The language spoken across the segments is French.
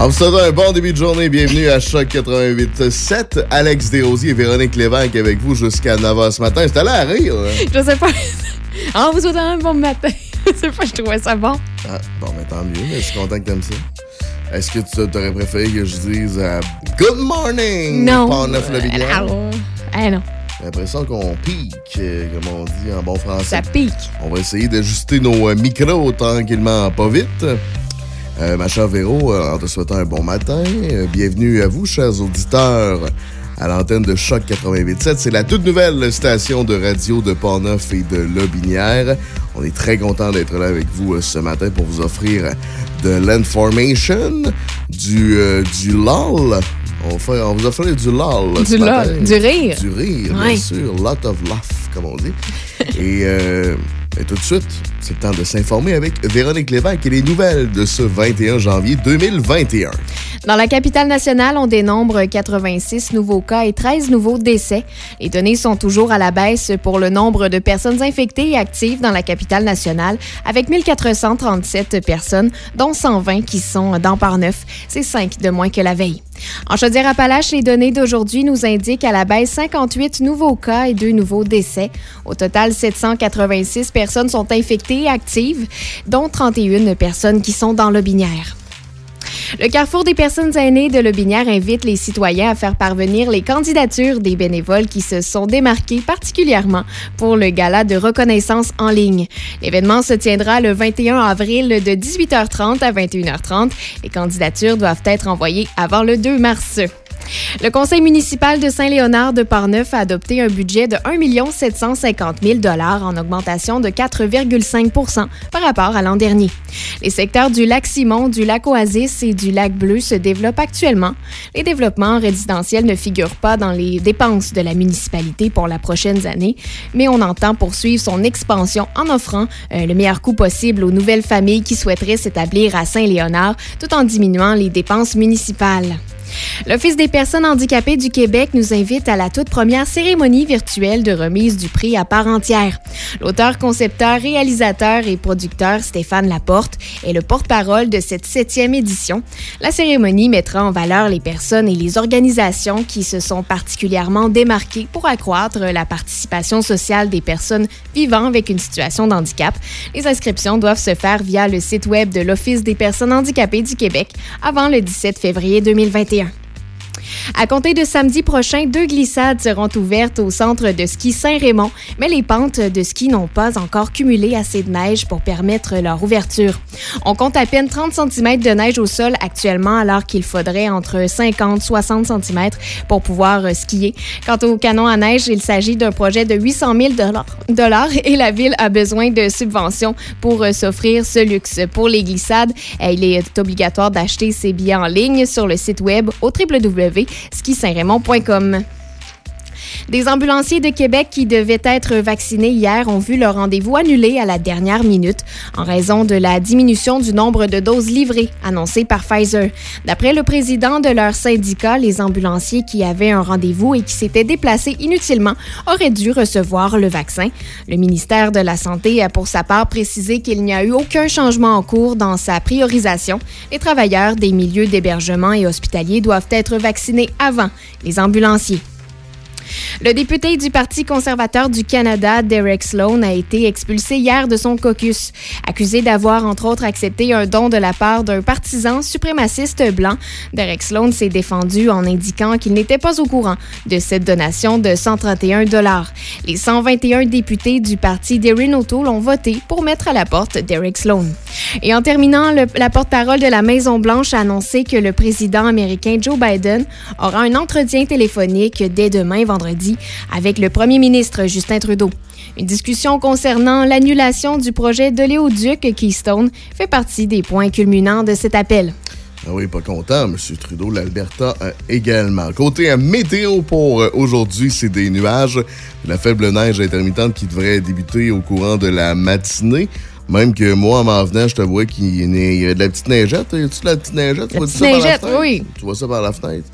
En vous souhaitant un bon début de journée, bienvenue à Choc 88.7. Alex Desrosiers et Véronique Lévesque avec vous jusqu'à 9h ce matin. C'est allé à rire. hein? Je sais pas. En vous souhaitant un bon matin. Je sais pas, je trouvais ça bon. Ah, bon, mais tant mieux, mais je suis content que t'aimes ça. Est-ce que tu aurais préféré que je dise euh, Good morning? Non. Pas neuf le eh non, J'ai l'impression qu'on pique, euh, comme on dit en bon français. ça pique. On va essayer d'ajuster nos euh, micros tranquillement, pas vite. Euh, ma chère Véro, euh, en te souhaitant un bon matin, euh, bienvenue à vous, chers auditeurs, à l'antenne de Choc 88.7. C'est la toute nouvelle station de radio de Portneuf et de Lobinière. On est très content d'être là avec vous euh, ce matin pour vous offrir de l'information, du, euh, du LOL. On, on vous offre du LOL. Du lol, du rire. Du rire, bien sûr. Lot of laugh, comme on dit. Et, euh, et tout de suite, c'est le temps de s'informer avec Véronique Lévesque et les nouvelles de ce 21 janvier 2021. Dans la capitale nationale, on dénombre 86 nouveaux cas et 13 nouveaux décès. Les données sont toujours à la baisse pour le nombre de personnes infectées et actives dans la capitale nationale, avec 1437 personnes, dont 120 qui sont dans Parneuf. C'est 5 de moins que la veille. En Chaudière-Appalaches, les données d'aujourd'hui nous indiquent à la baisse 58 nouveaux cas et 2 nouveaux décès. Au total, 786 personnes sont infectées et actives, dont 31 personnes qui sont dans l'Aubinière. Le Carrefour des personnes aînées de Lobinière invite les citoyens à faire parvenir les candidatures des bénévoles qui se sont démarqués particulièrement pour le gala de reconnaissance en ligne. L'événement se tiendra le 21 avril de 18h30 à 21h30. Les candidatures doivent être envoyées avant le 2 mars. Le conseil municipal de Saint-Léonard de Parneuf a adopté un budget de 1 750 000 en augmentation de 4,5 par rapport à l'an dernier. Les secteurs du lac Simon, du lac Oasis et du lac Bleu se développent actuellement. Les développements résidentiels ne figurent pas dans les dépenses de la municipalité pour la prochaine année, mais on entend poursuivre son expansion en offrant euh, le meilleur coût possible aux nouvelles familles qui souhaiteraient s'établir à Saint-Léonard tout en diminuant les dépenses municipales. L'Office des personnes handicapées du Québec nous invite à la toute première cérémonie virtuelle de remise du prix à part entière. L'auteur, concepteur, réalisateur et producteur Stéphane Laporte est le porte-parole de cette septième édition. La cérémonie mettra en valeur les personnes et les organisations qui se sont particulièrement démarquées pour accroître la participation sociale des personnes vivant avec une situation de handicap. Les inscriptions doivent se faire via le site web de l'Office des personnes handicapées du Québec avant le 17 février 2021. À compter de samedi prochain, deux glissades seront ouvertes au centre de ski Saint-Raymond, mais les pentes de ski n'ont pas encore cumulé assez de neige pour permettre leur ouverture. On compte à peine 30 cm de neige au sol actuellement, alors qu'il faudrait entre 50 et 60 cm pour pouvoir euh, skier. Quant au canon à neige, il s'agit d'un projet de 800 000 dollars et la ville a besoin de subventions pour euh, s'offrir ce luxe. Pour les glissades, euh, il est obligatoire d'acheter ses billets en ligne sur le site web au www.skisaintraymond.com. Des ambulanciers de Québec qui devaient être vaccinés hier ont vu leur rendez-vous annulé à la dernière minute en raison de la diminution du nombre de doses livrées annoncées par Pfizer. D'après le président de leur syndicat, les ambulanciers qui avaient un rendez-vous et qui s'étaient déplacés inutilement auraient dû recevoir le vaccin. Le ministère de la Santé a pour sa part précisé qu'il n'y a eu aucun changement en cours dans sa priorisation. Les travailleurs des milieux d'hébergement et hospitaliers doivent être vaccinés avant les ambulanciers. Le député du Parti conservateur du Canada, Derek Sloan, a été expulsé hier de son caucus. Accusé d'avoir, entre autres, accepté un don de la part d'un partisan suprémaciste blanc, Derek Sloan s'est défendu en indiquant qu'il n'était pas au courant de cette donation de 131 dollars. Les 121 députés du parti d'Erin O'Toole ont voté pour mettre à la porte Derek Sloan. Et en terminant, la porte-parole de la Maison-Blanche a annoncé que le président américain Joe Biden aura un entretien téléphonique dès demain vendredi avec le premier ministre Justin Trudeau. Une discussion concernant l'annulation du projet de l'éoduc Keystone fait partie des points culminants de cet appel. Ah oui, pas content, M. Trudeau, l'Alberta euh, également. Côté euh, météo pour euh, aujourd'hui, c'est des nuages, la faible neige intermittente qui devrait débuter au courant de la matinée. Même que moi, en m'en venant, je te vois qu'il y a de la petite neigette. Y a-tu de la petite neigette? Tu La vois petite ça par neigette, oui. Tu vois ça par la fenêtre?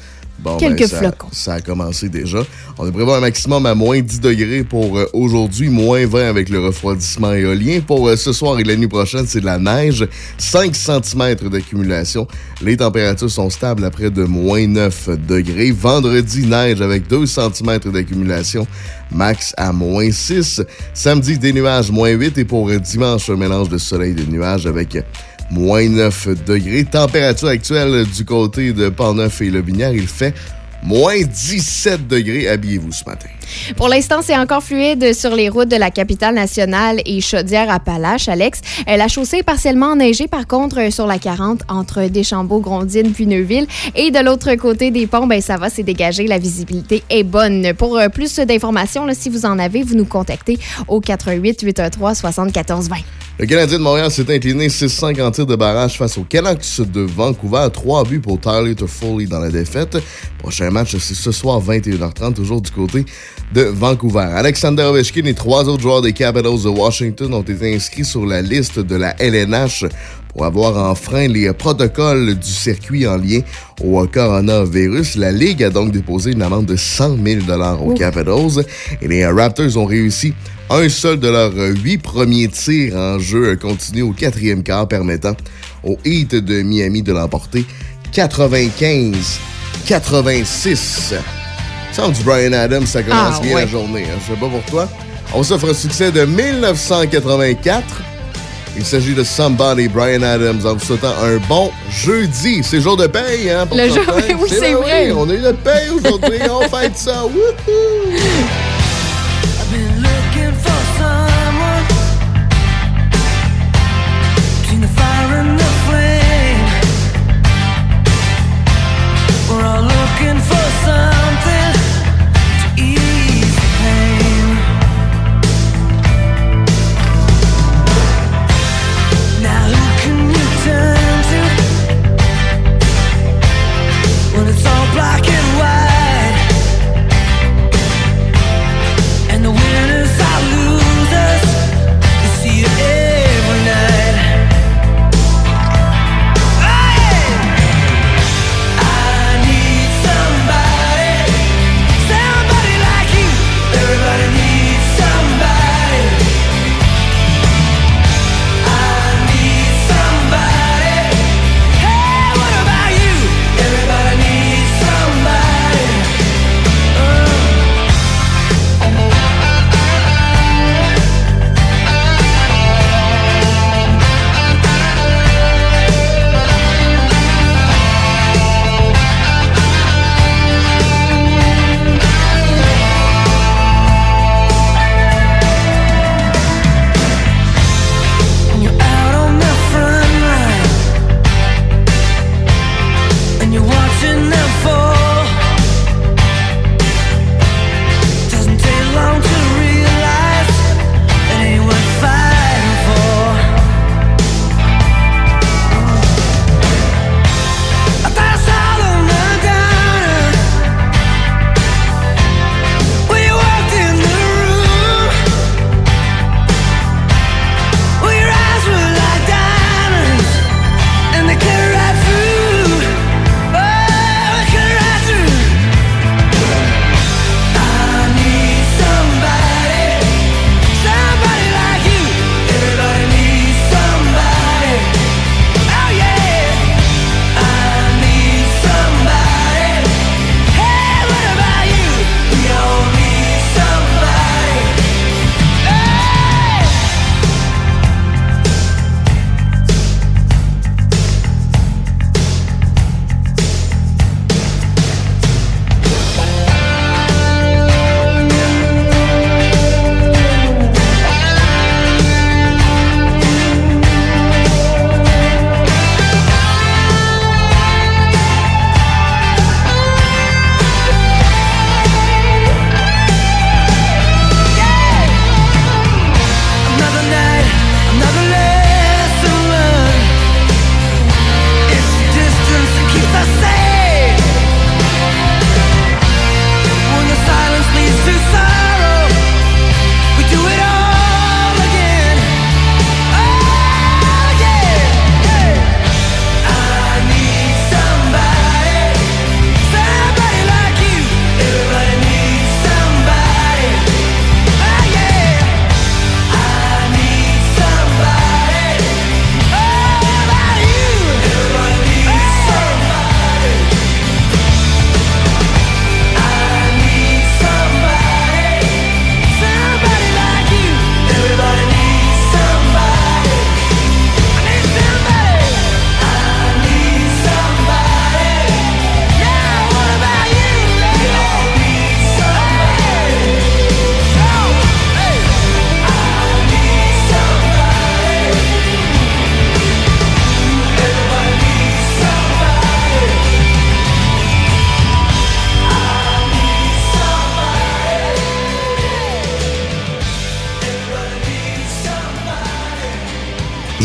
Bon, Quelques ben, ça, flocons. Ça a commencé déjà. On prévu un maximum à moins 10 degrés pour euh, aujourd'hui, moins 20 avec le refroidissement éolien. Pour euh, ce soir et la nuit prochaine, c'est de la neige. 5 cm d'accumulation. Les températures sont stables à près de moins 9 degrés. Vendredi, neige avec 2 cm d'accumulation. Max à moins 6. Samedi, des nuages, moins 8. Et pour euh, dimanche, un mélange de soleil et de nuages avec moins 9 degrés. Température actuelle du côté de Pont-Neuf et Le il fait moins 17 degrés. Habillez-vous ce matin. Pour l'instant, c'est encore fluide sur les routes de la capitale nationale et Chaudière-Appalaches, Alex. Euh, La chaussée est partiellement enneigée, par contre, euh, sur la 40 entre Deschambault, Grondines puis Neuville. Et de l'autre côté des ponts, ben ça va, c'est dégagé. La visibilité est bonne. Pour euh, plus d'informations, si vous en avez, vous nous contactez au 88 813 74 20. Le Canadien de Montréal s'est incliné 6-5 en tir de barrage face aux Canucks de Vancouver. Trois buts pour Tyler Toffoli dans la défaite. Prochain match, c'est ce soir 21h30, toujours du côté de Vancouver. Alexander Ovechkin et trois autres joueurs des Capitals de Washington ont été inscrits sur la liste de la LNH pour avoir enfreint les protocoles du circuit en lien au coronavirus. La Ligue a donc déposé une amende de 100 000 aux Capitals et les Raptors ont réussi un seul de leurs huit premiers tirs en jeu continu au quatrième quart, permettant au Heat de Miami de l'emporter 95-86. Sans du Brian Adams, ça commence Ah, bien ouais. la journée. hein. Je sais pas pour toi. On s'offre un succès de 1984. Il s'agit de Somebody Brian Adams en vous souhaitant un bon jeudi. C'est jour de paye, hein? Pour Le jour- oui, c'est vrai. On a eu notre paye aujourd'hui. on fête ça. Wouhou! さ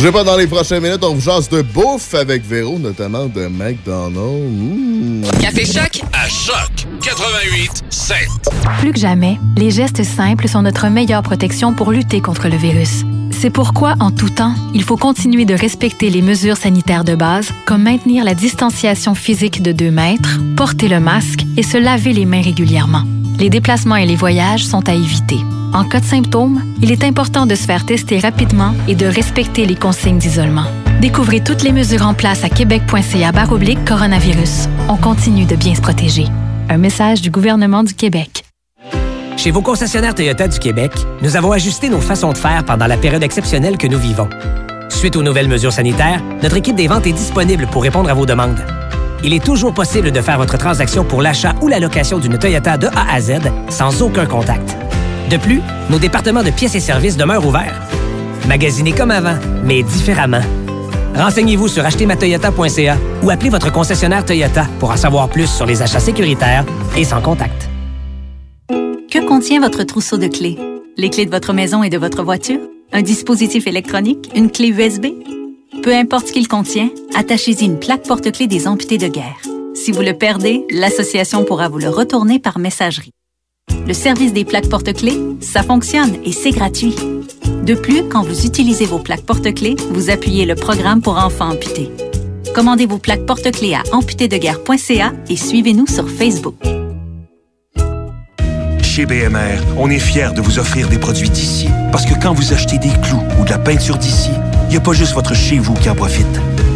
Bougez pas dans les prochaines minutes, on vous jase de bouffe avec Véro, notamment de McDonald's. Mmh. Café Choc à Choc 88 7. Plus que jamais, les gestes simples sont notre meilleure protection pour lutter contre le virus. C'est pourquoi, en tout temps, il faut continuer de respecter les mesures sanitaires de base, comme maintenir la distanciation physique de 2 mètres, porter le masque et se laver les mains régulièrement. Les déplacements et les voyages sont à éviter. En cas de symptômes, il est important de se faire tester rapidement et de respecter les consignes d'isolement. Découvrez toutes les mesures en place à québec.ca baroblique coronavirus. On continue de bien se protéger. Un message du gouvernement du Québec. Chez vos concessionnaires Toyota du Québec, nous avons ajusté nos façons de faire pendant la période exceptionnelle que nous vivons. Suite aux nouvelles mesures sanitaires, notre équipe des ventes est disponible pour répondre à vos demandes. Il est toujours possible de faire votre transaction pour l'achat ou la location d'une Toyota de A à Z sans aucun contact. De plus, nos départements de pièces et services demeurent ouverts. Magasinez comme avant, mais différemment. Renseignez-vous sur achetermatoyota.ca ou appelez votre concessionnaire Toyota pour en savoir plus sur les achats sécuritaires et sans contact. Que contient votre trousseau de clés? Les clés de votre maison et de votre voiture? Un dispositif électronique? Une clé USB? Peu importe ce qu'il contient, attachez-y une plaque porte-clés des amputés de guerre. Si vous le perdez, l'association pourra vous le retourner par messagerie. Le service des plaques porte-clés, ça fonctionne et c'est gratuit. De plus, quand vous utilisez vos plaques porte-clés, vous appuyez le programme pour enfants amputés. Commandez vos plaques porte-clés à amputédeguerre.ca et suivez-nous sur Facebook. Chez BMR, on est fiers de vous offrir des produits d'ici. Parce que quand vous achetez des clous ou de la peinture d'ici, il n'y a pas juste votre chez vous qui en profite.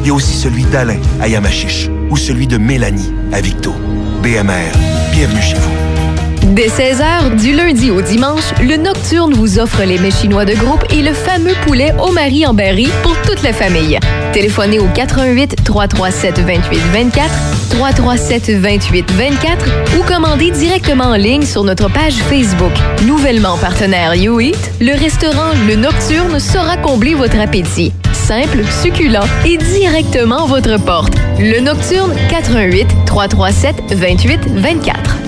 Il y a aussi celui d'Alain à Yamachiche ou celui de Mélanie à Victo. BMR, bienvenue chez vous. Dès 16h, du lundi au dimanche, le Nocturne vous offre les mets chinois de groupe et le fameux poulet au mari en berry pour toute la famille. Téléphonez au 88 337 28 24 337 28 24 ou commandez directement en ligne sur notre page Facebook. Nouvellement partenaire YouEat, le restaurant Le Nocturne saura combler votre appétit. Simple, succulent et directement à votre porte. Le Nocturne 88 337 28 24.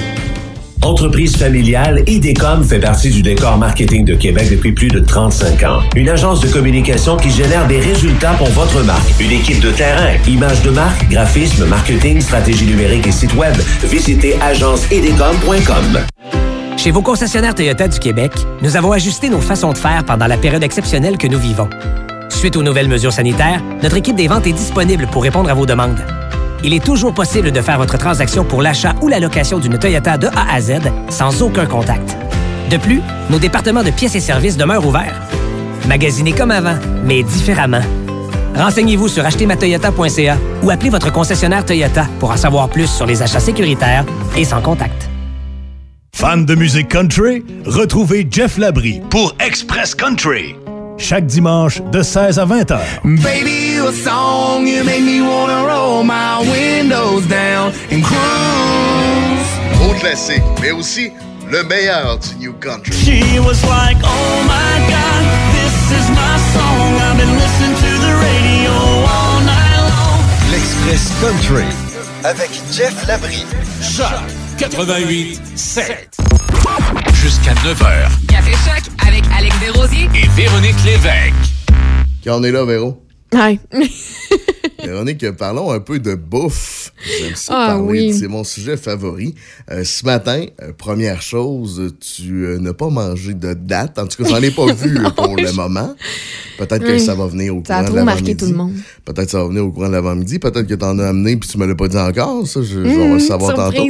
Entreprise familiale, IDECOM fait partie du décor marketing de Québec depuis plus de 35 ans. Une agence de communication qui génère des résultats pour votre marque. Une équipe de terrain, images de marque, graphisme, marketing, stratégie numérique et site web. Visitez agenceidecom.com. Chez vos concessionnaires Toyota du Québec, nous avons ajusté nos façons de faire pendant la période exceptionnelle que nous vivons. Suite aux nouvelles mesures sanitaires, notre équipe des ventes est disponible pour répondre à vos demandes. Il est toujours possible de faire votre transaction pour l'achat ou la location d'une Toyota de A à Z sans aucun contact. De plus, nos départements de pièces et services demeurent ouverts. Magasinez comme avant, mais différemment. Renseignez-vous sur achetermatoyota.ca ou appelez votre concessionnaire Toyota pour en savoir plus sur les achats sécuritaires et sans contact. Fan de musique country? Retrouvez Jeff Labrie pour Express Country. Chaque dimanche de 16 à 20 heures. Baby, you a song, you make me wanna roll my windows down and cruise. Gros classique, mais aussi le meilleur du New Country. She was like, oh my god, this is my song. I've been listening to the radio all night long. L'Express Country. Avec Jeff Labrie. Choc 88 7. Jusqu'à 9h. Café Choc avec Alex Desrosiers Et Véronique Lévesque. Quand on est là, Véro? Ouais. Véronique, parlons un peu de bouffe. J'aime ça Ah parler, oui. c'est mon sujet favori. Euh, ce matin, euh, première chose, tu euh, n'as pas mangé de date. En tout cas, j'en ai pas vu pour le moment. Peut-être que Oui. ça va venir au Ça courant de trop marqué l'avant-midi. tout le monde. Peut-être que ça va venir au courant de l'avant-midi. Peut-être que tu en as amené puis tu me l'as pas dit encore. Ça, je, je vais Mmh, le savoir tantôt.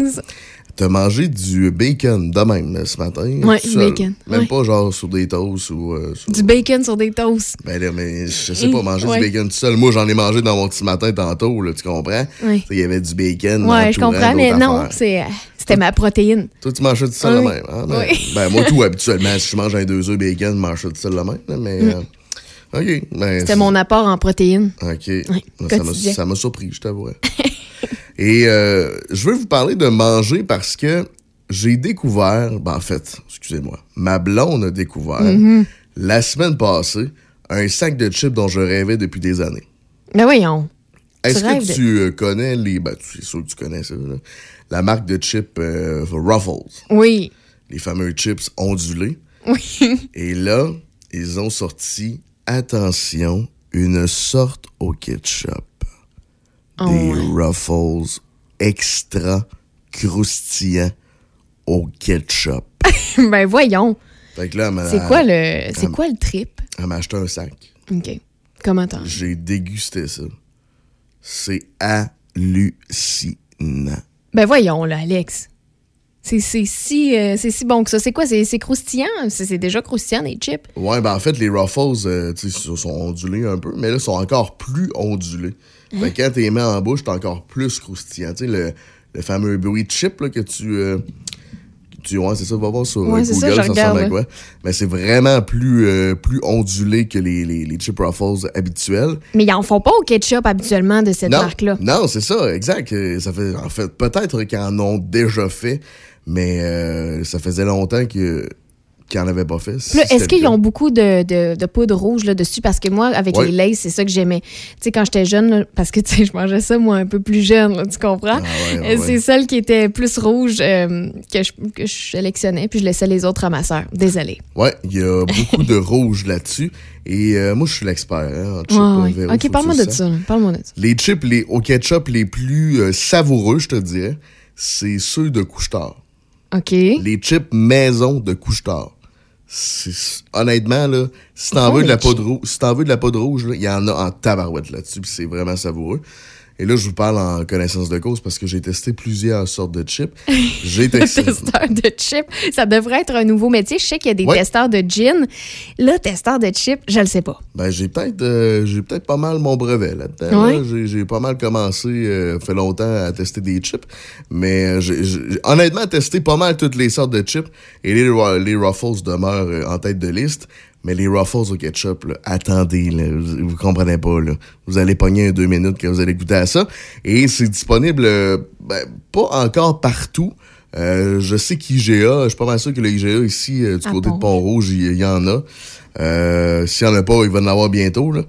T'as mangé du bacon de même ce matin. Tout du bacon, Même ouais. pas genre sur des toasts ou euh, sur- Du bacon sur des toasts. Ben là, mais je sais pas, manger ouais. du bacon tout seul. Moi, j'en ai mangé dans mon petit matin tantôt, là, tu comprends? Oui. Il y avait du bacon. Ouais, je entourant comprends, mais non, c'est, euh, c'était ma protéine. Toi, tu manges tout seul Oui. le même. hein? Ben, Oui. ben, moi, tout habituellement, si je mange un deux œufs bacon, je mange tout seul le même. Mais, Mm. euh, OK. Ben, C'était mon apport en protéines. OK. Oui, ça m'a- quotidien. ça m'a surpris, je t'avouerais. Et euh, je veux vous parler de manger parce que j'ai découvert, ben en fait, excusez-moi, ma blonde a découvert Mhm. la semaine passée un sac de chips dont je rêvais depuis des années. Mais voyons. Est-ce que tu euh, connais les. Ben, c'est sûr que tu connais ça, là. La marque de chips euh, Ruffles. Oui. Les fameux chips ondulés. Oui. Et là, ils ont sorti, attention, une sorte au ketchup. Oh, des ouais. Ruffles extra croustillants au ketchup. ben voyons. Fait que là, elle m'a- C'est quoi le c'est quoi le trip? Elle m'a acheté un sac. OK. Comment t'en? J'ai dégusté ça. C'est hallucinant. Ben voyons là, Alex. C'est c'est si, euh, c'est si bon que ça. C'est quoi? C'est croustillant? C'est déjà croustillant, les chips? Ouais, ben en fait, les Ruffles, euh, tu sais, sont sont ondulés un peu, mais là, ils sont encore plus ondulés. Fait que quand tu les mets en bouche, t'es encore plus croustillant. Tu sais, le, le fameux bruit de chip là, que tu. euh, tu ouais, c'est ça, va voir sur euh, Ouais, c'est ça, Google, ça, ressemble à quoi. Mais c'est vraiment plus, euh, plus ondulé que les, les, les chip Ruffles habituels. Mais ils en font pas au ketchup habituellement de cette marque-là. non, c'est ça, exact. Euh, Ça fait, en fait, peut-être qu'ils en ont déjà fait, mais euh, ça faisait longtemps que qu'ils en avaient pas fait. Est-ce qu'ils ont beaucoup de, de, de poudre rouge là, dessus? Parce que moi, avec Ouais. les Lays, c'est ça que j'aimais. Tu sais, quand j'étais jeune, là, parce que je mangeais ça, moi, un peu plus jeune, là, tu comprends? Ah ouais, ouais, Euh, C'est celle qui était plus rouge euh, que, je, que je sélectionnais, puis je laissais les autres à ma sœur. Désolée. Ouais, il y a beaucoup de rouge là-dessus. Et euh, moi, je suis l'expert hein, en OK, parle-moi de ça. de. Les chips les, au ketchup les plus euh, savoureux, je te dirais, c'est ceux de Couche-Tard. OK. Les chips maison de Couche-Tard. C'est- Honnêtement, là, si t'en veux de la poudre rouge, si t'en veux de la poudre rouge, là, il y en a en tabarouette là-dessus, c'est vraiment savoureux. Et là, je vous parle en connaissance de cause parce que j'ai testé plusieurs sortes de chips. J'ai Le testé. testeur de chips, ça devrait être un nouveau métier. Je sais qu'il y a des Ouais. testeurs de gin. Là, testeur de chips, je le sais pas. Ben, j'ai peut-être euh, j'ai peut-être pas mal mon brevet là-dedans. Ouais. là. J'ai- pas mal commencé, euh, fait longtemps, à tester des chips. Mais euh, j'ai honnêtement testé pas mal toutes les sortes de chips. Et les, les Ruffles demeurent en tête de liste. Mais les Ruffles au ketchup, là, attendez, là, vous, vous comprenez pas. Là. Vous allez pogner un deux minutes quand vous allez goûter à ça. Et c'est disponible euh, ben, pas encore partout. Euh, je sais qu'IGA, je suis pas mal sûr que le IGA ici, euh, du À côté de Pont-Rouge. Il y en a. Euh, S'il y en a pas, il va en avoir bientôt. Là.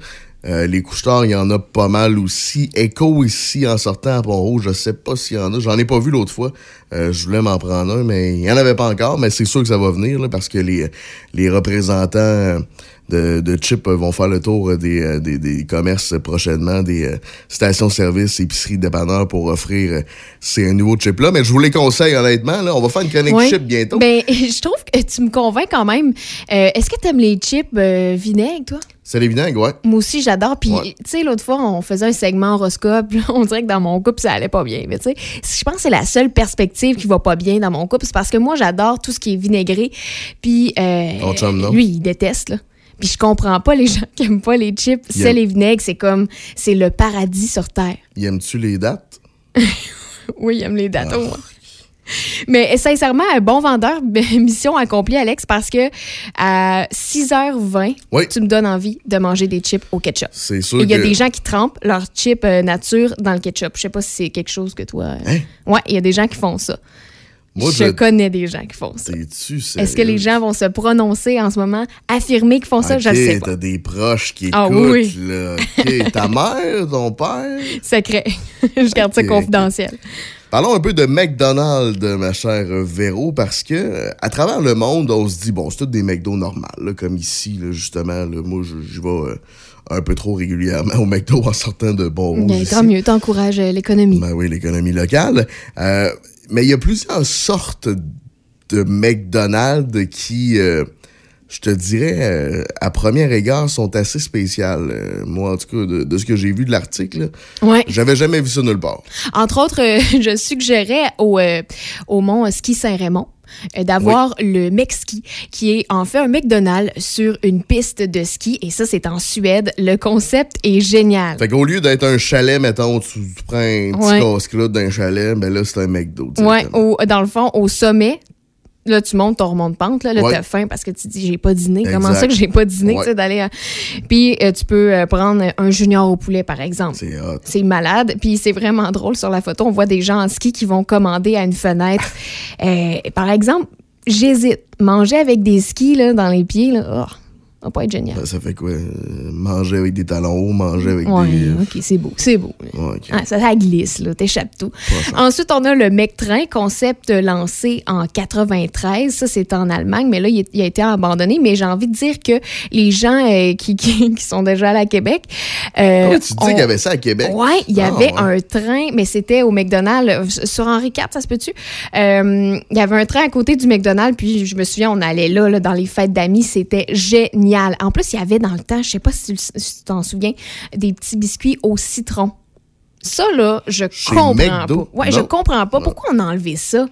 Euh, les couche-tards, il y en a pas mal aussi. Echo ici, en sortant à Pont-Rouge, je sais pas s'il y en a. J'en ai pas vu l'autre fois. Euh, je voulais m'en prendre un, mais il y en avait pas encore. Mais c'est sûr que ça va venir, parce que les, les représentants de, de Chip vont faire le tour des, euh, des, des commerces prochainement, des euh, stations-service, épiceries, dépanneurs pour offrir euh, ces nouveaux chips-là. Mais je vous les conseille, honnêtement. Là, on va faire une chronique Ouais. chip bientôt. Ben, je trouve que tu me convaincs quand même. Euh, Est-ce que tu aimes les chips euh, vinaigre, toi? C'est les vinaigres, ouais. Moi aussi, j'adore. Puis, Ouais. tu sais, l'autre fois, on faisait un segment horoscope. on dirait que dans mon couple, ça allait pas bien. Mais tu sais, je pense que c'est la seule perspective qui va pas bien dans mon couple. C'est parce que moi, j'adore tout ce qui est vinaigré. Puis, euh, Ton chum, non? lui, il déteste, là. Puis je comprends pas les gens qui aiment pas les chips. Il C'est aime- les vinaigres, c'est comme, c'est le paradis sur Terre. Y aimes-tu les dates? Oui, il aime les dates, moi. Mais sincèrement, un bon vendeur, mission accomplie, Alex, parce que à 6h20, Oui. tu me donnes envie de manger des chips au ketchup. C'est sûr Et Il y a que- des gens qui trempent leurs chips euh, nature dans le ketchup. Je sais pas si c'est quelque chose que toi. euh, Hein? Ouais, il y a des gens qui font ça. Moi, je je- connais des gens qui font ça. T'es-tu Est-ce que les gens vont se prononcer en ce moment, affirmer qu'ils font ça? Je le sais pas. t'as des proches qui Ah écoutent, oui. là. Ta mère, ton père? Secret. je garde ça confidentiel. Parlons un peu de McDonald's, ma chère Véro, parce que à travers le monde, on se dit, bon, c'est tous des McDo normales, là, comme ici, là, justement. là, moi, je je vais euh, un peu trop régulièrement au McDo en sortant de bon Ben, tant mieux, t'encourages euh, l'économie. Ben oui, l'économie locale. Euh, mais il y a plusieurs sortes de McDonald's qui, euh, je te dirais, euh, à premier égard, sont assez spéciales. Euh, moi, en tout cas, de, de ce que j'ai vu de l'article, Ouais. j'avais jamais vu ça nulle part. Entre autres, je suggérais au, au mont Ski Saint-Raymond euh, d'avoir le Mexski, qui est en fait un McDonald's sur une piste de ski. Et ça, c'est en Suède. Le concept est génial. Fait qu'au lieu d'être un chalet, mettons, tu, tu prends un petit Ouais. casse-croûte d'un chalet, ben là, c'est un McDo. Au- dans le fond, au sommet. Là, tu montes ton remonte pente, là, là Ouais. t'as faim parce que tu dis j'ai pas dîné. Comment ça que j'ai pas dîné, Ouais. tu sais, d'aller. à- Puis euh, tu peux euh, prendre un junior au poulet, par exemple. C'est hot. C'est malade. Puis c'est vraiment drôle sur la photo. On voit des gens en ski qui vont commander à une fenêtre. Euh, par exemple, j'hésite. Manger avec des skis là, dans les pieds, là, oh, va pas être génial. Ça, ça fait quoi? manger avec des talons hauts, manger avec Ouais, des... ok, c'est beau, c'est beau. Ouais. Ah, ça, ça glisse, là, t'échappes tout. Ensuite, on a le Mec Train, concept lancé en 93. Ça, c'est en Allemagne, mais là, il, a été abandonné. Mais j'ai envie de dire que les gens euh, qui, qui- qui sont déjà allés à Québec. euh, Ah, tu dis qu'il y avait ça à Québec? Ouais, il y Ah, avait ouais. un train, mais c'était au McDonald's, euh, sur Henri IV, ça se peut-tu? Euh, il y avait un train à côté du McDonald's, puis je me souviens, on allait là, là, dans les fêtes d'amis, c'était génial. En plus, il y avait dans le temps, je sais pas si tu, si t'en souviens, des petits biscuits au citron. Ça, là, je Chez comprends McDo? pas. Ouais, je Non. comprends pas. Pourquoi on a enlevé ça?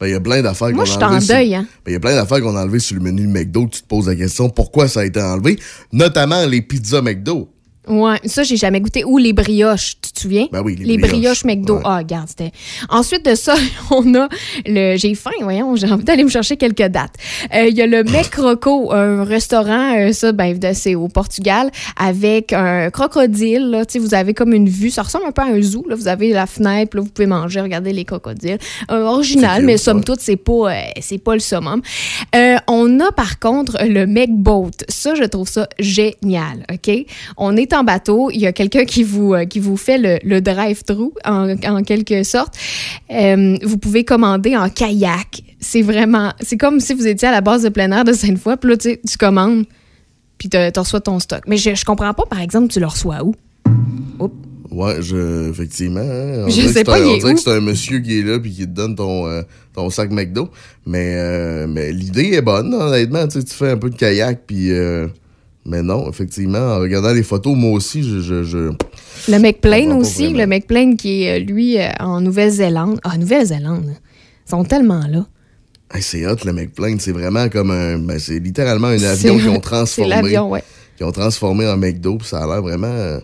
Ben, il y a plein d'affaires qu'on Moi, a je suis en enlevées deuil, hein. Ben, il y a plein d'affaires qu'on a enlevées sur le menu McDo. Tu te poses la question pourquoi ça a été enlevé, notamment les pizzas McDo. Ouais, ça, j'ai jamais goûté. Ou les brioches, tu te souviens? Ben oui, les les brioches. brioches McDo. Ah, regarde, c'était. Ensuite de ça, on a le. J'ai faim, voyons, j'ai envie d'aller me chercher quelques dates. Euh, Il y a le Mec Croco, un restaurant, euh, ça, ben, c'est au Portugal, avec un crocodile. Là, Tu sais, vous avez comme une vue, ça ressemble un peu à un zoo. Là, vous avez la fenêtre, là, vous pouvez manger, regarder les crocodiles. Euh, original, mais somme toute, c'est pas, c'est pas le summum. On a par contre le Mec Boat. Ça, je trouve ça génial. OK? On est en bateau, il y a quelqu'un qui vous, euh, qui vous fait le, le drive-thru, en, en quelque sorte. Euh, vous pouvez commander en kayak. C'est vraiment. C'est comme si vous étiez à la base de plein air de Sainte-Foy, puis là, tu sais, tu commandes, puis tu reçois ton stock. Mais je, je comprends pas, par exemple, tu le reçois où? Ouais, je, effectivement. hein. On Je sais pas, un- On dirait que c'est un monsieur qui est là puis qui te donne ton, euh, ton sac McDo. Mais, euh, mais l'idée est bonne, honnêtement. Tu sais, tu fais un peu de kayak puis. euh, mais non, effectivement, en regardant les photos, moi aussi, je. je, je- Le pas aussi, vraiment. le McPlane qui est, euh, lui, euh, en Nouvelle-Zélande. Ah, Nouvelle-Zélande, ils sont tellement là. Hey, c'est hot, le McPlane. C'est vraiment comme un. Ben, c'est littéralement un avion C'est- qu'ils ont C'est transformé. l'avion, ouais. Qu'ils ont transformé en McDo. puis ça a l'air vraiment.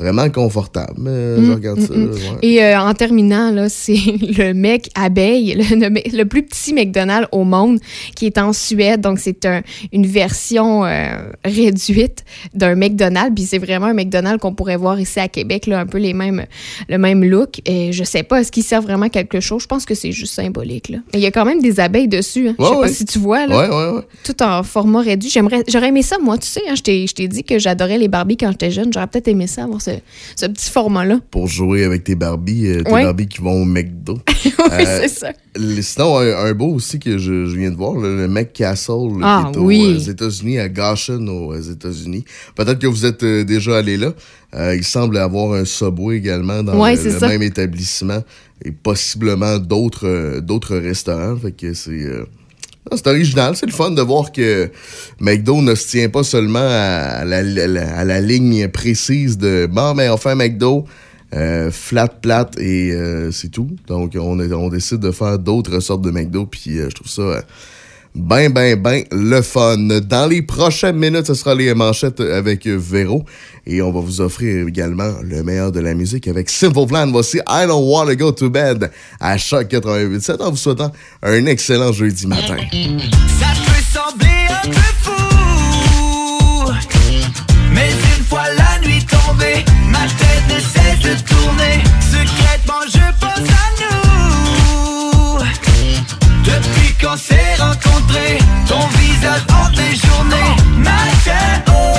Vraiment confortable. Euh, je Mm, regarde mm, ça. mm. ouais. Et euh, en terminant, là, c'est le mec abeille, le, le- le plus petit McDonald's au monde, qui est en Suède. Donc, c'est un- une version euh, réduite d'un McDonald's. Puis c'est vraiment un McDonald's qu'on pourrait voir ici à Québec, là, un peu les mêmes, le même look. Et je sais pas, est-ce qu'il sert vraiment quelque chose? Je pense que c'est juste symbolique. Là. Mais il y a quand même des abeilles dessus. hein. Je sais Ouais, pas ouais. si tu vois. Là, Ouais, ouais, ouais. Tout en format réduit. J'aimerais, j'aurais aimé ça, moi, tu sais. hein, je t'ai je t'ai dit que j'adorais les Barbies quand j'étais jeune. J'aurais peut-être aimé ça, avoir ce, ce petit format-là. Pour jouer avec tes Barbies, euh, tes Ouais. Barbies qui vont au McDo. oui, Euh, c'est ça. Sinon, un, un beau aussi que je, je viens de voir, le, le McCastle, Ah, qui est aux oui. euh, États-Unis, à Goshen, aux États-Unis. Peut-être que vous êtes déjà allé là. Euh, il semble avoir un Subway également dans Ouais, le, même établissement et possiblement d'autres euh, d'autres restaurants. Fait que c'est euh, c'est original, c'est le fun de voir que McDo ne se tient pas seulement à la, ligne précise de bon, mais fait un McDo, euh, flat, plate et euh, c'est tout. Donc, on, est- on décide de faire d'autres sortes de McDo, puis euh, je trouve ça ben, ben, ben le fun. Dans les prochaines minutes, ce sera les manchettes avec Véro et on va vous offrir également le meilleur de la musique avec Simple Plan. Voici I Don't Wanna Go to Bed à Choc 88.7 en vous souhaitant un excellent jeudi matin. Ça peut sembler un peu fou Mais une fois la nuit tombée Ma tête ne cesse de tourner Secrètement je pense à Depuis qu'on s'est rencontrés Ton visage hante mes journées? Matin au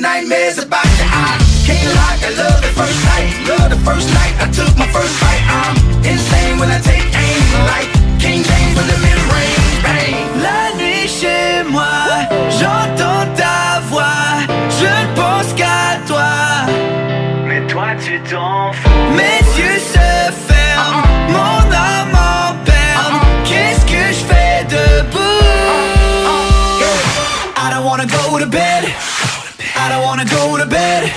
says about you. I can't lie, I love the first night. Love the first night I took my first bite. I'm insane when I take aim. Like King James with the mid-range bang. La nuit chez moi, j'entends ta voix. Je ne pense qu'à toi. Mais toi tu t'en fous. To bed.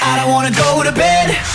I don't wanna go to bed.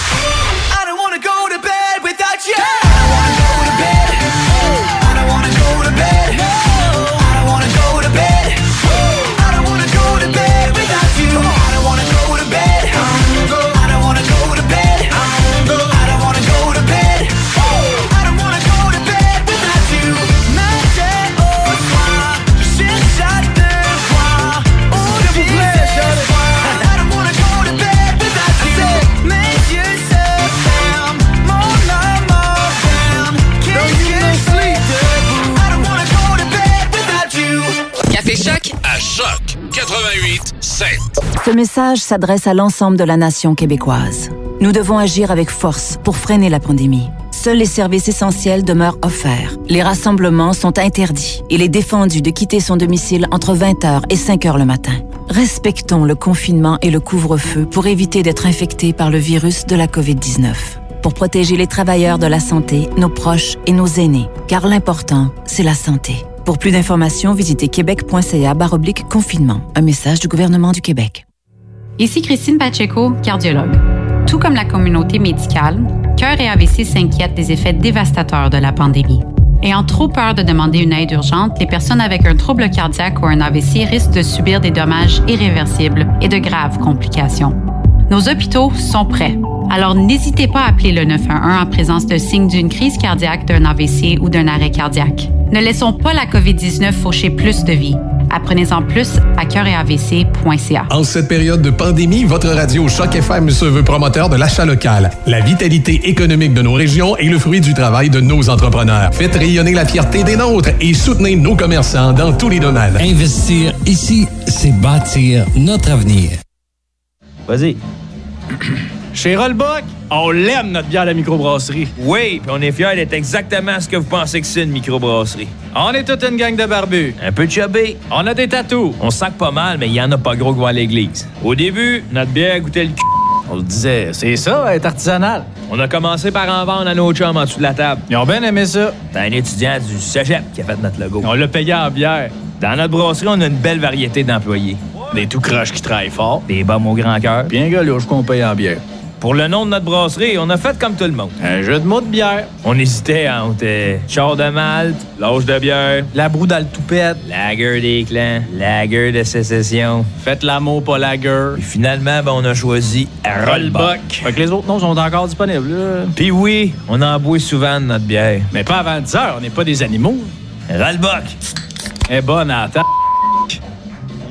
Ce message s'adresse à l'ensemble de la nation québécoise. Nous devons agir avec force pour freiner la pandémie. Seuls les services essentiels demeurent offerts. Les rassemblements sont interdits. Il est défendu de quitter son domicile entre 20h et 5h le matin. Respectons le confinement et le couvre-feu pour éviter d'être infectés par le virus de la COVID-19. Pour protéger les travailleurs de la santé, nos proches et nos aînés. Car l'important, c'est la santé. Pour plus d'informations, visitez québec.ca confinement. Un message du gouvernement du Québec. Ici Christine Pacheco, cardiologue. Tout comme la communauté médicale, Cœur et AVC s'inquiètent des effets dévastateurs de la pandémie. Ayant trop peur de demander une aide urgente, les personnes avec un trouble cardiaque ou un AVC risquent de subir des dommages irréversibles et de graves complications. Nos hôpitaux sont prêts. Alors n'hésitez pas à appeler le 911 en présence de signes d'une crise cardiaque, d'un AVC ou d'un arrêt cardiaque. Ne laissons pas la COVID-19 faucher plus de vies. Apprenez-en plus à cœuretavc.ca. En cette période de pandémie, votre radio Choc FM se veut promoteur de l'achat local. La vitalité économique de nos régions est le fruit du travail de nos entrepreneurs. Faites rayonner la fierté des nôtres et soutenez nos commerçants dans tous les domaines. Investir ici, c'est bâtir notre avenir. Vas-y. Chez Rollbuck, on l'aime notre bière de la microbrasserie. Oui, puis on est fiers d'être exactement ce que vous pensez que c'est une microbrasserie. On est toute une gang de barbus. Un peu chubby. On a des tatous. On sac pas mal, mais il y en a pas gros qui vont à l'église. Au début, notre bière goûtait le cul. On se disait, c'est ça, être artisanal. On a commencé par en vendre à nos chums en dessous de la table. Ils ont bien aimé ça. C'est un étudiant du cégep qui a fait notre logo. On l'a payé en bière. Dans notre brasserie, on a une belle variété d'employés. Des tout croches qui travaillent fort. Des bombes au grand cœur. Bien galouche qu'on paye en bière. Pour le nom de notre brasserie, on a fait comme tout le monde. Un jeu de mots de bière. On hésitait entre euh, char de malte, l'âge de bière, La broue dans le toupette. lager des clans, lager de sécession. Faites l'amour, pas la gueule. Puis finalement, ben, on a choisi Rollbuck. Fait que les autres noms sont encore disponibles. là. Puis oui, on en boit souvent de notre bière. Mais pas avant 10 heures, on n'est pas des animaux. Rollbuck. Est bonne à la table.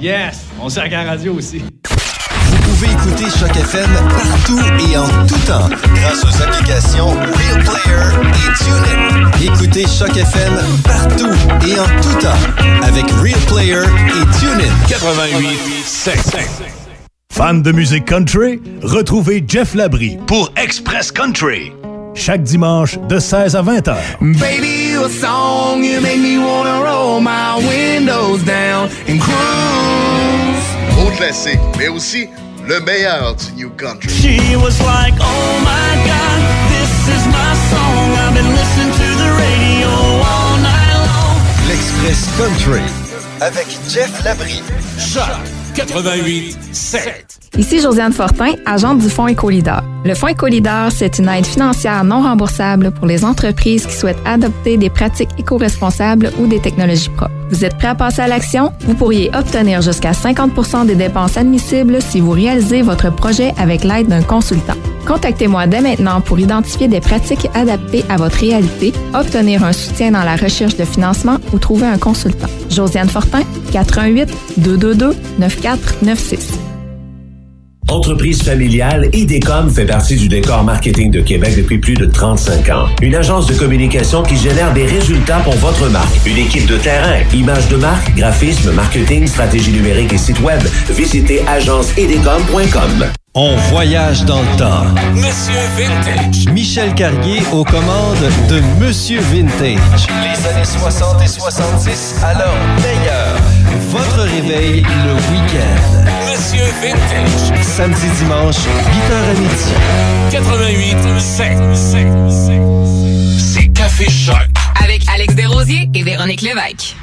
Yes! On sert à la radio aussi. Écouter Choc FM partout et en tout temps grâce aux applications Real Player et TuneIn. Écoutez Choc FM partout et en tout temps avec Real Player et TuneIn. 88 7. Fan de musique country? Retrouvez Jeff Labrie pour Express Country. Chaque dimanche de 16 à 20 heures. Baby, you a song, you make me wanna roll my windows down and cruise. Gros classique, mais aussi le meilleur du New Country. She was like, oh my god, this is my song. I've been listening to the radio all night long. L'Express Country avec Jeff Labrie. Choc 88 7. Ici Josiane Fortin, agente du Fonds Écolideur. Le Fonds Écolideur, c'est une aide financière non remboursable pour les entreprises qui souhaitent adopter des pratiques éco-responsables ou des technologies propres. Vous êtes prêt à passer à l'action? Vous pourriez obtenir jusqu'à 50% des dépenses admissibles si vous réalisez votre projet avec l'aide d'un consultant. Contactez-moi dès maintenant pour identifier des pratiques adaptées à votre réalité, obtenir un soutien dans la recherche de financement ou trouver un consultant. Josiane Fortin, 88 222 9496. Entreprise familiale, IDECOM fait partie du décor marketing de Québec depuis plus de 35 ans. Une agence de communication qui génère des résultats pour votre marque. Une équipe de terrain, images de marque, graphisme, marketing, stratégie numérique et site web. Visitez agenceidecom.com. On voyage dans le temps. Monsieur Vintage. Michel Carrier aux commandes de Monsieur Vintage. Les années 60 et 70 à leur meilleur. Votre réveil le week-end. Monsieur Vintage. Samedi, dimanche, 8h à midi. 88 7. C'est Café Choc. Avec Alex Desrosiers et Véronique Lévesque.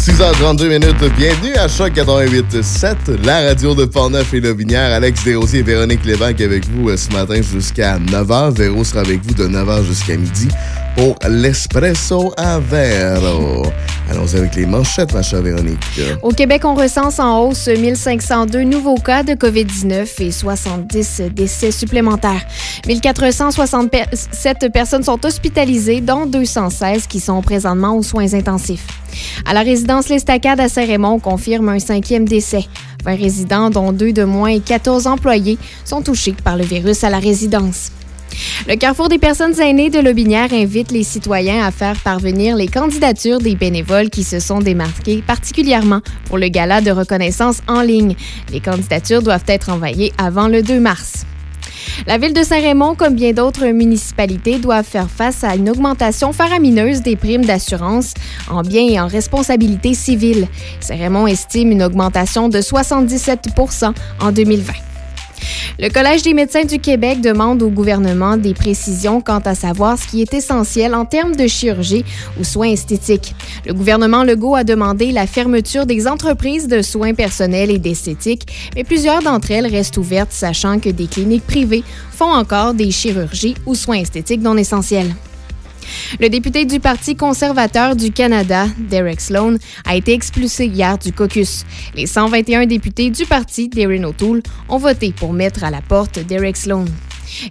6h32 minutes, bienvenue à Choc 88.7, la radio de Portneuf et Lobinière. Alex Desrosiers et Véronique Lévesque avec vous euh, ce matin jusqu'à 9h. Véro sera avec vous de 9h jusqu'à midi pour l'Espresso à Vero. Allons avec les manchettes, ma chère Véronique. Au Québec, on recense en hausse 1502 nouveaux cas de COVID-19 et 70 décès supplémentaires. 1467 personnes sont hospitalisées, dont 216 qui sont présentement aux soins intensifs. À la résidence L'Estacade à Saint-Raymond, on confirme un cinquième décès. 20 résidents, dont deux de moins et 14 employés, sont touchés par le virus à la résidence. Le Carrefour des personnes aînées de Lobinière invite les citoyens à faire parvenir les candidatures des bénévoles qui se sont démarqués, particulièrement pour le gala de reconnaissance en ligne. Les candidatures doivent être envoyées avant le 2 mars. La ville de Saint-Raymond, comme bien d'autres municipalités, doivent faire face à une augmentation faramineuse des primes d'assurance en biens et en responsabilité civile. Saint-Raymond estime une augmentation de 77% en 2020. Le Collège des médecins du Québec demande au gouvernement des précisions quant à savoir ce qui est essentiel en termes de chirurgie ou soins esthétiques. Le gouvernement Legault a demandé la fermeture des entreprises de soins personnels et d'esthétique, mais plusieurs d'entre elles restent ouvertes, sachant que des cliniques privées font encore des chirurgies ou soins esthétiques non essentiels. Le député du Parti conservateur du Canada, Derek Sloan, a été expulsé hier du caucus. Les 121 députés du parti d'Erin O'Toole ont voté pour mettre à la porte Derek Sloan.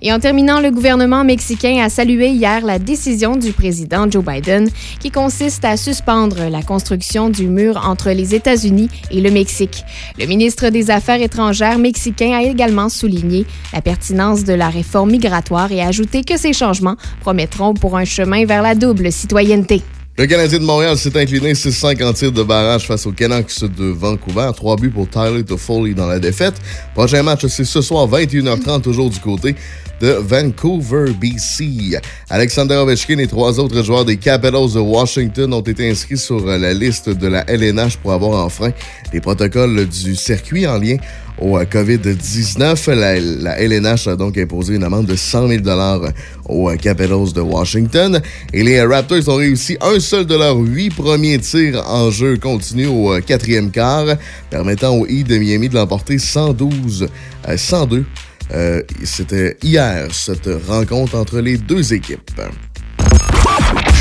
Et en terminant, le gouvernement mexicain a salué hier la décision du président Joe Biden qui consiste à suspendre la construction du mur entre les États-Unis et le Mexique. Le ministre des Affaires étrangères mexicain a également souligné la pertinence de la réforme migratoire et a ajouté que ces changements promettront pour un chemin vers la double citoyenneté. Le Canadien de Montréal s'est incliné 650 tirs de barrage face aux Canucks de Vancouver. Trois buts pour Tyler Toffoli dans la défaite. Prochain match, c'est ce soir 21h30, toujours du côté de Vancouver, BC. Alexander Ovechkin et trois autres joueurs des Capitals de Washington ont été inscrits sur la liste de la LNH pour avoir enfreint les protocoles du circuit en lien au COVID-19. La, la, LNH a donc imposé une amende de 100 000 aux Capitals de Washington. Et les Raptors ont réussi un seul de leurs huit premiers tirs en jeu continu au quatrième quart, permettant au Heat de Miami de l'emporter 112 à 102. Euh, C'était hier, cette rencontre entre les deux équipes.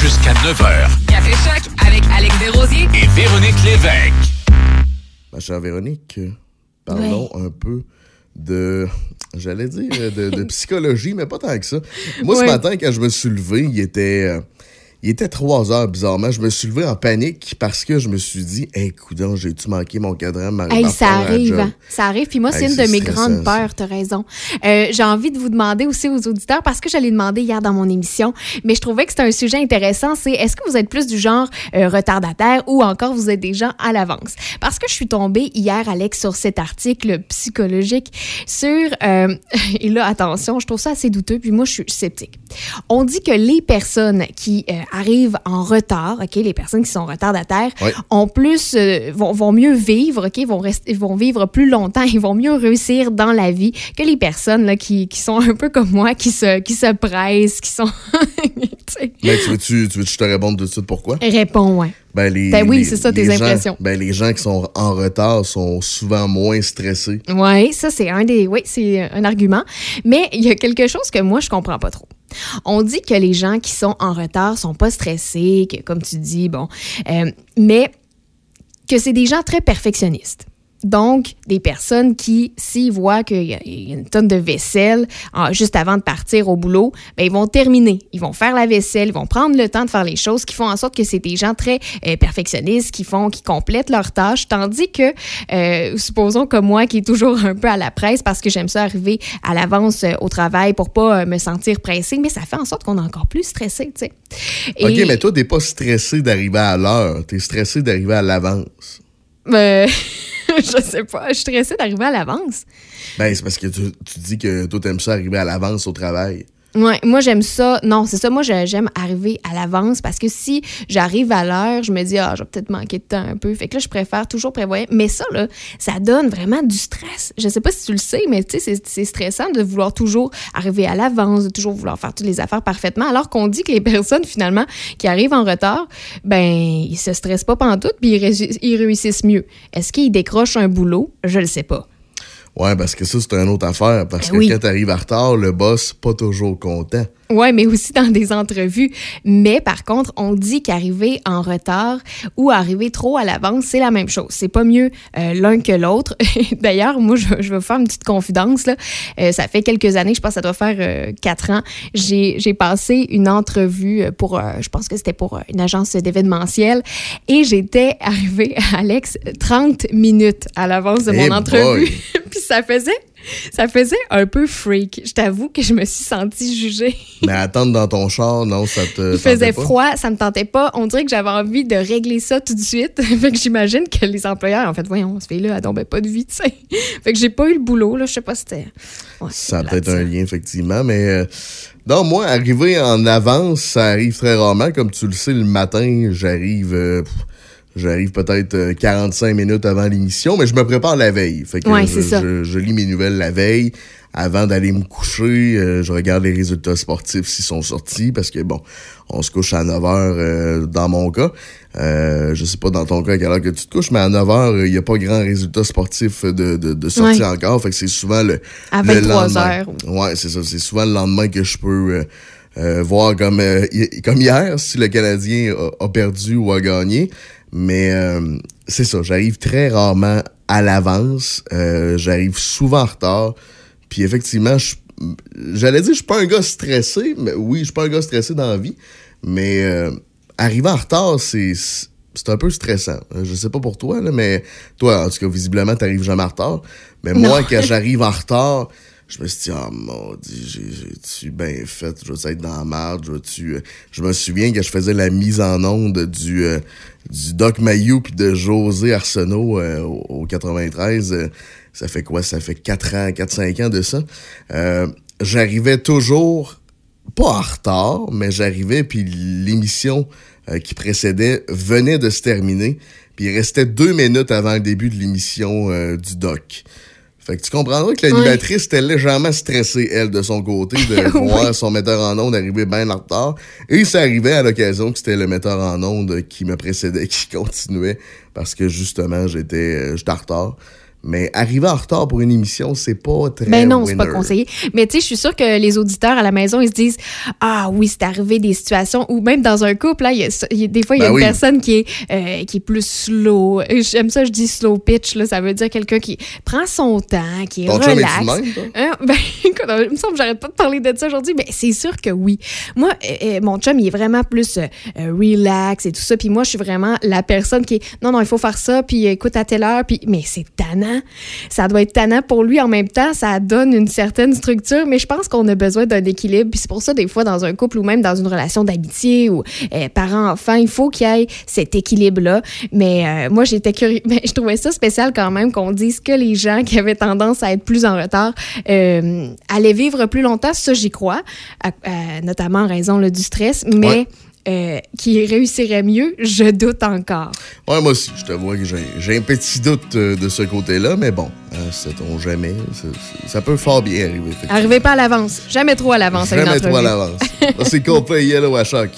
Jusqu'à 9h. Café Choc avec Alex Desrosiers et Véronique Lévesque. Ma chère Véronique, parlons un peu de, j'allais dire, de, de, psychologie, mais pas tant que ça. Moi, ce matin, quand je me suis levé, il était, euh, il était 3 heures, bizarrement. Je me suis levé en panique parce que je me suis dit, hey, coudonc, j'ai-tu manqué mon cadran? Hey, ça arrive. job? Ça arrive. Puis moi, c'est Hey, une de mes grandes peurs, tu as raison. Euh, J'ai envie de vous demander aussi aux auditeurs, parce que je l'ai demandé hier dans mon émission, mais je trouvais que c'était un sujet intéressant, c'est est-ce que vous êtes plus du genre euh, retardataire ou encore vous êtes des gens à l'avance? Parce que je suis tombée hier, Alex, sur cet article psychologique sur... euh, et là, attention, je trouve ça assez douteux, puis moi, je suis sceptique. On dit que les personnes qui euh, arrivent en retard, OK, les personnes qui sont retardataires, Ouais. ont plus, euh, vont, vont mieux vivre, OK, vont, rester, vont vivre plus longtemps, ils vont mieux réussir dans la vie que les personnes là, qui, qui sont un peu comme moi, qui se, qui se pressent, qui sont. Mais tu veux-tu tu veux que je te réponde tout de suite pourquoi? Réponds, ouais. Ben, les, Ben oui, c'est ça, tes gens- impressions. ben, les gens qui sont en retard sont souvent moins stressés. Oui, ça, c'est un des. Oui, c'est un argument. Mais il y a quelque chose que moi, je comprends pas trop. On dit que les gens qui sont en retard sont pas stressés, comme tu dis, bon, euh, mais que c'est des gens très perfectionnistes. Donc, des personnes qui, s'ils voient qu'il y, a une tonne de vaisselle juste avant de partir au boulot, ben, ils vont terminer. Ils vont faire la vaisselle, ils vont prendre le temps de faire les choses qui font en sorte que c'est des gens très euh, perfectionnistes, qui font, qui complètent leurs tâches. Tandis que, euh, supposons comme moi, qui est toujours un peu à la presse parce que j'aime ça arriver à l'avance euh, au travail pour pas me sentir pressée, mais ça fait en sorte qu'on est encore plus stressé, tu sais. OK, mais toi, t'es pas stressé d'arriver à l'heure. T'es stressé d'arriver à l'avance. Je sais pas, je suis stressée d'arriver à l'avance. Ben, c'est parce que tu, tu dis que toi, t'aimes ça arriver à l'avance au travail. Moi j'aime ça. Non, c'est ça. Moi j'aime arriver à l'avance parce que si j'arrive à l'heure, je me dis ah, je vais peut-être manquer de temps un peu. Fait que là je préfère toujours prévoir. Mais ça là, ça donne vraiment du stress. Je sais pas si tu le sais, mais tu sais c'est- stressant de vouloir toujours arriver à l'avance, de toujours vouloir faire toutes les affaires parfaitement, alors qu'on dit que les personnes finalement qui arrivent en retard, ben ils se stressent pas pantoute puis ils, ils réussissent mieux. Est-ce qu'ils décrochent un boulot? Je le sais pas. Ouais, parce que ça, c'est une autre affaire. Parce Ben que oui. quand t'arrives en retard, le boss, pas toujours content. Ouais, mais aussi dans des entrevues. Mais par contre, on dit qu'arriver en retard ou arriver trop à l'avance, c'est la même chose. C'est pas mieux euh, l'un que l'autre. D'ailleurs, moi, je, je vais vous faire une petite confidence. Là. Euh, ça fait quelques années, je pense que ça doit faire euh, quatre ans. J'ai j'ai passé une entrevue pour, euh, je pense que c'était pour euh, une agence d'événementiel, et j'étais arrivée, Alex, 30 minutes à l'avance de mon Eh entrevue. Puis ça faisait, ça faisait un peu freak. Je t'avoue que je me suis sentie jugée. Mais attendre dans ton char, non, ça te. Il faisait pas? froid, ça me tentait pas. On dirait que j'avais envie de régler ça tout de suite. fait que j'imagine que les employeurs, en fait, voyons, ce fille-là, elle tombait pas de vie, tu sais. fait que j'ai pas eu le boulot, là. Je sais pas si c'était. Ouais, Ça a peut-être un lien, effectivement, mais. euh, non, moi, arriver en avance, ça arrive très rarement. Comme tu le sais, le matin, j'arrive. euh, J'arrive peut-être euh, 45 minutes avant l'émission, mais je me prépare la veille. Fait que Ouais, je, c'est ça. je- je lis mes nouvelles la veille. Avant d'aller me coucher, euh, je regarde les résultats sportifs s'ils sont sortis, parce que bon, on se couche à 9 heures euh, dans mon cas. Euh, je sais pas dans ton cas à quelle heure que tu te couches, mais à 9 heures, il n'y a pas grand résultat sportif de, de, de sortie Ouais. encore. Fait que c'est souvent le, À le 23 lendemain. heures. Ouais, c'est ça. C'est souvent le lendemain que je peux euh, euh, voir comme, euh, comme hier si le Canadien a, a perdu ou a gagné. Mais euh, c'est ça, j'arrive très rarement à l'avance. Euh, j'arrive souvent en retard. Puis effectivement, j'allais dire, je suis pas un gars stressé. Mais oui, je suis pas un gars stressé dans la vie. Mais euh, arriver en retard, c'est c'est un peu stressant. Je sais pas pour toi, là, mais toi, en tout cas, visiblement, t'arrives jamais en retard. Mais moi, quand j'arrive en retard, je me suis dit, ah, maudit, j'ai- j'ai-tu bien fait? Je vais être dans la merde? Je vais-tu. euh, Je me souviens que je faisais la mise en onde du, euh, du Doc Mayou puis de José Arsenault euh, au, au 93. euh, ça fait quoi? Ça fait 4 ans, 4-5 ans de ça. Euh, J'arrivais toujours pas en retard, mais j'arrivais, puis l'émission qui précédait venait de se terminer, puis il restait deux minutes avant le début de l'émission du doc. Fait que tu comprendras que l'animatrice était légèrement stressée, elle, de son côté, de voir son metteur en onde arriver bien en retard. Et ça arrivait à l'occasion que c'était le metteur en onde qui me précédait, qui continuait, parce que justement, j'étais euh, j'étais en retard. Mais arriver en retard pour une émission, c'est pas très Ben non, c'est pas conseillé. Mais tu sais, je suis sûre que les auditeurs à la maison, ils se disent Ah oui, c'est arrivé des situations où même dans un couple, là, il y a, y a- des fois, il y a Ben une oui. personne qui est, euh, qui est plus slow. Et J'aime ça, je dis slow pitch, là, ça veut dire quelqu'un qui prend son temps, qui est relax. même, toi? Hein? Ben, écoute, il me semble que j'arrête pas de parler de ça aujourd'hui, mais c'est sûr que oui. Moi, euh, euh, mon chum, il est vraiment plus euh, euh, relax et tout ça. Puis moi, je suis vraiment la personne qui est non, non, il faut faire ça, puis euh, écoute à telle heure. Puis, mais c'est tannant. Ça doit être tannant pour lui. En même temps, ça donne une certaine structure, mais je pense qu'on a besoin d'un équilibre. Puis c'est pour ça, des fois, dans un couple ou même dans une relation d'amitié ou euh, parent-enfant, il faut qu'il y ait cet équilibre-là. Mais euh, moi, j'étais curieux. Mais je trouvais ça spécial quand même qu'on dise que les gens qui avaient tendance à être plus en retard euh, allaient vivre plus longtemps. Ça, j'y crois, notamment en raison du stress. Mais. Euh, qui réussirait mieux, je doute encore. Ouais, moi aussi, je te vois que j'ai un petit doute euh, de ce côté-là, mais bon, hein, sait-on jamais. Ça, peut fort bien arriver. Arrivez pas à l'avance. Jamais trop à l'avance. à une Jamais trop à l'avance. C'est Coldplay Yellow à choc.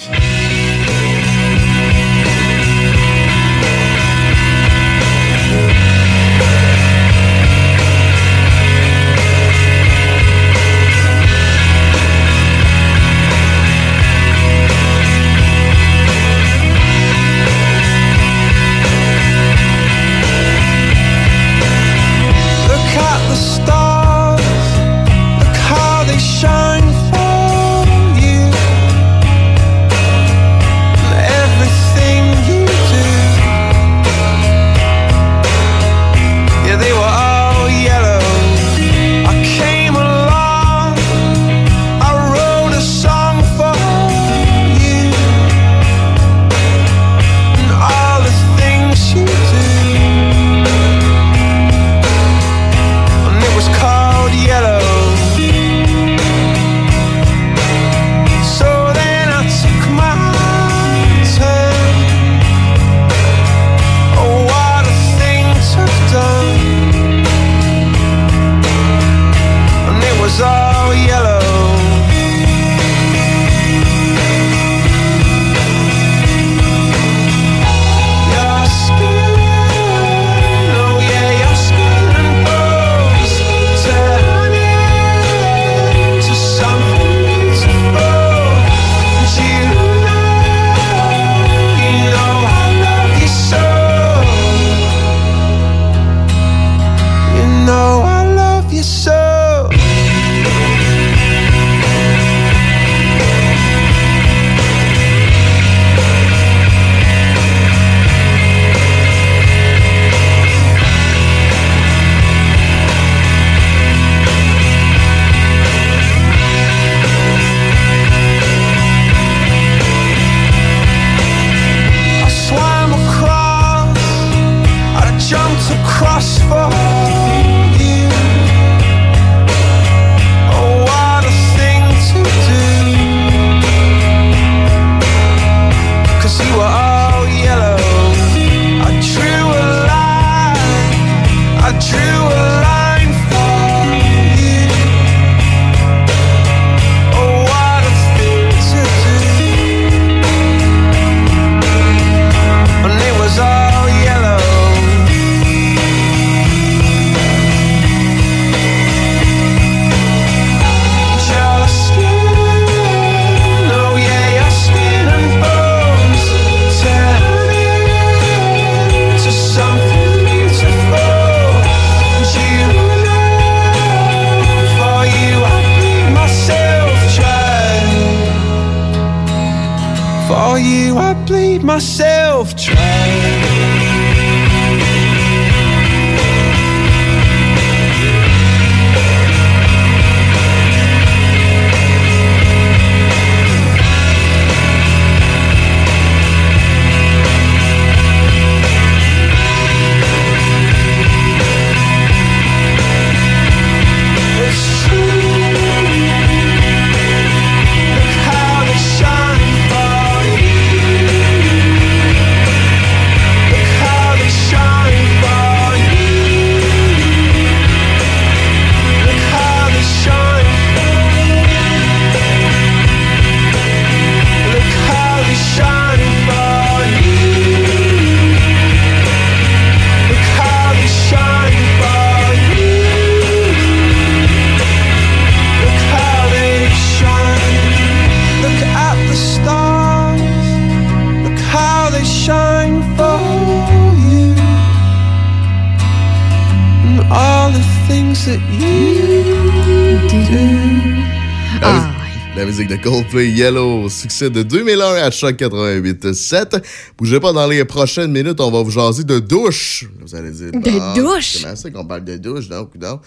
Succès de 2001 à Choc 88.7. Bougez pas dans les prochaines minutes, on va vous jaser de douche. Vous allez dire, De ah, douche? Comment ça qu'on parle de douche? Non, non.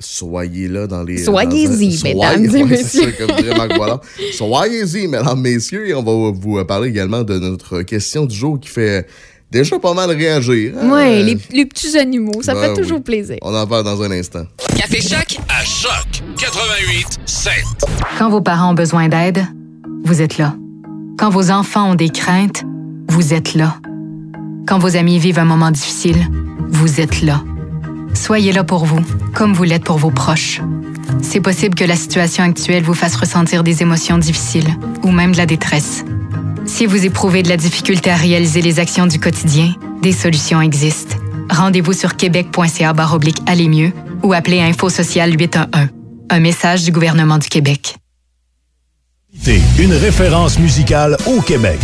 Soyez là dans les. Soyez-y, mesdames et Soyez- ouais, messieurs. c'est. Soyez-y, mesdames, messieurs. Et on va vous parler également de notre question du jour qui fait déjà pas mal réagir. hein? Ouais, les, les petits animaux, ça Ben fait toujours oui. plaisir. On en parle dans un instant. Café Choc. À Choc 88 7. Quand vos parents ont besoin d'aide, vous êtes là. Quand vos enfants ont des craintes, vous êtes là. Quand vos amis vivent un moment difficile, vous êtes là. Soyez là pour vous, comme vous l'êtes pour vos proches. C'est possible que la situation actuelle vous fasse ressentir des émotions difficiles ou même de la détresse. Si vous éprouvez de la difficulté à réaliser les actions du quotidien, des solutions existent. Rendez-vous sur québec.ca aller mieux ou appelez Info Social 811. Un message du gouvernement du Québec. Une référence musicale au Québec.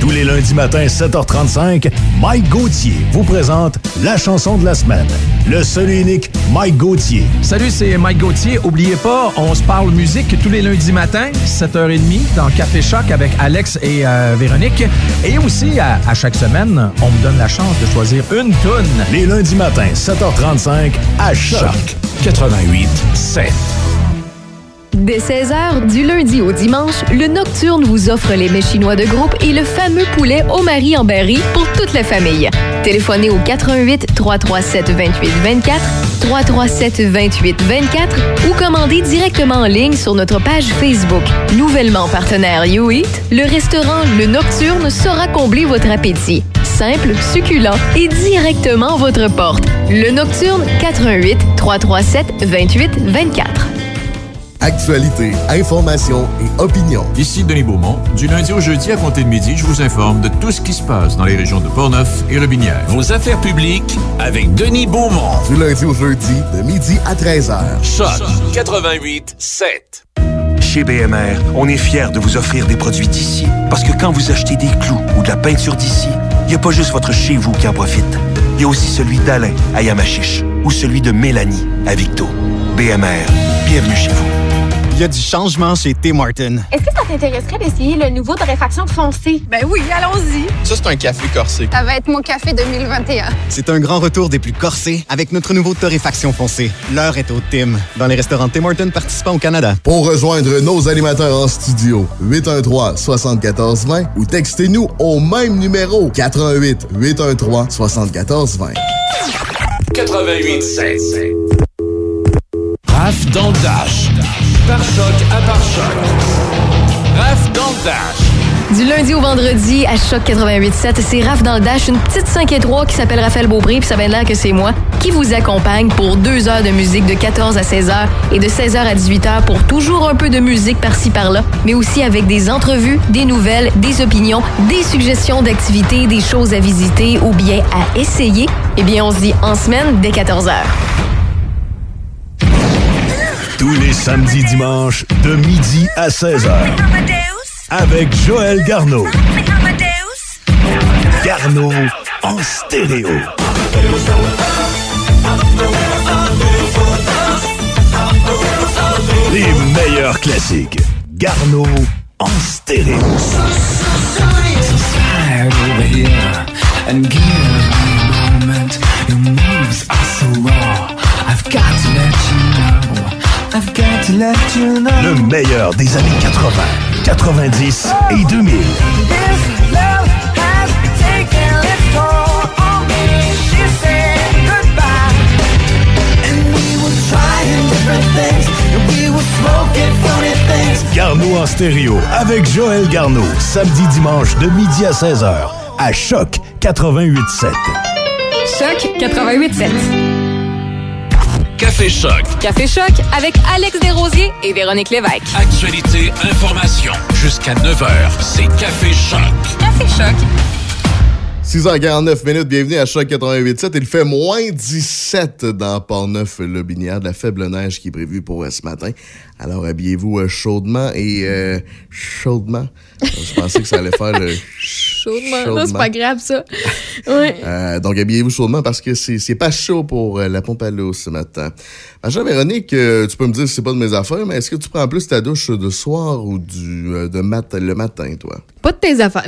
Tous les lundis matins, 7h35, Mike Gauthier vous présente la chanson de la semaine. Le seul et unique Mike Gauthier. Salut, c'est Mike Gauthier. Oubliez pas, on se parle musique tous les lundis matins, 7h30, dans Café Choc avec Alex et euh, Véronique. Et aussi, à, à chaque semaine, on me donne la chance de choisir une toune. Les lundis matins, 7h35, à Choc. 88 7. Dès 16h, du lundi au dimanche, le Nocturne vous offre les mets chinois de groupe et le fameux poulet au mari en berry pour toute la famille. Téléphonez au 88 337 28 24, 337 28 24 ou commandez directement en ligne sur notre page Facebook. Nouvellement partenaire YouEat, le restaurant Le Nocturne saura combler votre appétit. Simple, succulent et directement à votre porte. Le Nocturne 88 337 28 24. Actualité, information et opinion. Ici Denis Beaumont. Du lundi au jeudi à compter de midi, je vous informe de tout ce qui se passe dans les régions de Portneuf et Robinière. Vos affaires publiques avec Denis Beaumont. Du lundi au jeudi, de midi à 13h. Choc 88 7. Chez BMR, on est fiers de vous offrir des produits d'ici. Parce que quand vous achetez des clous ou de la peinture d'ici, il n'y a pas juste votre chez vous qui en profite. Il y a aussi celui d'Alain à Yamachiche ou celui de Mélanie à Victo. BMR, bienvenue chez vous. Il y a du changement chez Tim Martin. Est-ce que ça t'intéresserait d'essayer le nouveau torréfaction foncé? Ben oui, allons-y. Ça, c'est un café corsé. Ça va être mon café 2021. C'est un grand retour des plus corsés avec notre nouveau torréfaction foncé. L'heure est au Tim, dans les restaurants Tim Hortons participants au Canada. Pour rejoindre nos animateurs en studio, 813-7420 ou textez-nous au même numéro 88 813 7420. 88.7. Raph dans le Dash. Par choc à par choc. Raph dans le Dash. Du lundi au vendredi à Choc 88.7, c'est Raph dans le Dash, une petite 5 et 3 qui s'appelle Raphaël Beaupré, puis ça de là que c'est moi, qui vous accompagne pour deux heures de musique de 14 à 16 heures et de 16 heures à 18 heures pour toujours un peu de musique par-ci par-là, mais aussi avec des entrevues, des nouvelles, des opinions, des suggestions d'activités, des choses à visiter ou bien à essayer. Eh bien, on se dit en semaine dès 14 heures. Tous les samedis dimanches, de midi à 16h. Avec Joël Garneau. Garneau en stéréo. Les meilleurs classiques. Garneau en stéréo. Le meilleur des années 80, 90 et 2000. This love has taken its toll on me. She said goodbye. And we were trying different things. And we were smoking funny things. Garneau en stéréo avec Joël Garneau. Samedi, dimanche de midi à 16h. À Choc 88.7. Choc 88.7. Café Choc. Café Choc avec Alex Desrosiers et Véronique Lévesque. Actualité, information. Jusqu'à 9h, c'est Café Choc. Café Choc. 6h49 minutes, bienvenue à Choc 88.7. Il fait moins 17 dans Port-Neuf, le Binière, de la faible neige qui est prévue pour euh, ce matin. Alors habillez-vous euh, chaudement et euh, chaudement. Je pensais que ça allait faire le Chaudement. Chaudement. C'est pas grave, ça. Ouais. Euh, donc, habillez-vous chaudement parce que c'est pas chaud pour euh, la pompe à l'eau ce matin. Ma chère Véronique, euh, tu peux me dire si c'est pas de mes affaires, mais est-ce que tu prends plus ta douche de soir ou du de mat le matin, toi? Pas de tes affaires.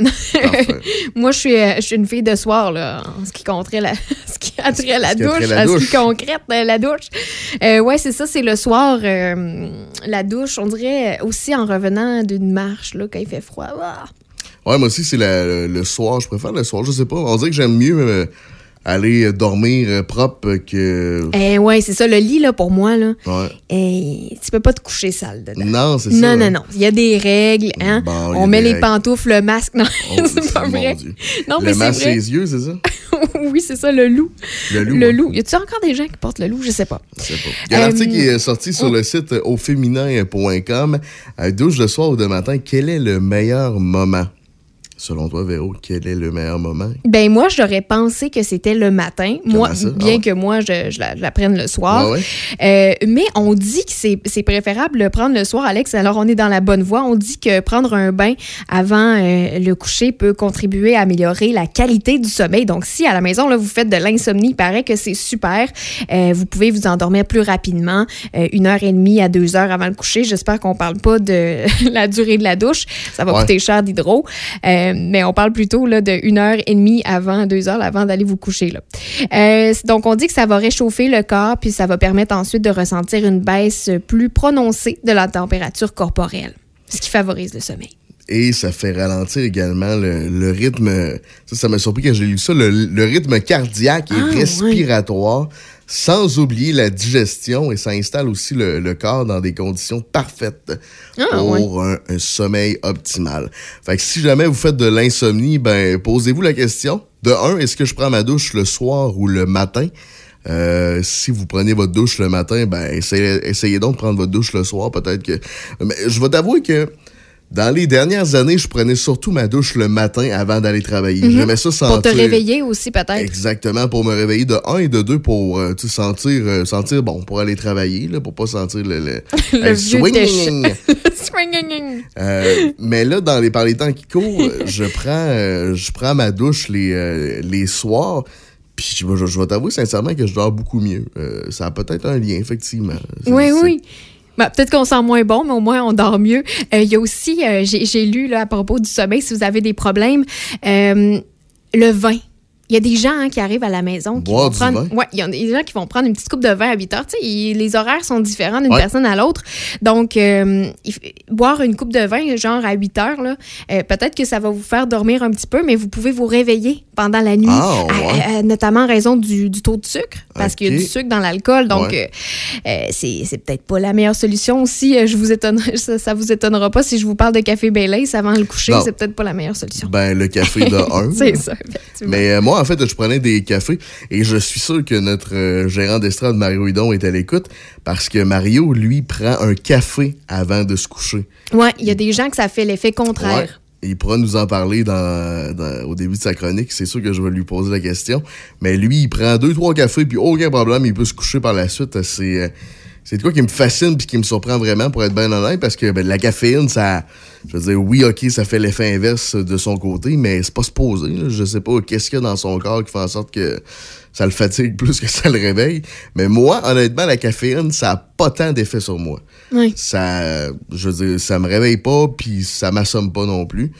Moi, je suis, je suis une fille de soir, là, en ce qui compterait la, ce qui a trait à la douche, la en ce douche. qui concrète la douche. Ouais, c'est ça, c'est le soir, la douche, on dirait aussi en revenant d'une marche, là, quand il fait froid. Ah! Ouais, moi aussi, c'est le, le soir. Je préfère le soir, je sais pas. On dirait que j'aime mieux euh, aller dormir euh, propre que... Eh ouais, c'est ça, le lit, là, pour moi, là, Ouais. eh, tu peux pas te coucher sale dedans. Non, c'est ça. Non, non, non. Il y a des règles, hein. Bon, on met les règles. pantoufles, le masque. Non, Oh, c'est pas vrai. Dieu. Non, le mais masque vrai. les yeux, c'est ça? oui, c'est ça, le loup. Le loup. Le loup. Y a-tu encore des gens qui portent le loup? Je sais pas. Je sais pas. Il y a un Euh, article qui est sorti sur oh. le site auféminin.com. Douche de soir ou de matin, quel est le meilleur moment? Selon toi, Véro, quel est le meilleur moment? Ben moi, j'aurais pensé que c'était le matin. moi, ça? bien Ah ouais? que moi, je, je la, je la prenne le soir. Ouais, Euh, mais on dit que c'est préférable de prendre le soir, Alex. Alors, on est dans la bonne voie. On dit que prendre un bain avant euh, le coucher peut contribuer à améliorer la qualité du sommeil. Donc, si à la maison, là, vous faites de l'insomnie, il paraît que c'est super. Euh, vous pouvez vous endormir plus rapidement, une heure et demie à deux heures avant le coucher. J'espère qu'on parle pas de la durée de la douche. Ça va Ouais. coûter cher d'hydro. Euh, mais on parle plutôt là, de une heure et demie avant, deux heures avant d'aller vous coucher. Là. Euh, donc, on dit que ça va réchauffer le corps, puis ça va permettre ensuite de ressentir une baisse plus prononcée de la température corporelle, ce qui favorise le sommeil. Et ça fait ralentir également le, le rythme. Ça, ça m'a surpris quand j'ai lu ça. Le, le rythme cardiaque et Ah, respiratoire, sans oublier la digestion. Et ça installe aussi le, le corps dans des conditions parfaites Ah, pour un, un sommeil optimal. Fait que si jamais vous faites de l'insomnie, ben posez-vous la question. De un, est-ce que je prends ma douche le soir ou le matin? Euh, si vous prenez votre douche le matin, ben essayez, essayez donc de prendre votre douche le soir. Peut-être que. Mais je vais t'avouer que dans les dernières années, je prenais surtout ma douche le matin avant d'aller travailler. Mhm. J'aimais ça sentir. Pour te réveiller aussi, peut-être. Exactement, pour me réveiller de un et de deux pour euh, tu sentir, euh, sentir bon, pour aller travailler, là, pour pas sentir le, le, Le le vieux swing. Swinging. Euh, mais là, dans les, par les temps qui courent, je prends, euh, je prends ma douche les, les soirs. Puis je, je- je vais t'avouer sincèrement que je dors beaucoup mieux. Ça a peut-être un lien, effectivement. Oui, oui. Ben, Peut-être qu'on sent moins bon, mais au moins on dort mieux. Euh, Il y a aussi, euh, j'ai j'ai lu là, à propos du sommeil, si vous avez des problèmes, euh, le vin. Il y a des gens hein, qui arrivent à la maison. Qui Boire vont du prendre, vin. Ouais, il y a des gens qui vont prendre une petite coupe de vin à 8 heures. Tu sais, il- les horaires sont différents d'une Ouais. personne à l'autre. Donc, euh, il boire une coupe de vin, genre à 8 heures, là, euh, peut-être que ça va vous faire dormir un petit peu, mais vous pouvez vous réveiller pendant la nuit, Ah, à- ouais. à- à- notamment en raison du, du taux de sucre, parce qu'il y a du sucre dans l'alcool. Donc, Ouais. euh, euh, c'est peut-être pas la meilleure solution aussi. Je vous ça, ça vous étonnera pas si je vous parle de café Baileys avant le coucher. C'est peut-être pas la meilleure solution. Ben, le café de 1. C'est ça, effectivement. Mais euh, moi, en fait, je prenais des cafés et je suis sûr que notre euh, gérant d'estrade, Mario Hidon, est à l'écoute parce que Mario, lui, prend un café avant de se coucher. Ouais, il y a des gens que ça fait l'effet contraire. Ouais. Il pourra nous en parler dans, dans- au début de sa chronique. C'est sûr que je vais lui poser la question. Mais lui, il prend deux, trois cafés, puis aucun problème, il peut se coucher par la suite. C'est, euh, c'est de quoi qui me fascine puis qui me surprend vraiment, pour être bien honnête, parce que ben, la caféine, ça. Je veux dire, oui, OK, ça fait l'effet inverse de son côté, mais c'est pas supposé. là. Je sais pas qu'est-ce qu'il y a dans son corps qui fait en sorte que ça le fatigue plus que ça le réveille. Mais moi, honnêtement, la caféine, ça a pas tant d'effet sur moi Oui. ça je veux dire ça me réveille pas puis ça m'assomme pas non plus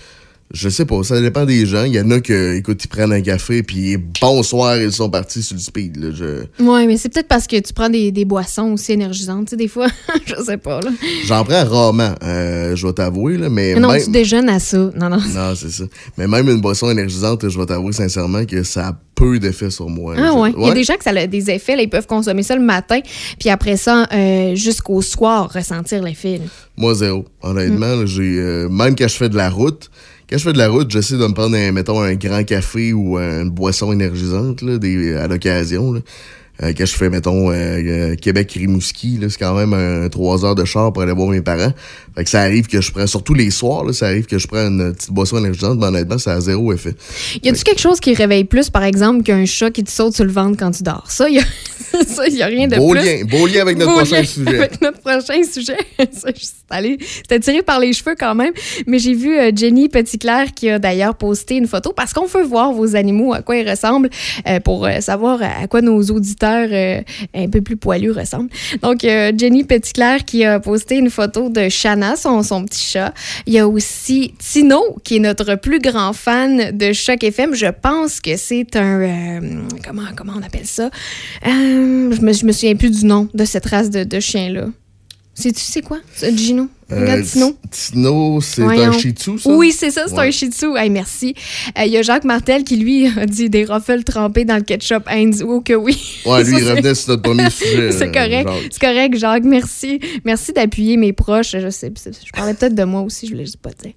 je sais pas ça dépend des gens il y en a que écoute ils prennent un café puis bonsoir ils sont partis sur le speed là. je Ouais, mais c'est peut-être parce que tu prends des, des boissons aussi énergisantes. Tu sais, des fois, je sais pas, là. j'en prends rarement euh, je vais t'avouer là mais Mais non, même- tu déjeunes à ça. Non, non. non c'est ça mais même une boisson énergisante je vais t'avouer sincèrement que ça a peu d'effet sur moi Ah ouais. Il y a des gens que ça a des effets, là, ils peuvent consommer ça le matin, puis après ça, euh, jusqu'au soir, ressentir l'effet. Moi, zéro. Honnêtement, là, j'ai euh, même quand je fais de la route, quand je fais de la route, j'essaie de me prendre, un, mettons, un grand café ou une boisson énergisante là, à l'occasion. Euh, quand je fais, mettons, euh, euh, Québec-Rimouski, c'est quand même trois heures de char pour aller voir mes parents. Fait que ça arrive que je prends, surtout les soirs, là, ça arrive que je prends une petite boisson énergisante, mais honnêtement, ça a zéro effet. Y a-tu quelque chose qui réveille plus, par exemple, qu'un chat qui te saute sur le ventre quand tu dors? Ça, y a, ça, y a rien de Beau plus. lien, beau lien avec notre Beau prochain lien sujet. Avec notre prochain sujet. C'était tiré par les cheveux quand même. Mais j'ai vu euh, Jenny Petitclerc qui a d'ailleurs posté une photo parce qu'on veut voir vos animaux, à quoi ils ressemblent, euh, pour savoir à quoi nos auditeurs euh, un peu plus poilus ressemblent. Donc, euh, Jenny Petitclerc qui a posté une photo de Shanna, son, son petit chat. Il y a aussi Tino, qui est notre plus grand fan de Choc FM. Je pense que c'est un... euh, comment, comment on appelle ça? Euh, je, me, souviens plus du nom de cette race de, de chien-là. C'est quoi? C'est Gino? Euh, Tino. Tino, c'est un. Shih Tzu, ça? Oui, c'est ça, c'est Ouais. un Shih Tzu. Hey, merci. Euh, Il y a Jacques Martel qui, lui, a dit des ruffles trempés dans le ketchup Heinz. Oh que oui. Ouais, lui, il c'est- revenait sur notre premier sujet. c'est euh, correct. Jacques. C'est correct, Jacques. Merci. Merci d'appuyer mes proches. Je sais, je parlais peut-être de moi aussi, je voulais juste pas dire.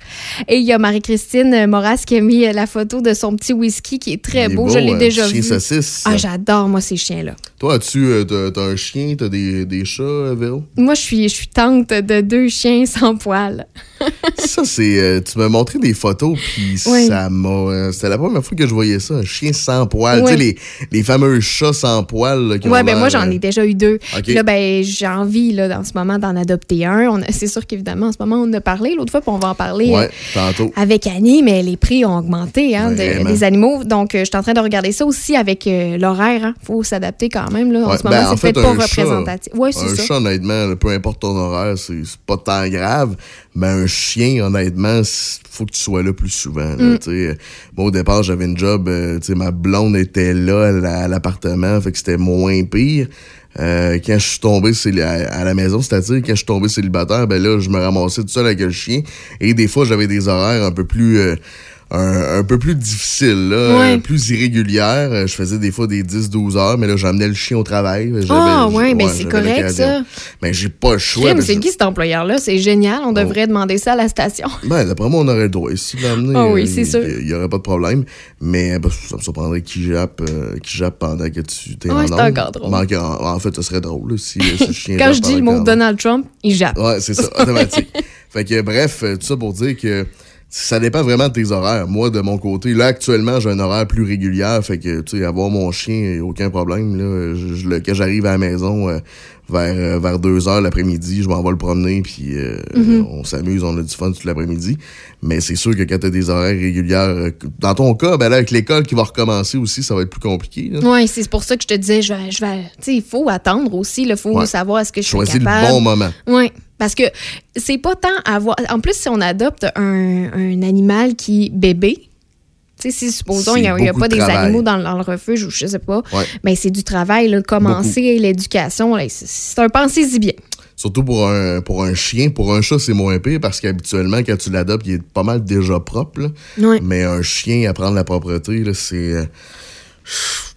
Et il y a Marie-Christine Moras qui a mis la photo de son petit whisky qui est très beau. beau, Je l'ai euh, déjà chien vu. saucisse. Ah, j'adore, moi, ces chiens-là. Toi, as-tu t'as un chien, t'as des, des chats, Véro? Moi, je suis, je suis tante de deux chiens sans poils. ça, c'est. euh, tu m'as montré des photos, puis Oui. ça m'a. euh, c'était la première fois que je voyais ça, un chien sans poils. Tu sais, les, les fameux chats sans poils. Ouais, ben moi, j'en euh, ai déjà eu deux. OK. Puis Là, ben, j'ai envie, là, en ce moment, d'en adopter un. C'est sûr qu'évidemment, en ce moment, on en a parlé. L'autre fois, puis on va en parler Ouais, tantôt. avec Annie, mais les prix ont augmenté hein, de- des animaux. Donc, je suis en train de regarder ça aussi avec euh, l'horaire. Il faut s'adapter quand même. Là. En Ouais, ce moment, ben, en c'est fait, peut-être pas un chat- représentatif. Oui, c'est Un ça. chat, honnêtement, peu importe ton horaire, c'est c'est pas tant grave. Mais un chien, honnêtement, faut que tu sois là plus souvent. là, Mm. Moi, au départ, j'avais une job, euh, ma blonde était là à la- à l'appartement, fait que c'était moins pire. Euh, quand je suis tombé à la maison, c'est-à-dire quand je suis tombé célibataire, ben là, je me ramassais tout seul avec le chien. Et des fois, j'avais des horaires un peu plus... euh, un, un peu plus difficiles, là, euh, plus irrégulières. Euh, Je faisais des fois des 10-12 heures, mais là, j'amenais le chien au travail. Ah, ouais, ben, c'est correct, ça. Mais j'ai pas le choix. C'est qui cet employeur-là? C'est génial. On devrait demander ça à la station. Ben, d'après moi, on aurait le droit ici de l'amener. Ah oui, euh, c'est sûr. Il y aurait pas de problème. Mais ben, ça me surprendrait qui jappe, euh, jappe pendant que tu t'es Ouais, en encore drôle. Mais en, en fait, ce serait drôle si, le chien Quand je dis le mot. Donald Trump, il jappe. Ouais, c'est ça, automatique. fait que bref, tout ça pour dire que ça dépend vraiment de tes horaires. Moi, de mon côté, là, actuellement, j'ai un horaire plus régulier. Fait que, tu sais, avoir mon chien, aucun problème. Là, je, je le- quand j'arrive à la maison euh, vers, euh, vers 2 heures l'après-midi, je m'en vais le promener, puis euh, Mhm. on s'amuse, on a du fun toute l'après-midi. Mais c'est sûr que quand t'as des horaires régulières, euh, dans ton cas, ben là, avec l'école qui va recommencer aussi, ça va être plus compliqué. Oui, c'est pour ça que je te disais, je vais, je vais, tu sais, il faut attendre aussi, il faut Ouais. savoir est-ce que je suis Choisis le capable. bon moment. Oui, parce que c'est pas tant avoir. En plus, si on adopte un, un animal qui bébé, Tu sais, si supposons, il n'y a, y a pas de des animaux dans, dans le refuge ou je sais pas, Ouais. ben c'est du travail, là, commencer l'éducation, c'est- un pensez-y bien. Surtout pour un, pour un chien. Pour un chat, c'est moins pire parce qu'habituellement, quand tu l'adoptes, il est pas mal déjà propre. là. Ouais. Mais un chien, apprendre la propreté, c'est.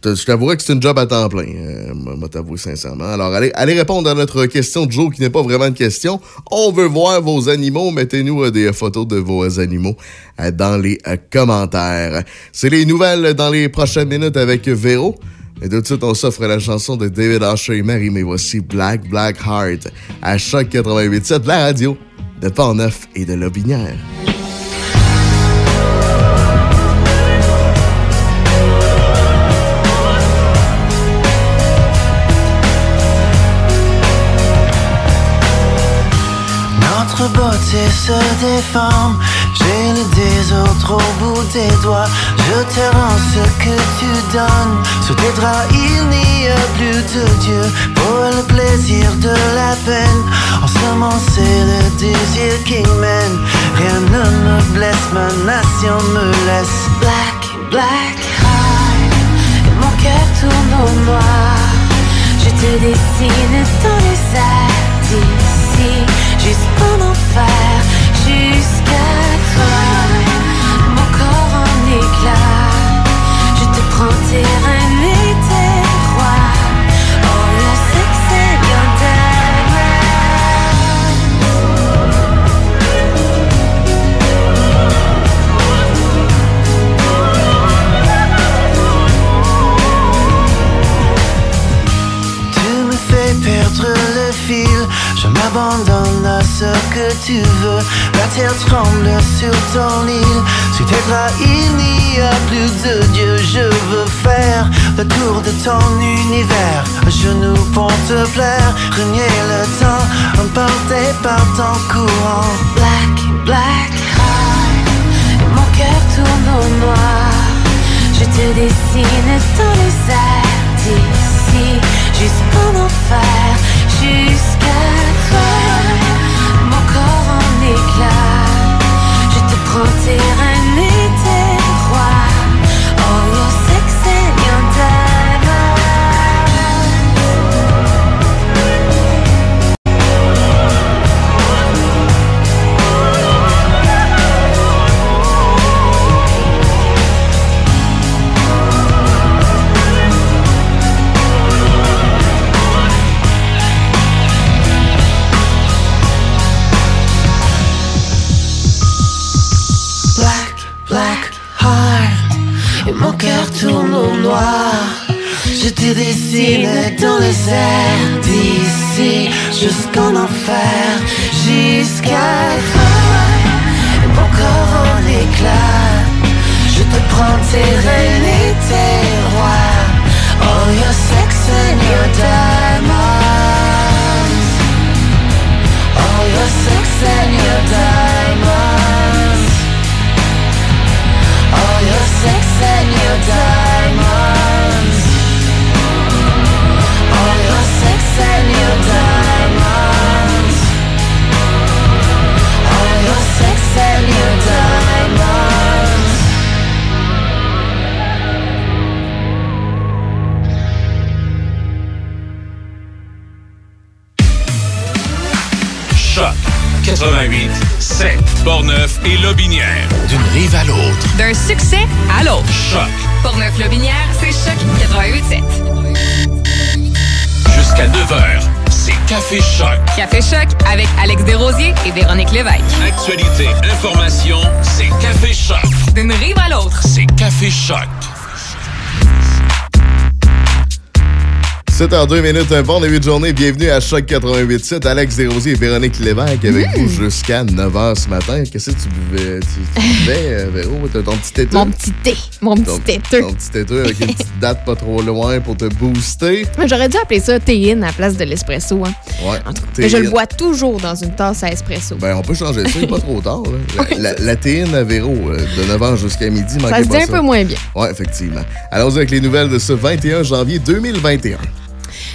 Je t'avouerais que c'est une job à temps plein, euh, moi t'avouer sincèrement. Alors, allez, allez répondre à notre question de jour qui n'est pas vraiment une question. On veut voir vos animaux. Mettez-nous euh, des photos de vos animaux euh, dans les euh, commentaires. C'est les nouvelles dans les prochaines minutes avec Véro. Et de suite, on s'offre la chanson de David Asher et Marie, mais voici Black Black Heart à Choc 88.7, la radio de Pont-Neuf et de Lobinière. Beauté se déforme, j'ai le désordre au bout des doigts. Je te rends ce que tu donnes. Sous tes draps, il n'y a plus de Dieu. Pour le plaisir de la peine, ensemencer le désir qui mène. Rien ne me blesse, ma nation me laisse. Black, black heart, et mon cœur tourne au noir. Je te dessine dans les airs d'ici jusqu'en enfer, jusqu'à toi. Mon corps en éclats, je te prends tes rênes et tes rois. Oh, le sexe est bien Tu me fais perdre le fil, je m'abandonne à ce que tu veux. La terre tremble sur ton île, sur tes draps il n'y a plus de Dieu. Je veux faire le tour de ton univers, à genoux pour te plaire, renier le temps, emporté par ton courant. Black, black heart, et mon cœur tourne au noir. Je te dessine dans les airs d'ici jusqu'en enfer, jusqu'à en éclats, je te rênes tourne au noir. Je te dessine dans les airs D'ici jusqu'en enfer Jusqu'à Et mon corps en éclats Je te prends tes reines et tes rois Oh your sex and your diamonds Oh your sex and your diamonds 88 7 Portneuf et Lobinière. D'une rive à l'autre. D'un succès à l'autre. Choc Pour neuf Lobinière, c'est Choc 88.7. jusqu'à 9h. C'est Café Choc. Café Choc avec Alex Desrosiers et Véronique Lévesque. Actualité, information, c'est Café Choc. D'une rive à l'autre. C'est Café Choc. 7h02 minutes, un bon début de journée. Bienvenue à Choc 88.7. Alex Desrosiers et Véronique Lévesque avec Mm. vous jusqu'à 9h ce matin. Qu'est-ce que tu buvais? Tu, tu buvais, euh, Véro? T'as ton petit téteux? Mon petit thé, mon petit téteux. Ton petit téteux avec une petite date pas trop loin pour te booster. J'aurais dû appeler ça théine à la place de l'espresso. Hein. Ouais. Mais je le bois toujours dans une tasse à espresso. Ben, on peut changer ça, il pas trop tard. là. La, la- la théine à Véro, euh, de 9h jusqu'à midi, ça se dit un peu moins bien. Ouais, effectivement. Allons-y avec les nouvelles de ce 21 janvier 2021.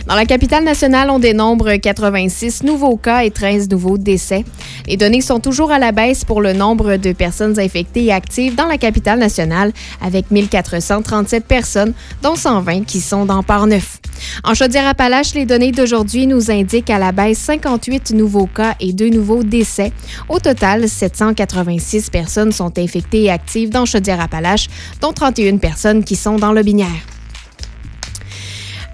Dans la capitale nationale, on dénombre 86 nouveaux cas et 13 nouveaux décès. Les données sont toujours à la baisse pour le nombre de personnes infectées et actives dans la capitale nationale, avec 1437 personnes, dont 120 qui sont dans Port-Neuf. En Chaudière-Appalaches, les données d'aujourd'hui nous indiquent à la baisse 58 nouveaux cas et 2 nouveaux décès. Au total, 786 personnes sont infectées et actives dans Chaudière-Appalaches, dont 31 personnes qui sont dans le Binière.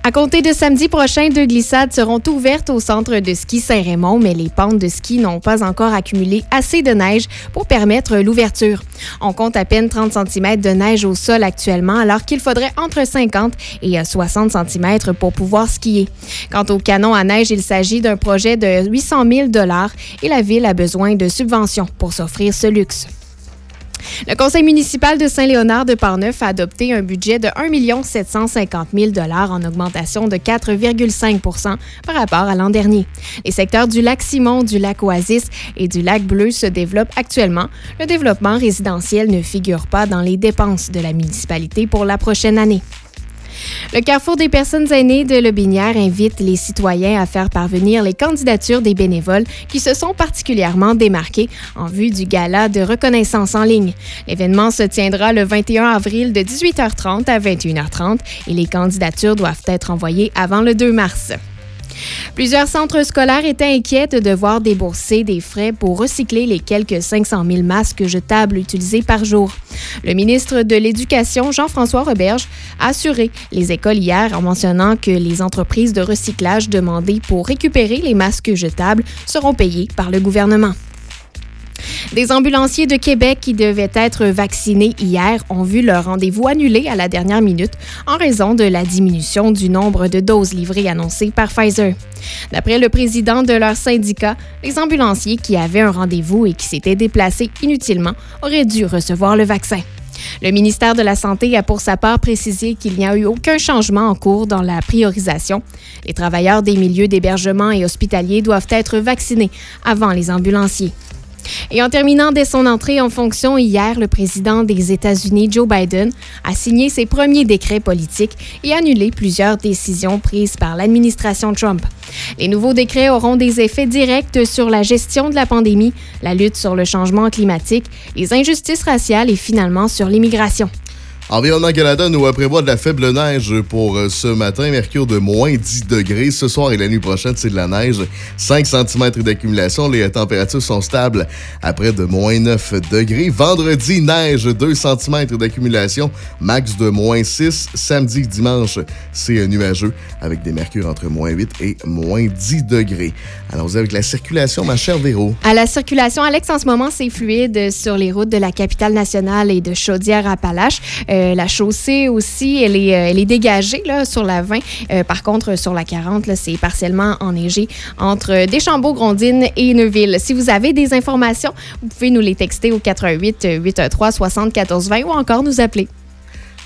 À compter de samedi prochain, deux glissades seront ouvertes au centre de ski Saint-Raymond, mais les pentes de ski n'ont pas encore accumulé assez de neige pour permettre l'ouverture. On compte à peine 30 cm de neige au sol actuellement, alors qu'il faudrait entre 50 et 60 cm pour pouvoir skier. Quant au canon à neige, il s'agit d'un projet de 800 000 et la ville a besoin de subventions pour s'offrir ce luxe. Le conseil municipal de Saint-Léonard de Parneuf a adopté un budget de 1 750 000 en augmentation de 4,5 par rapport à l'an dernier. Les secteurs du lac Simon, du lac Oasis et du lac Bleu se développent actuellement. Le développement résidentiel ne figure pas dans les dépenses de la municipalité pour la prochaine année. Le Carrefour des personnes aînées de Lobinière invite les citoyens à faire parvenir les candidatures des bénévoles qui se sont particulièrement démarqués en vue du gala de reconnaissance en ligne. L'événement se tiendra le 21 avril de 18h30 à 21h30 et les candidatures doivent être envoyées avant le 2 mars. Plusieurs centres scolaires étaient inquiets de devoir débourser des frais pour recycler les quelques 500 000 masques jetables utilisés par jour. Le ministre de l'Éducation, Jean-François Roberge, a assuré les écoles hier en mentionnant que les entreprises de recyclage demandées pour récupérer les masques jetables seront payées par le gouvernement. Des ambulanciers de Québec qui devaient être vaccinés hier ont vu leur rendez-vous annulé à la dernière minute en raison de la diminution du nombre de doses livrées annoncées par Pfizer. D'après le président de leur syndicat, les ambulanciers qui avaient un rendez-vous et qui s'étaient déplacés inutilement auraient dû recevoir le vaccin. Le ministère de la Santé a pour sa part précisé qu'il n'y a eu aucun changement en cours dans la priorisation. Les travailleurs des milieux d'hébergement et hospitaliers doivent être vaccinés avant les ambulanciers. Et en terminant dès son entrée en fonction hier, le président des États-Unis, Joe Biden, a signé ses premiers décrets politiques et annulé plusieurs décisions prises par l'administration Trump. Les nouveaux décrets auront des effets directs sur la gestion de la pandémie, la lutte sur le changement climatique, les injustices raciales et finalement sur l'immigration. Environnement Canada nous prévoit de la faible neige pour euh, ce matin. Mercure de moins 10 degrés. Ce soir et la nuit prochaine, c'est de la neige. 5 cm d'accumulation. Les températures sont stables à près de moins 9 degrés. Vendredi, neige, 2 cm d'accumulation. Max de moins 6. Samedi, dimanche, c'est euh, nuageux avec des mercures entre moins 8 et moins 10 degrés. Allons-y avec la circulation, ma chère Véro. À la circulation, Alex, en ce moment, c'est fluide sur les routes de la capitale nationale et de Chaudière-Appalaches. Euh, la chaussée aussi, elle est, euh, elle dégagée sur la 20. Euh, par contre, sur la 40, c'est partiellement enneigé entre Deschambault, Grondines et Neuville. Si vous avez des informations, vous pouvez nous les texter au 88 813 74 20 ou encore nous appeler.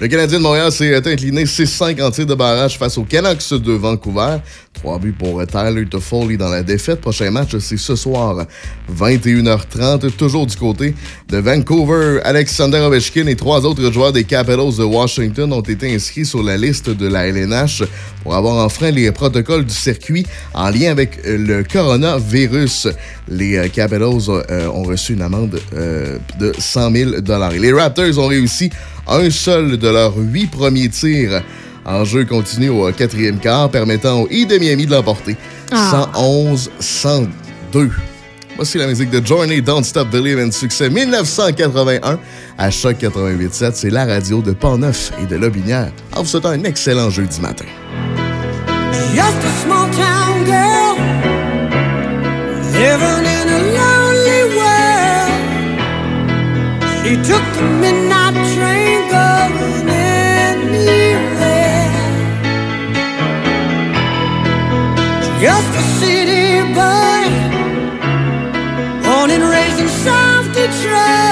Le Canadien de Montréal s'est incliné 6-5 en de barrage face aux Canucks de Vancouver. Trois buts pour Tyler Toffoli dans la défaite. Prochain match, c'est ce soir, 21h30. Toujours du côté de Vancouver, Alexander Ovechkin et trois autres joueurs des Capitals de Washington ont été inscrits sur la liste de la LNH pour avoir enfreint les protocoles du circuit en lien avec le coronavirus. Les Capitals euh, ont reçu une amende euh, de 100 000 Et les Raptors ont réussi un seul de leurs huit premiers tirs en jeu continu au quatrième quart, permettant au Heat de Miami de l'emporter. 111-102. Voici la musique de Journey Don't Stop Believing, succès 1981 à Choc 88.7. C'est la radio de Pont-Neuf et de Lobinière. En vous souhaitant un excellent jeudi matin. Just a small town girl living in a lonely world. She took the midnight Just a city boy, born and raised in South Detroit.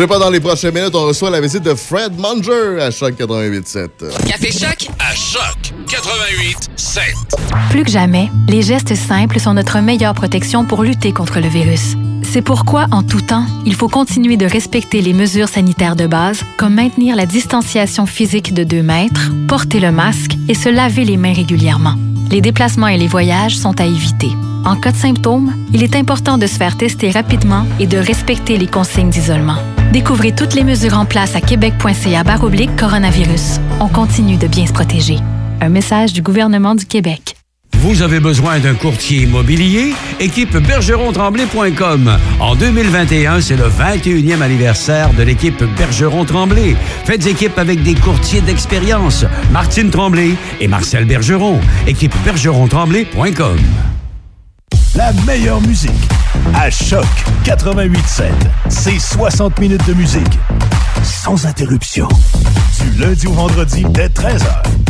Bougez pas dans les prochaines minutes, on reçoit la visite de Fred Munger à Choc 88.7. Café Choc? À Choc 88.7. Plus que jamais, les gestes simples sont notre meilleure protection pour lutter contre le virus. C'est pourquoi, en tout temps, il faut continuer de respecter les mesures sanitaires de base, comme maintenir la distanciation physique de 2 mètres, porter le masque et se laver les mains régulièrement. Les déplacements et les voyages sont à éviter. En cas de symptômes, il est important de se faire tester rapidement et de respecter les consignes d'isolement. Découvrez toutes les mesures en place à québec.ca baroblique coronavirus. On continue de bien se protéger. Un message du gouvernement du Québec. Vous avez besoin d'un courtier immobilier? Équipe bergeron-tremblay.com. En 2021, c'est le 21e anniversaire de l'équipe Bergeron-Tremblay. Faites équipe avec des courtiers d'expérience, Martine Tremblay et Marcel Bergeron. Équipe bergeron-tremblay.com. La meilleure musique. À Choc 88.7. C'est 60 minutes de musique. Sans interruption. Du lundi au vendredi dès 13h.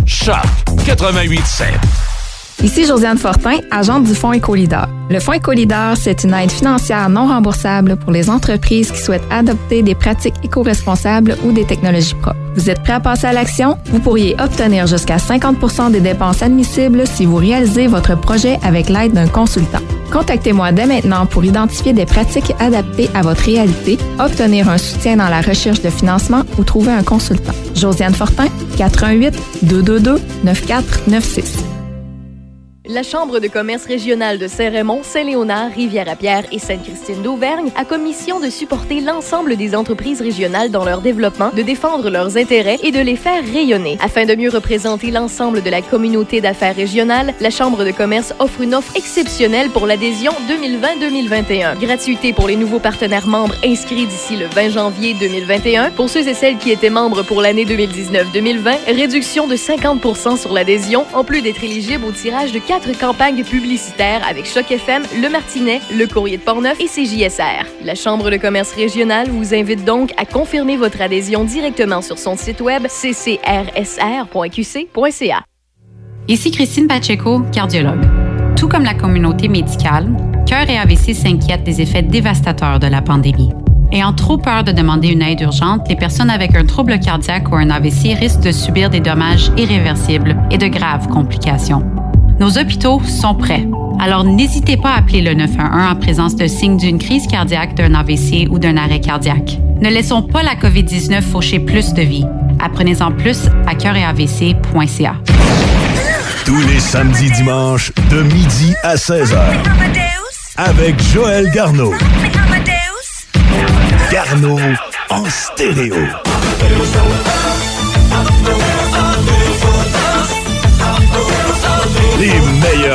Choc 88.7. Ici Josiane Fortin, agente du Fonds Écolideur. Le Fonds Écolideur, c'est une aide financière non remboursable pour les entreprises qui souhaitent adopter des pratiques éco-responsables ou des technologies propres. Vous êtes prêt à passer à l'action? Vous pourriez obtenir jusqu'à 50% des dépenses admissibles si vous réalisez votre projet avec l'aide d'un consultant. Contactez-moi dès maintenant pour identifier des pratiques adaptées à votre réalité, obtenir un soutien dans la recherche de financement ou trouver un consultant. Josiane Fortin, 88 222 9496. La Chambre de commerce régionale de Saint-Raymond, Saint-Léonard, Rivière-à-Pierre et Sainte-Christine d'Auvergne a commission de supporter l'ensemble des entreprises régionales dans leur développement, de défendre leurs intérêts et de les faire rayonner. Afin de mieux représenter l'ensemble de la communauté d'affaires régionale, la Chambre de commerce offre une offre exceptionnelle pour l'adhésion 2020-2021. Gratuité pour les nouveaux partenaires membres inscrits d'ici le 20 janvier 2021. Pour ceux et celles qui étaient membres pour l'année 2019-2020, réduction de 50% sur l'adhésion, en plus d'être éligible au tirage de 4 24 campagnes publicitaires avec Choc FM, Le Martinet, Le Courrier de Portneuf et CJSR. La Chambre de commerce régionale vous invite donc à confirmer votre adhésion directement sur son site web ccrsr.qc.ca. Ici Christine Pacheco, cardiologue. Tout comme la communauté médicale, Cœur et AVC s'inquiètent des effets dévastateurs de la pandémie. Ayant trop peur de demander une aide urgente, les personnes avec un trouble cardiaque ou un AVC risquent de subir des dommages irréversibles et de graves complications. Nos hôpitaux sont prêts. Alors n'hésitez pas à appeler le 911 en présence de signes d'une crise cardiaque, d'un AVC ou d'un arrêt cardiaque. Ne laissons pas la COVID-19 faucher plus de vies. Apprenez-en plus à cœuretavc.ca. Tous les samedis dimanches, de midi à 16h. Avec Joël Garneau. Garneau en stéréo.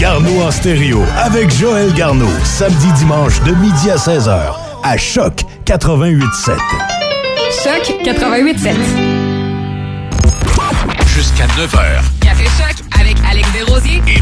Garneau en stéréo avec Joël Garneau. Samedi dimanche de midi à 16h à Choc 88.7. Choc 88.7. Jusqu'à 9h.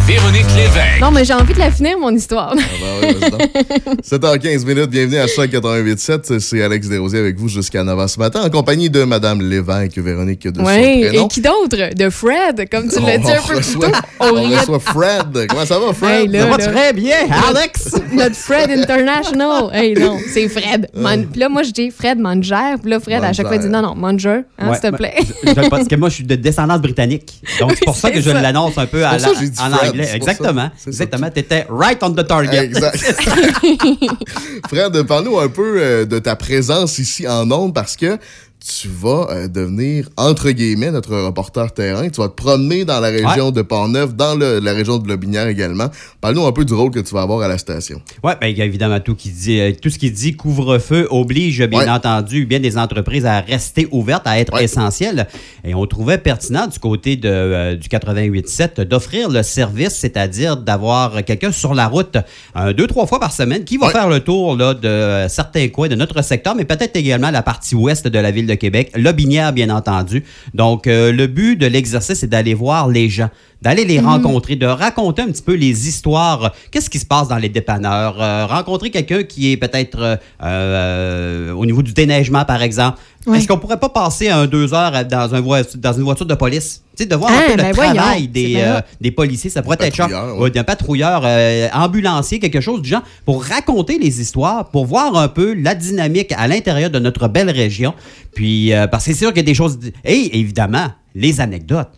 Véronique Lévesque. Non, mais j'ai envie de la finir, mon histoire. Ah bah oui, vas-y donc. 7h15 minutes, bienvenue à Choc 88.7. C'est Alex Desrosiers avec vous jusqu'à 9h ce matin, en compagnie de Madame Lévesque, Véronique de Oui, et qui d'autre? De Fred, comme tu l'as dit un peu plus tôt. on reçoit Fred. Comment ça va, Fred? Hey, là, Ça va là. très bien, Alex! Notre Fred International. Hey, non, c'est Fred. Man- Puis là, moi, je dis Fred Manger. Puis là, Fred, à chaque fois, il dit non, non, Manger, hein, Ouais, s'il te ben, plaît. je- je- parce que moi, je suis de descendance britannique. Donc, c'est pour ça que c'est je ça. l'annonce un peu à ça en Fred, anglais. Ça. Exactement. Exactement. Tu étais right on the target. Exact. Fred, parle-nous un peu euh, de ta présence ici en Onde parce que tu vas euh, devenir, entre guillemets, notre reporter terrain. Tu vas te promener dans la région Ouais. de Pont-Neuf, dans le- la région de Lobinière également. Parle-nous un peu du rôle que tu vas avoir à la station. Oui, bien évidemment, tout, qui dit, euh, tout ce qui dit couvre-feu oblige, bien Ouais. entendu, bien des entreprises à rester ouvertes, à être essentielles. Et on trouvait pertinent du côté de, euh, du 88.7 d'offrir le service, c'est-à-dire d'avoir quelqu'un sur la route deux, trois fois par semaine qui va faire le tour là, de euh, certains coins de notre secteur, mais peut-être également la partie ouest de la ville de Québec, Lobinière, bien entendu. Donc, euh, le but de l'exercice, c'est d'aller voir les gens, d'aller les Mhm. rencontrer, de raconter un petit peu les histoires. Qu'est-ce qui se passe dans les dépanneurs? Euh, rencontrer quelqu'un qui est peut-être euh, euh, au niveau du déneigement, par exemple. Est-ce qu'on pourrait pas passer un deux heures dans, un voi- dans une voiture de police? Tu sais, de voir Ah, un peu ben le voyons, travail des, euh, des policiers. Ça pourrait être genre, ouais, d'un patrouilleur, euh, ambulancier, quelque chose du genre, pour raconter les histoires, pour voir un peu la dynamique à l'intérieur de notre belle région. Puis, euh, parce que c'est sûr qu'il y a des choses... Et évidemment, les anecdotes.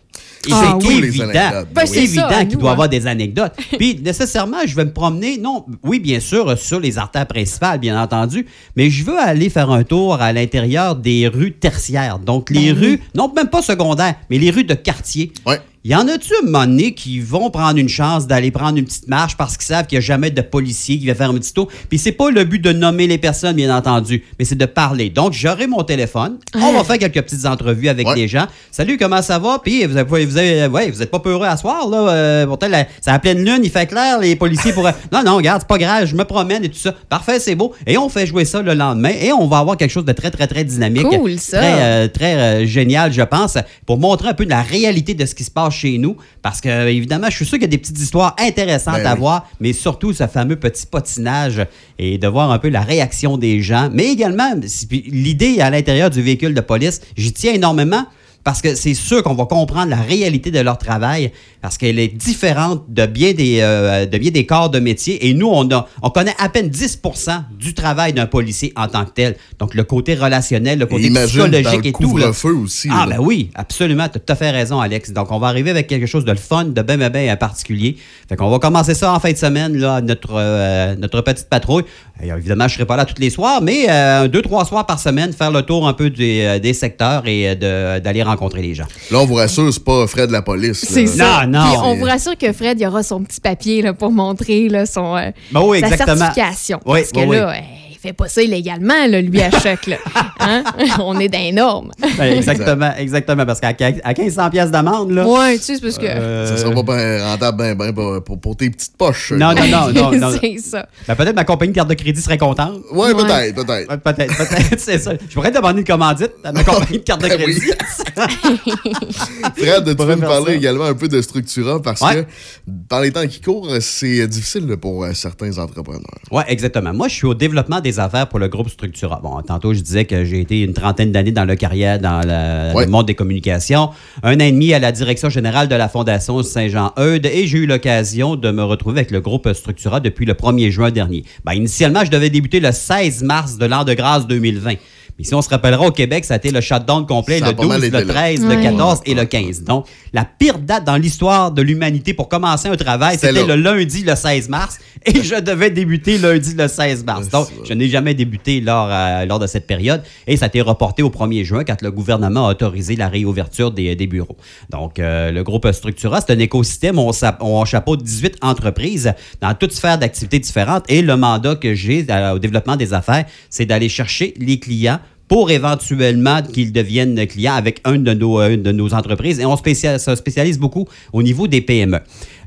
Et Ah c'est oui. Évident, anecdotes, Ben, c'est évident à qu'il doit y hein. avoir des anecdotes. Puis nécessairement, je vais me promener, non, oui, bien sûr, sur les artères principales, bien entendu, mais je veux aller faire un tour à l'intérieur des rues tertiaires. Donc les Ben oui. rues, non, même pas secondaires, mais les rues de quartier. Y en a-tu un moment donné qui vont prendre une chance d'aller prendre une petite marche parce qu'ils savent qu'il n'y a jamais de policier qui va faire un petit tour? Puis c'est pas le but de nommer les personnes, bien entendu, mais c'est de parler. Donc, j'aurai mon téléphone. On va faire quelques petites entrevues avec les gens. Salut, comment ça va? Puis vous avez, vous avez- ouais, vous êtes pas peureux à soir, là. Euh, pourtant, la- c'est à pleine lune, il fait clair, les policiers pourraient. Non, non, regarde, c'est pas grave, je me promène et tout ça. Parfait, c'est beau. Et on fait jouer ça le lendemain et on va avoir quelque chose de très, très, très dynamique. Cool, ça. Très, euh, très euh, génial, je pense, pour montrer un peu de la réalité de ce qui se passe chez nous. Parce que, euh, évidemment, je suis sûr qu'il y a des petites histoires intéressantes Ben à oui. voir, mais surtout ce fameux petit potinage et de voir un peu la réaction des gens. Mais également, l'idée à l'intérieur du véhicule de police, j'y tiens énormément. Parce que c'est sûr qu'on va comprendre la réalité de leur travail, parce qu'elle est différente de bien des, euh, de bien des corps de métier. Et nous, on, a, on connaît à peine 10% du travail d'un policier en tant que tel. Donc, le côté relationnel, le côté imagine psychologique le et tout. aussi, Ah, là. ben oui, absolument. Tu as tout à fait raison, Alex. Donc, on va arriver avec quelque chose de le fun, de bien, bien, bien particulier. Fait qu'on va commencer ça en fin de semaine, là, notre, euh, notre petite patrouille. Et évidemment, je ne serai pas là tous les soirs, mais euh, deux, trois soirs par semaine, faire le tour un peu des, euh, des secteurs et euh, de- d'aller rencontrer les gens. Là, on vous rassure, c'est pas Fred de la police. C'est ça. Non, non. Puis on vous rassure que Fred, il aura son petit papier là, pour montrer là, son, euh, Ben oui, sa exactement. certification. Oui, parce que oui, là, euh, fait pas ça illégalement, là, lui, à choc. Là. Hein? On est dans normes. Ben, exactement, exactement. Parce qu'à quin- à 1500 pièces d'amende, là. Ouais, tu sais, c'est parce que. euh, Ça sera pas ben rentable ben, ben, pour, pour- pour tes petites poches. Non, non, non, non, non. c'est ça. Ben, peut-être ma compagnie de carte de crédit serait contente. Ouais, peut-être, peut-être. Ouais, peut-être, peut-être, c'est ça. Je pourrais demander une commandite à ma compagnie de carte de crédit. Fred, tu peux faire parler ça. également un peu de Structura parce Ouais. que par les temps qui courent, c'est difficile pour euh, certains entrepreneurs. Oui, exactement. Moi, je suis au développement des affaires pour le groupe Structura. Bon, tantôt, je disais que j'ai été une trentaine d'années dans le carrière, dans la- Ouais. le monde des communications, un an et demi à la direction générale de la Fondation Saint-Jean-Eudes et j'ai eu l'occasion de me retrouver avec le groupe Structura depuis le 1er juin dernier. Ben, initialement, je devais débuter le 16 mars de l'an de grâce 2020. Mais si on se rappellera, au Québec, ça a été le shutdown complet Ça le pas 12, mal été le là. 13, Ouais. le 14 et le 15. Donc, la pire date dans l'histoire de l'humanité pour commencer un travail, C'était le lundi le 16 mars et je devais débuter lundi le 16 mars. Donc, je n'ai jamais débuté lors, euh, lors de cette période et ça a été reporté au 1er juin quand le gouvernement a autorisé la réouverture des, des bureaux. Donc, euh, le groupe Structura, c'est un écosystème où on, on chapeaute 18 entreprises dans toutes sphères d'activités différentes et le mandat que j'ai euh, au développement des affaires, c'est d'aller chercher les clients pour éventuellement qu'ils deviennent clients avec un de nos, euh, une de nos entreprises. Et on se spécialise beaucoup au niveau des PME.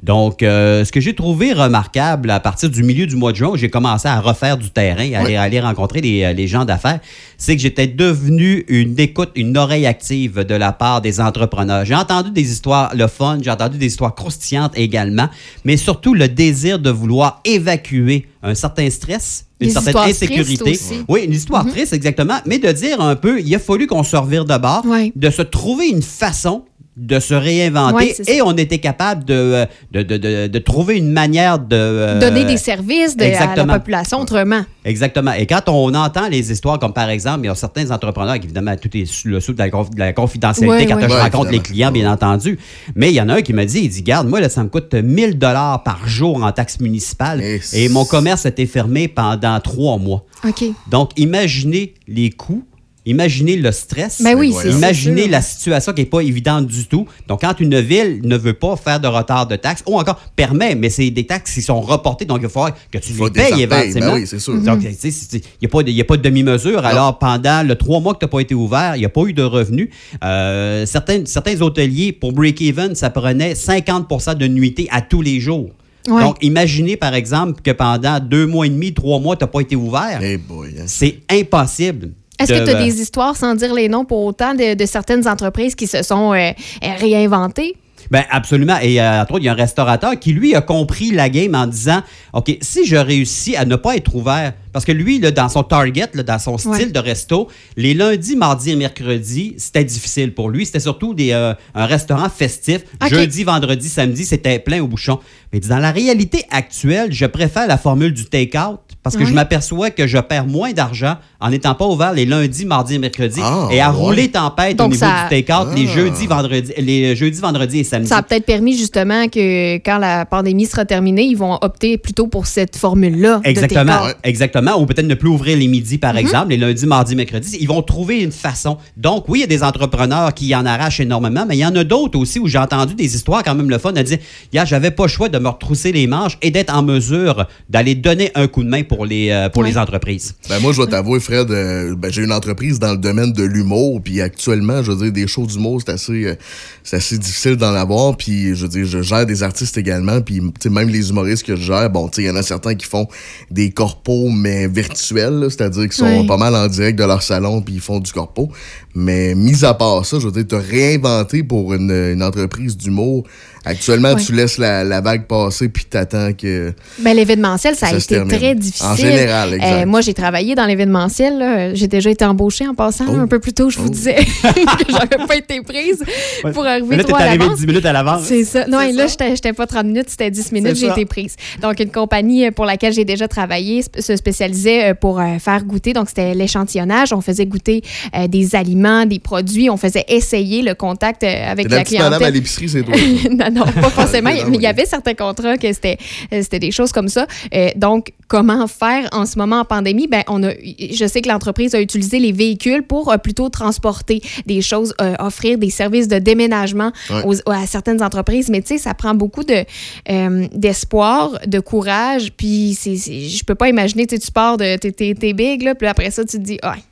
Donc, euh, ce que j'ai trouvé remarquable à partir du milieu du mois de juin, où j'ai commencé à refaire du terrain, à aller, aller rencontrer les, euh, les gens d'affaires, c'est que j'étais devenu une écoute, une oreille active de la part des entrepreneurs. J'ai entendu des histoires, le fun, j'ai entendu des histoires croustillantes également, mais surtout le désir de vouloir évacuer un certain stress, une certaine insécurité. Oui, une histoire Mhm. triste, exactement, mais de dire un peu, il a fallu qu'on se revire de bord, de se trouver une façon de se réinventer Ouais, c'est ça. et on était capable de, de, de, de- de trouver une manière de... euh, Donner des services de- à la population autrement. Exactement. Et quand on entend les histoires, comme par exemple, il y a certains entrepreneurs qui, évidemment, tout est sous le sous de la, conf- de la confidentialité Ouais, quand ouais. je Ouais, rencontre les clients, bien entendu. Mais il y en a un qui m'a dit, il dit, garde, moi, là, ça me coûte 1000 dollars par jour en taxes municipales et mon commerce était fermé pendant trois mois. OK. Donc, imaginez les coûts. Imaginez le stress. Ben oui, c'est- Imaginez la situation qui n'est pas évidente du tout. Donc, quand une ville ne veut pas faire de retard de taxes, ou encore permet, mais c'est des taxes qui sont reportées, donc il va falloir que tu Faut les que tu payes les repayes. éventuellement. Ben oui, c'est sûr. Il n'y a, pas de- il y a pas de demi-mesure. Alors, pendant le trois mois que tu n'as pas été ouvert, il n'y a pas eu de revenus. Euh, certains, certains hôteliers, pour break-even, ça prenait 50% de nuitée à tous les jours. Ouais. Donc, imaginez, par exemple, que pendant deux mois et demi, trois mois, tu n'as pas été ouvert. hein. C'est impossible. Est-ce que tu as des histoires, sans dire les noms, pour autant de, de certaines entreprises qui se sont euh, euh, réinventées? Ben absolument. Et euh, entre autres, il y a un restaurateur qui, lui, a compris la game en disant OK, si je réussis à ne pas être ouvert, parce que lui, là, dans son target, là, dans son style Ouais. de resto, les lundis, mardis et mercredis, c'était difficile pour lui. C'était surtout des, euh, un restaurant festif. Jeudi, vendredi, samedi, c'était plein au bouchon. Mais dans la réalité actuelle, je préfère la formule du take-out parce que je m'aperçois que je perds moins d'argent en n'étant pas ouvert les lundis, mardis et mercredis Ah, et à ouais. rouler tempête Donc au niveau ça- du take-out les Ah. jeudis, vendredis, les jeudis, vendredis et samedis. Ça a peut-être permis justement que quand la pandémie sera terminée, ils vont opter plutôt pour cette formule-là. de Exactement, exactement. Ou peut-être ne plus ouvrir les midis, par Mhm. exemple, les lundis, mardis, mercredis. Ils vont trouver une façon. Donc, oui, il y a des entrepreneurs qui en arrachent énormément, mais il y en a d'autres aussi où j'ai entendu des histoires quand même le fun à dire, yeah, j'avais pas le choix de me retrousser les manches et d'être en mesure d'aller donner un coup de main pour les, euh, pour Ouais. les entreprises. Ben moi, je dois t'avouer, Fred, euh, ben, j'ai une entreprise dans le domaine de l'humour, puis actuellement, je veux dire, des shows d'humour, c'est assez, euh, c'est assez difficile d'en avoir, puis je veux dire, je gère des artistes également, puis tu sais, même les humoristes que je gère, bon, tu sais, il y en a certains qui font des corpos, mais virtuels, là, c'est-à-dire qu'ils sont Ouais. pas mal en direct de leur salon, puis ils font du corpo. Mais mis à part ça, je veux dire, te réinventer pour une, une entreprise d'humour, actuellement, Ouais. tu laisses la, la vague passer, puis t'attends que... Ben, l'événementiel, ça a Ça été termine. très difficile. En général, exact. Euh, moi, j'ai travaillé dans l'événementiel. là. J'ai déjà été embauchée en passant. Oh. un peu plus tôt, je vous disais que j'avais pas été prise pour arriver Mais là, trop t'es à arrivé l'avance. 10 minutes à l'avance. C'est ça. Non, et là, j'étais pas 30 minutes, c'était 10 minutes, j'ai été prise. Donc, une compagnie pour laquelle j'ai déjà travaillé se spécialisait euh, pour euh, faire goûter. Donc, c'était l'échantillonnage. On faisait goûter euh, des aliments, des produits. On faisait essayer le contact euh, avec la la petite madame à clientèle. l'épicerie, c'est toi. non, pas forcément. mais il y avait certains contrats que c'était euh, c'était des choses comme ça. Euh, donc, comment faire en ce moment en pandémie? Ben, on a, je sais que l'entreprise a utilisé les véhicules pour euh, plutôt transporter des choses, euh, offrir des services de déménagement Ouais. aux- à certaines entreprises. Mais tu sais, ça prend beaucoup de, d'espoir, de courage. Puis, c'est, c'est- je peux pas imaginer, tu sais, tu pars de. T'es, t'es- t'es big, là, puis après ça, tu te dis, ouais, c'est,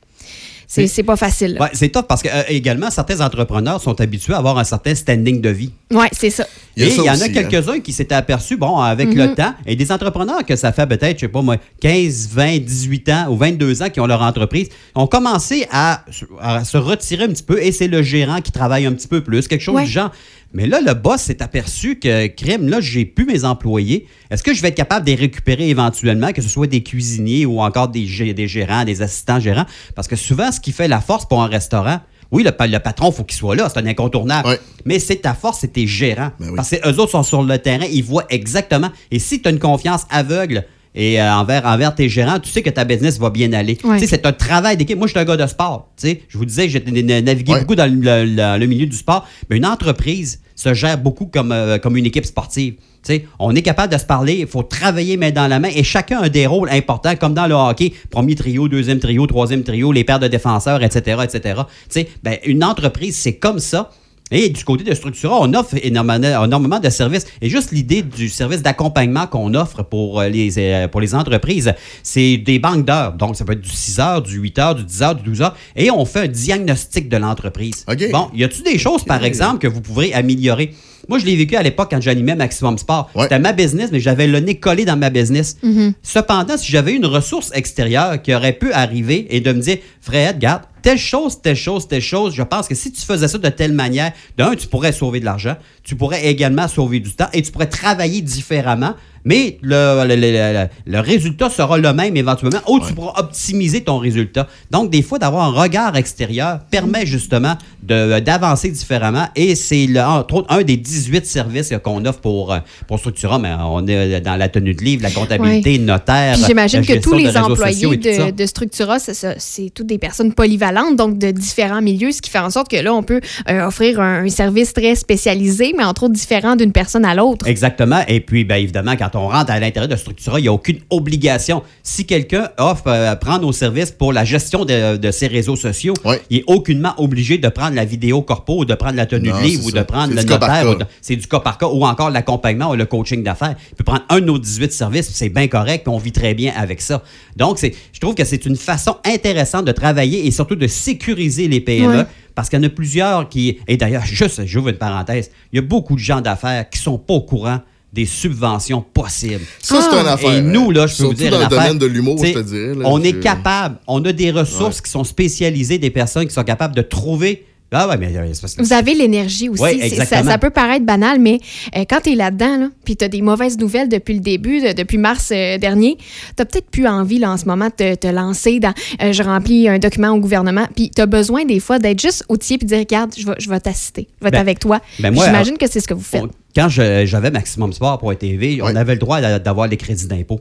c'est pas facile. Ouais, c'est top parce que euh, également certains entrepreneurs sont habitués à avoir un certain standing de vie. Ouais, c'est ça. Et il y en a hein. quelques-uns qui s'étaient aperçus, bon, avec le temps, et des entrepreneurs que ça fait peut-être, je sais pas moi, 15, 20, 18 ans ou 22 ans qui ont leur entreprise, ont commencé à, à se retirer un petit peu et c'est le gérant qui travaille un petit peu plus, quelque chose Ouais. du genre. Mais là, le boss s'est aperçu que, crime, là, j'ai plus mes employés. Est-ce que je vais être capable de les récupérer éventuellement, que ce soit des cuisiniers ou encore des, gé- des gérants, des assistants gérants? Parce que souvent, ce qui fait la force pour un restaurant, oui, le, pa- le patron, il faut qu'il soit là, c'est un incontournable. Mais c'est ta force, c'est tes gérants. Parce que eux autres sont sur le terrain, ils voient exactement. Et si tu as une confiance aveugle et euh, envers, envers tes gérants, tu sais que ta business va bien aller. Ouais. Tu sais, c'est un travail d'équipe. Moi, je suis un gars de sport. Tu sais, je vous disais, j'ai na- navigué beaucoup dans le, le- le- le milieu du sport. Mais une entreprise se gère beaucoup comme, euh, comme une équipe sportive. Tu sais, on est capable de se parler, il faut travailler main dans la main et chacun a des rôles importants, comme dans le hockey, premier trio, deuxième trio, troisième trio, les paires de défenseurs, etc., etc. Tu sais, ben, une entreprise, c'est comme ça. Et du côté de Structura, on offre énormément, énormément de services. Et juste l'idée du service d'accompagnement qu'on offre pour euh, les, euh, pour les entreprises, c'est des banques d'heures. Donc, ça peut être du 6 heures, du 8 heures, du 10 heures, du 12 heures. Et on fait un diagnostic de l'entreprise. Bon, y a-tu des choses, par exemple, que vous pourrez améliorer? Moi, je l'ai vécu à l'époque quand j'animais Maximum Sport. C'était ma business, mais j'avais le nez collé dans ma business. Mhm. Cependant, si j'avais une ressource extérieure qui aurait pu arriver et de me dire, Fred, garde, telle chose, telle chose, telle chose, je pense que si tu faisais ça de telle manière, d'un, tu pourrais sauver de l'argent, tu pourrais également sauver du temps et tu pourrais travailler différemment, mais le, le- le- le- le résultat sera le même éventuellement, ou tu pourras optimiser ton résultat. Donc, des fois, d'avoir un regard extérieur permet justement de- d'avancer différemment et c'est le- entre autres un des 18 services qu'on offre pour, euh, pour Structura, mais on est dans la tenue de livre, la comptabilité, Ouais. notaire. J'imagine que tous les employés de, de Structura, c'est toutes des personnes polyvalentes, donc de différents milieux, ce qui fait en sorte que là, on peut euh, offrir un, un service très spécialisé, mais entre autres différent d'une personne à l'autre. Exactement. Et puis, bien évidemment, quand on rentre à l'intérieur de Structura, il n'y a aucune obligation. Si quelqu'un offre, euh, prend nos services pour la gestion de, de ses réseaux sociaux, il est aucunement obligé de prendre la vidéo corpo ou de prendre la tenue Non, de livre ou ça. de prendre le notaire. C'est du cas par cas ou encore l'accompagnement ou le coaching d'affaires. Il peut prendre un de nos 18 services, puis c'est bien correct, puis on vit très bien avec ça. Donc, je trouve que c'est une façon intéressante de travailler et surtout de sécuriser les PME. Parce qu'il y en a plusieurs qui. Et d'ailleurs, juste, j'ouvre une parenthèse. Il y a beaucoup de gens d'affaires qui sont pas au courant des subventions possibles. Ça, c'est une affaire, Et nous, là, je peux vous dire dans une le affaire. domaine de l'humour, je te dirais, là, on est capable, on a des ressources qui sont spécialisées, des personnes qui sont capables de trouver. Ah ouais, mais euh, Vous avez l'énergie aussi. Ouais, ça, exactement. ça peut paraître banal, mais euh, quand tu es là-dedans, là, puis tu as des mauvaises nouvelles depuis le début, de- depuis mars euh, dernier, tu peut-être plus envie là, en ce moment de te, te lancer dans euh, je remplis un document au gouvernement, puis tu as besoin des fois d'être juste outillé puis de dire regarde, je vais, je vais t'assister, je vais être Ben, avec toi. ben moi, J'imagine que c'est ce que vous faites. Quand j'avais Maximum Sport pour TV, on avait le droit d'a- d'avoir les crédits d'impôt.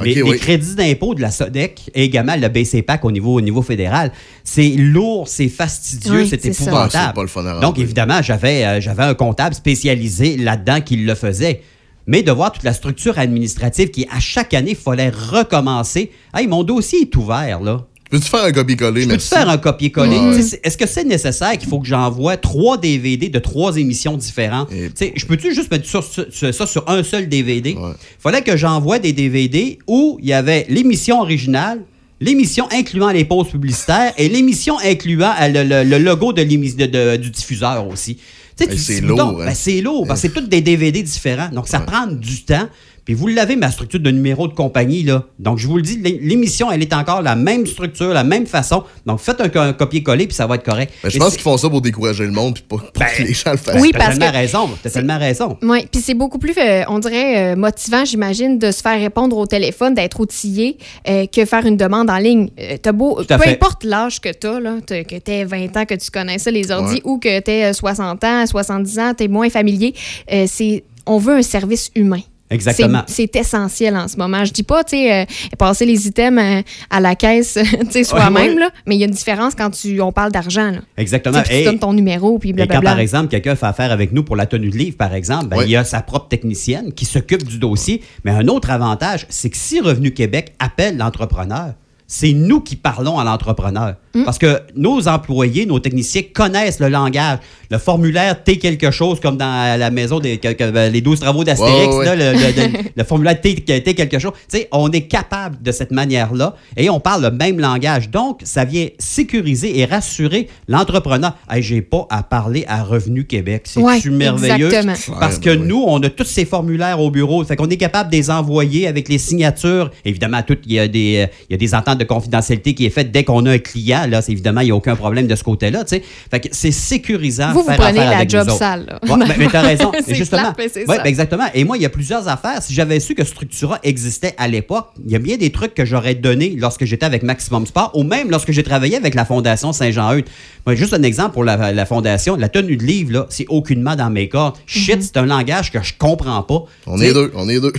Mais Ok, oui. les crédits d'impôt de la SODEC et également le BCPAC au niveau, au niveau fédéral, c'est lourd, c'est fastidieux, Oui, c'est épouvantable. Ah, fun Donc, évidemment, j'avais euh, j'avais un comptable spécialisé là-dedans qui le faisait. Mais de voir toute la structure administrative qui, à chaque année, il fallait recommencer. Hey, mon dossier est ouvert, là. Peux-tu faire un copier-coller, Peux-tu faire un copier-coller? Ouais. Est-ce que c'est nécessaire qu'il faut que j'envoie trois DVD de trois émissions différentes? Tu sais, Je peux-tu juste mettre ça sur un seul DVD? Il fallait que j'envoie des DVD où il y avait l'émission originale, l'émission incluant les pauses publicitaires et l'émission incluant euh, le, le- le logo de l'émis- de- de- du diffuseur aussi. Tu c'est lourd, hein. ben, c'est lourd, parce que c'est tous des DVD différents. Donc, ça prend du temps. Puis vous l'avez, ma structure de numéro de compagnie, là. Donc, je vous le dis, l'é- l'émission, elle est encore la même structure, la même façon. Donc, faites un, co- un copier-coller, puis ça va être correct. Ben, je pense qu'ils font ça pour décourager le monde puis pas pour que les gens le fassent. Oui, T'as parce tellement que- raison. T'as tellement raison. Oui, puis c'est beaucoup plus, euh, on dirait, euh, motivant, j'imagine, de se faire répondre au téléphone, d'être outillé, euh, que faire une demande en ligne. Euh, t'as beau, à peu fait. importe l'âge que tu as, que tu aies 20 ans, que tu connais ça, les ordi, Ouais. ou que tu aies 60 ans, 70 ans, tu es moins familier, euh, c'est, on veut un service humain. Exactement. C'est essentiel en ce moment. Je dis pas, tu sais, euh, passer les items euh, à la caisse, tu sais, soi-même, ouais. mais il y a une différence quand tu, on parle d'argent. Exactement. Puis tu donnes ton numéro, puis Et quand, par exemple, quelqu'un fait affaire avec nous pour la tenue de livre, par exemple, ben, Oui. il y a sa propre technicienne qui s'occupe du dossier. Mais un autre avantage, c'est que si Revenu Québec appelle l'entrepreneur, c'est nous qui parlons à l'entrepreneur. Mm. Parce que nos employés, nos techniciens connaissent le langage. Le formulaire T quelque chose, comme dans la maison des que- que- les 12 travaux d'Astérix, Ouais, ouais, là, le, le- le- le formulaire T, T quelque chose. Tu sais, on est capable de cette manière-là et on parle le même langage. Donc, ça vient sécuriser et rassurer l'entrepreneur. Hey, j'ai pas à parler à Revenu Québec. C'est Ouais, merveilleux? exactement. Parce Ouais, que ben oui. nous, on a tous ces formulaires au bureau. Fait qu'on est capable de les envoyer avec les signatures. Évidemment, tout, il y a des, il y a des ententes de confidentialité qui est faite dès qu'on a un client. Là, c'est évidemment, il n'y a aucun problème de ce côté-là. tu sais. Fait que c'est sécurisant. Vous, vous faire prenez la job sale. Ouais, mais, mais t'as raison. Justement. c'est Ouais, ça. ben exactement. Et moi, il y a plusieurs affaires. Si j'avais su que Structura existait à l'époque, il y a bien des trucs que j'aurais donnés lorsque j'étais avec Maximum Sport ou même lorsque j'ai travaillé avec la Fondation Saint-Jean-Eudes. Moi, juste un exemple pour la, la Fondation. La tenue de livre, là, c'est aucunement dans mes cordes. Shit, c'est un langage que je comprends pas. On T'sais, est deux, on est deux.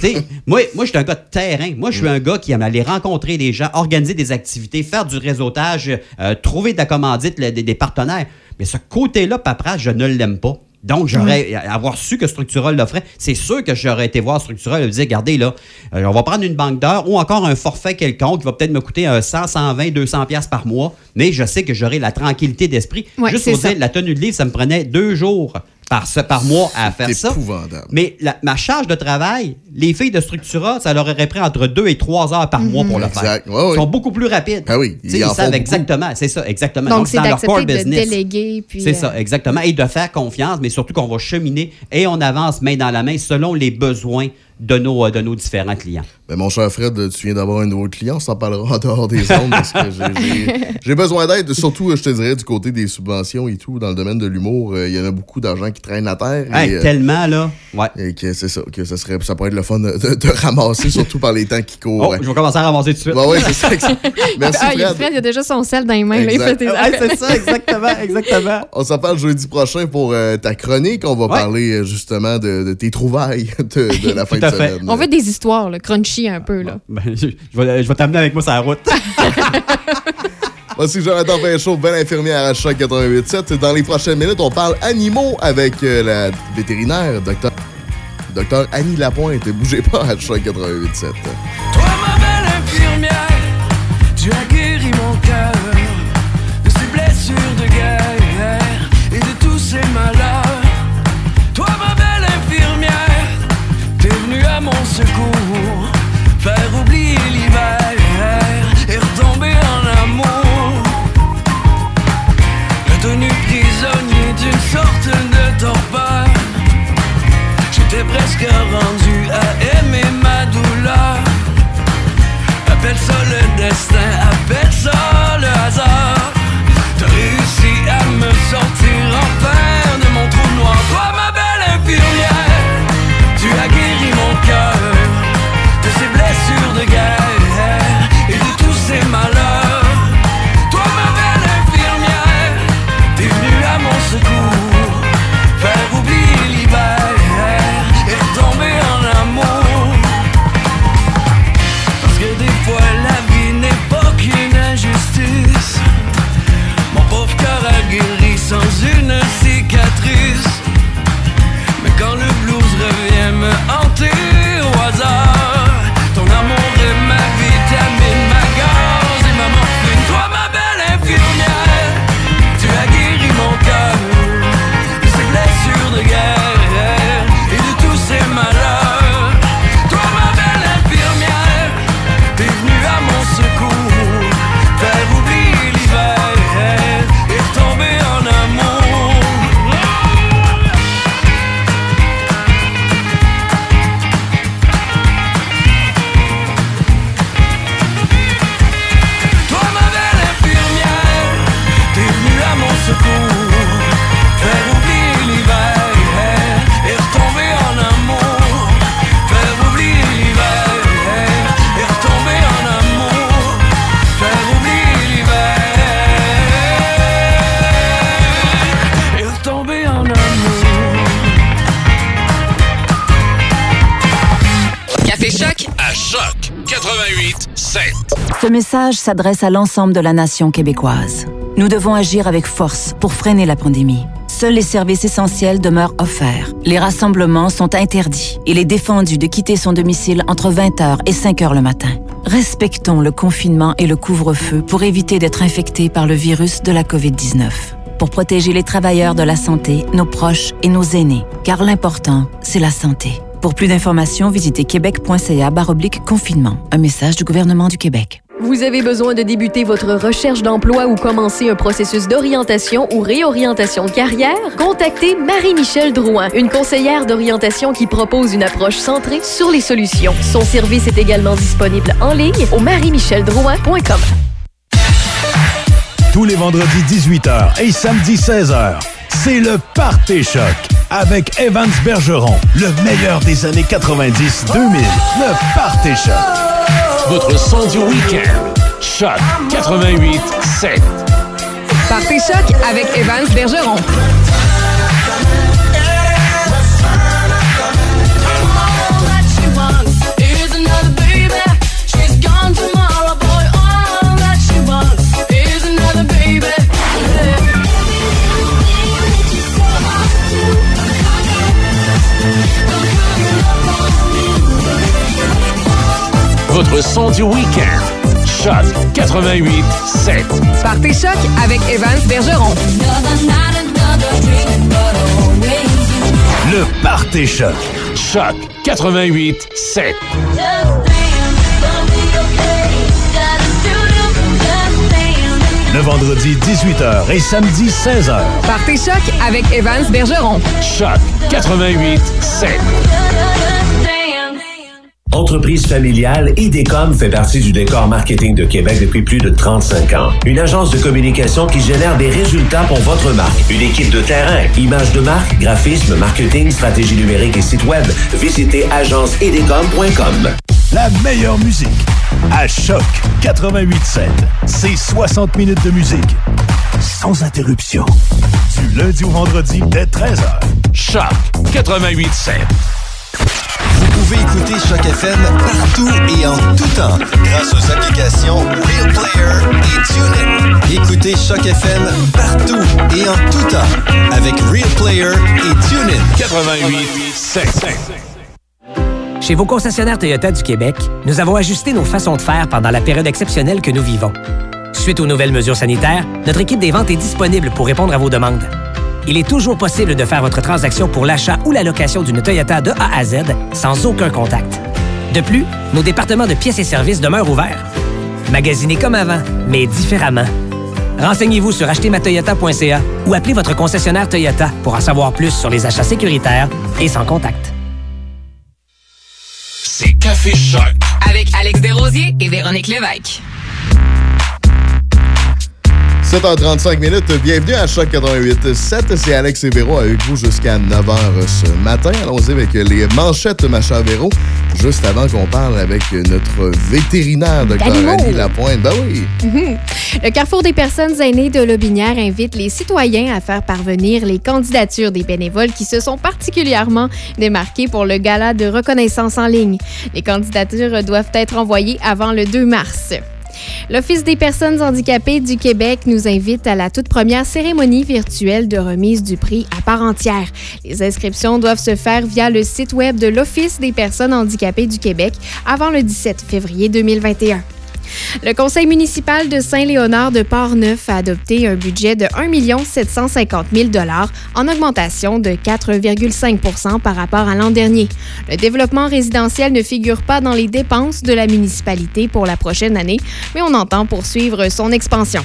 Moi, moi je suis un gars de terrain. Moi, je suis un gars qui aime aller rencontrer des gens, organiser des activités, faire du réseautage, euh, trouver de la commandite, le- des, des partenaires. Mais ce côté-là, paperasse, je ne l'aime pas. Donc, j'aurais avoir su que Structura l'offrait, c'est sûr que j'aurais été voir Structura et dire, regardez là, euh, on va prendre une banque d'heures ou encore un forfait quelconque qui va peut-être me coûter euh, 100, 120, 200 pièces par mois, mais je sais que j'aurai la tranquillité d'esprit. Juste ça. dire, la tenue de livre, ça me prenait deux jours par, par mois à faire C'est ça. épouvantable. Mais la- ma charge de travail, les filles de Structura, ça leur aurait pris entre 2 et 3 heures par mois pour le faire. Exact. Ouais, ouais. Ils sont beaucoup plus rapides. Ah oui, ils savent exactement. C'est ça, exactement. Donc, c'est dans leur core d'accepter de business. déléguer, puis... C'est euh, ça, exactement. Et de faire confiance, mais surtout qu'on va cheminer et on avance main dans la main selon les besoins de nos, euh, de nos différents clients. Ben, mon cher Fred, tu viens d'avoir un nouveau client, on s'en parlera en dehors des ondes parce que j'ai- besoin d'aide, surtout, je te dirais, du côté des subventions et tout. Dans le domaine de l'humour, euh, il y en a beaucoup d'argent qui traîne à terre. Hey, et, euh, tellement, là. Ouais. et que c'est ça, que ça, serait, ça pourrait être le fun de, de- de ramasser, surtout par les temps qui courent. Oh, je vais commencer à ramasser tout de suite. Ouais, c'est ça. Merci, ah, il y a Fred. Fred, il a déjà son sel dans les mains. Là, il Exact. fait des Ouais, affaires. c'est ça, exactement, exactement. On s'en parle jeudi prochain pour euh, ta chronique. On va Ouais. parler justement de, de tes trouvailles de, de la fin à fait. semaine. On veut des histoires, là, crunchy un peu. Là. Ben, je, je vais, je vais t'amener avec moi sur la route. Voici Jonathan Pinchot, belle infirmière à Choc 88.7. Dans les prochaines minutes, on parle animaux avec euh, la vétérinaire, docteur, docteur Annie Lapointe. Bougez pas à Choc 88.7. Toi, ma belle infirmière, tu as guéri mon cœur prisonnier d'une sorte de torpeur. J'étais presque rendu à aimer ma douleur. Appelle ça le destin, appelle ça le Ce message s'adresse à l'ensemble de la nation québécoise. Nous devons agir avec force pour freiner la pandémie. Seuls les services essentiels demeurent offerts. Les rassemblements sont interdits. Il est défendu de quitter son domicile entre 20h et 5h le matin. Respectons le confinement et le couvre-feu pour éviter d'être infectés par le virus de la COVID-19. Pour protéger les travailleurs de la santé, nos proches et nos aînés. Car l'important, c'est la santé. Pour plus d'informations, visitez québec.ca confinement. Un message du gouvernement du Québec. Vous avez besoin de débuter votre recherche d'emploi ou commencer un processus d'orientation ou réorientation de carrière? Contactez Marie-Michel Drouin, une conseillère d'orientation qui propose une approche centrée sur les solutions. Son service est également disponible en ligne au marie-micheldrouin.com. Tous les vendredis 18h et samedi 16h, c'est le Party Choc avec Evans Bergeron, le meilleur des années 90-2000. Le Party Choc. Votre son du week-end. Choc 88 7. Partez choc avec Evans Bergeron. Votre son du week-end. Choc 88 7. Partez choc avec Evans Bergeron. Le Party Choc. Choc 88 7. Le vendredi 18h et samedi 16h. Partez choc avec Evans Bergeron. Choc 88 7. Entreprise familiale, IDECOM fait partie du décor marketing de Québec depuis plus de 35 ans. Une agence de communication qui génère des résultats pour votre marque. Une équipe de terrain, images de marque, graphisme, marketing, stratégie numérique et site web. Visitez agenceidecom.com. La meilleure musique. À Choc 88.7. C'est 60 minutes de musique. Sans interruption. Du lundi au vendredi dès 13h. Choc 88 7. Vous pouvez écouter Choc FM partout et en tout temps grâce aux applications Real Player et TuneIn. Écoutez Choc FM partout et en tout temps avec Real Player et TuneIn. 88 7. Chez vos concessionnaires Toyota du Québec, nous avons ajusté nos façons de faire pendant la période exceptionnelle que nous vivons. Suite aux nouvelles mesures sanitaires, notre équipe des ventes est disponible pour répondre à vos demandes. Il est toujours possible de faire votre transaction pour l'achat ou la location d'une Toyota de A à Z sans aucun contact. De plus, nos départements de pièces et services demeurent ouverts. Magasinez comme avant, mais différemment. Renseignez-vous sur achetermatoyota.ca ou appelez votre concessionnaire Toyota pour en savoir plus sur les achats sécuritaires et sans contact. C'est Café Choc. Avec Alex Desrosiers et Véronique Lévesque. 7h35 minutes, bienvenue à Choc 88.7. C'est Alex et Véro avec vous jusqu'à 9h ce matin. Allons-y avec les manchettes, ma chère Véro. Juste avant qu'on parle avec notre vétérinaire, Dr. Ali Lapointe. Ben oui. Mhm. Le Carrefour des personnes aînées de Lobinière invite les citoyens à faire parvenir les candidatures des bénévoles qui se sont particulièrement démarqués pour le gala de reconnaissance en ligne. Les candidatures doivent être envoyées avant le 2 mars. L'Office des personnes handicapées du Québec nous invite à la toute première cérémonie virtuelle de remise du prix à part entière. Les inscriptions doivent se faire via le site web de l'Office des personnes handicapées du Québec avant le 17 février 2021. Le conseil municipal de Saint-Léonard de Port-Neuf a adopté un budget de 1 750 000 en augmentation de 4,5% par rapport à l'an dernier. Le développement résidentiel ne figure pas dans les dépenses de la municipalité pour la prochaine année, mais on entend poursuivre son expansion.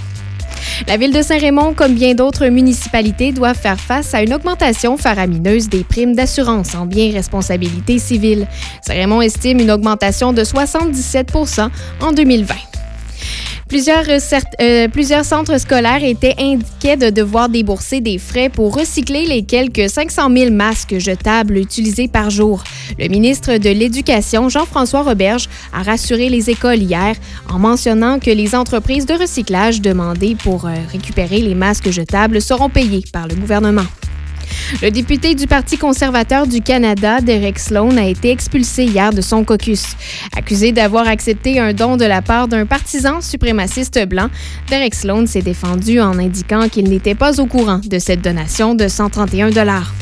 La ville de Saint-Raymond, comme bien d'autres municipalités, doit faire face à une augmentation faramineuse des primes d'assurance en biens et responsabilité civile. Saint-Raymond estime une augmentation de 77% en 2020. Plusieurs, euh, euh, plusieurs centres scolaires étaient indiqués de devoir débourser des frais pour recycler les quelques 500 000 masques jetables utilisés par jour. Le ministre de l'Éducation, Jean-François Roberge, a rassuré les écoles hier en mentionnant que les entreprises de recyclage demandées pour euh, récupérer les masques jetables seront payées par le gouvernement. Le député du Parti conservateur du Canada, Derek Sloan, a été expulsé hier de son caucus. Accusé d'avoir accepté un don de la part d'un partisan suprémaciste blanc, Derek Sloan s'est défendu en indiquant qu'il n'était pas au courant de cette donation de 131 dollars.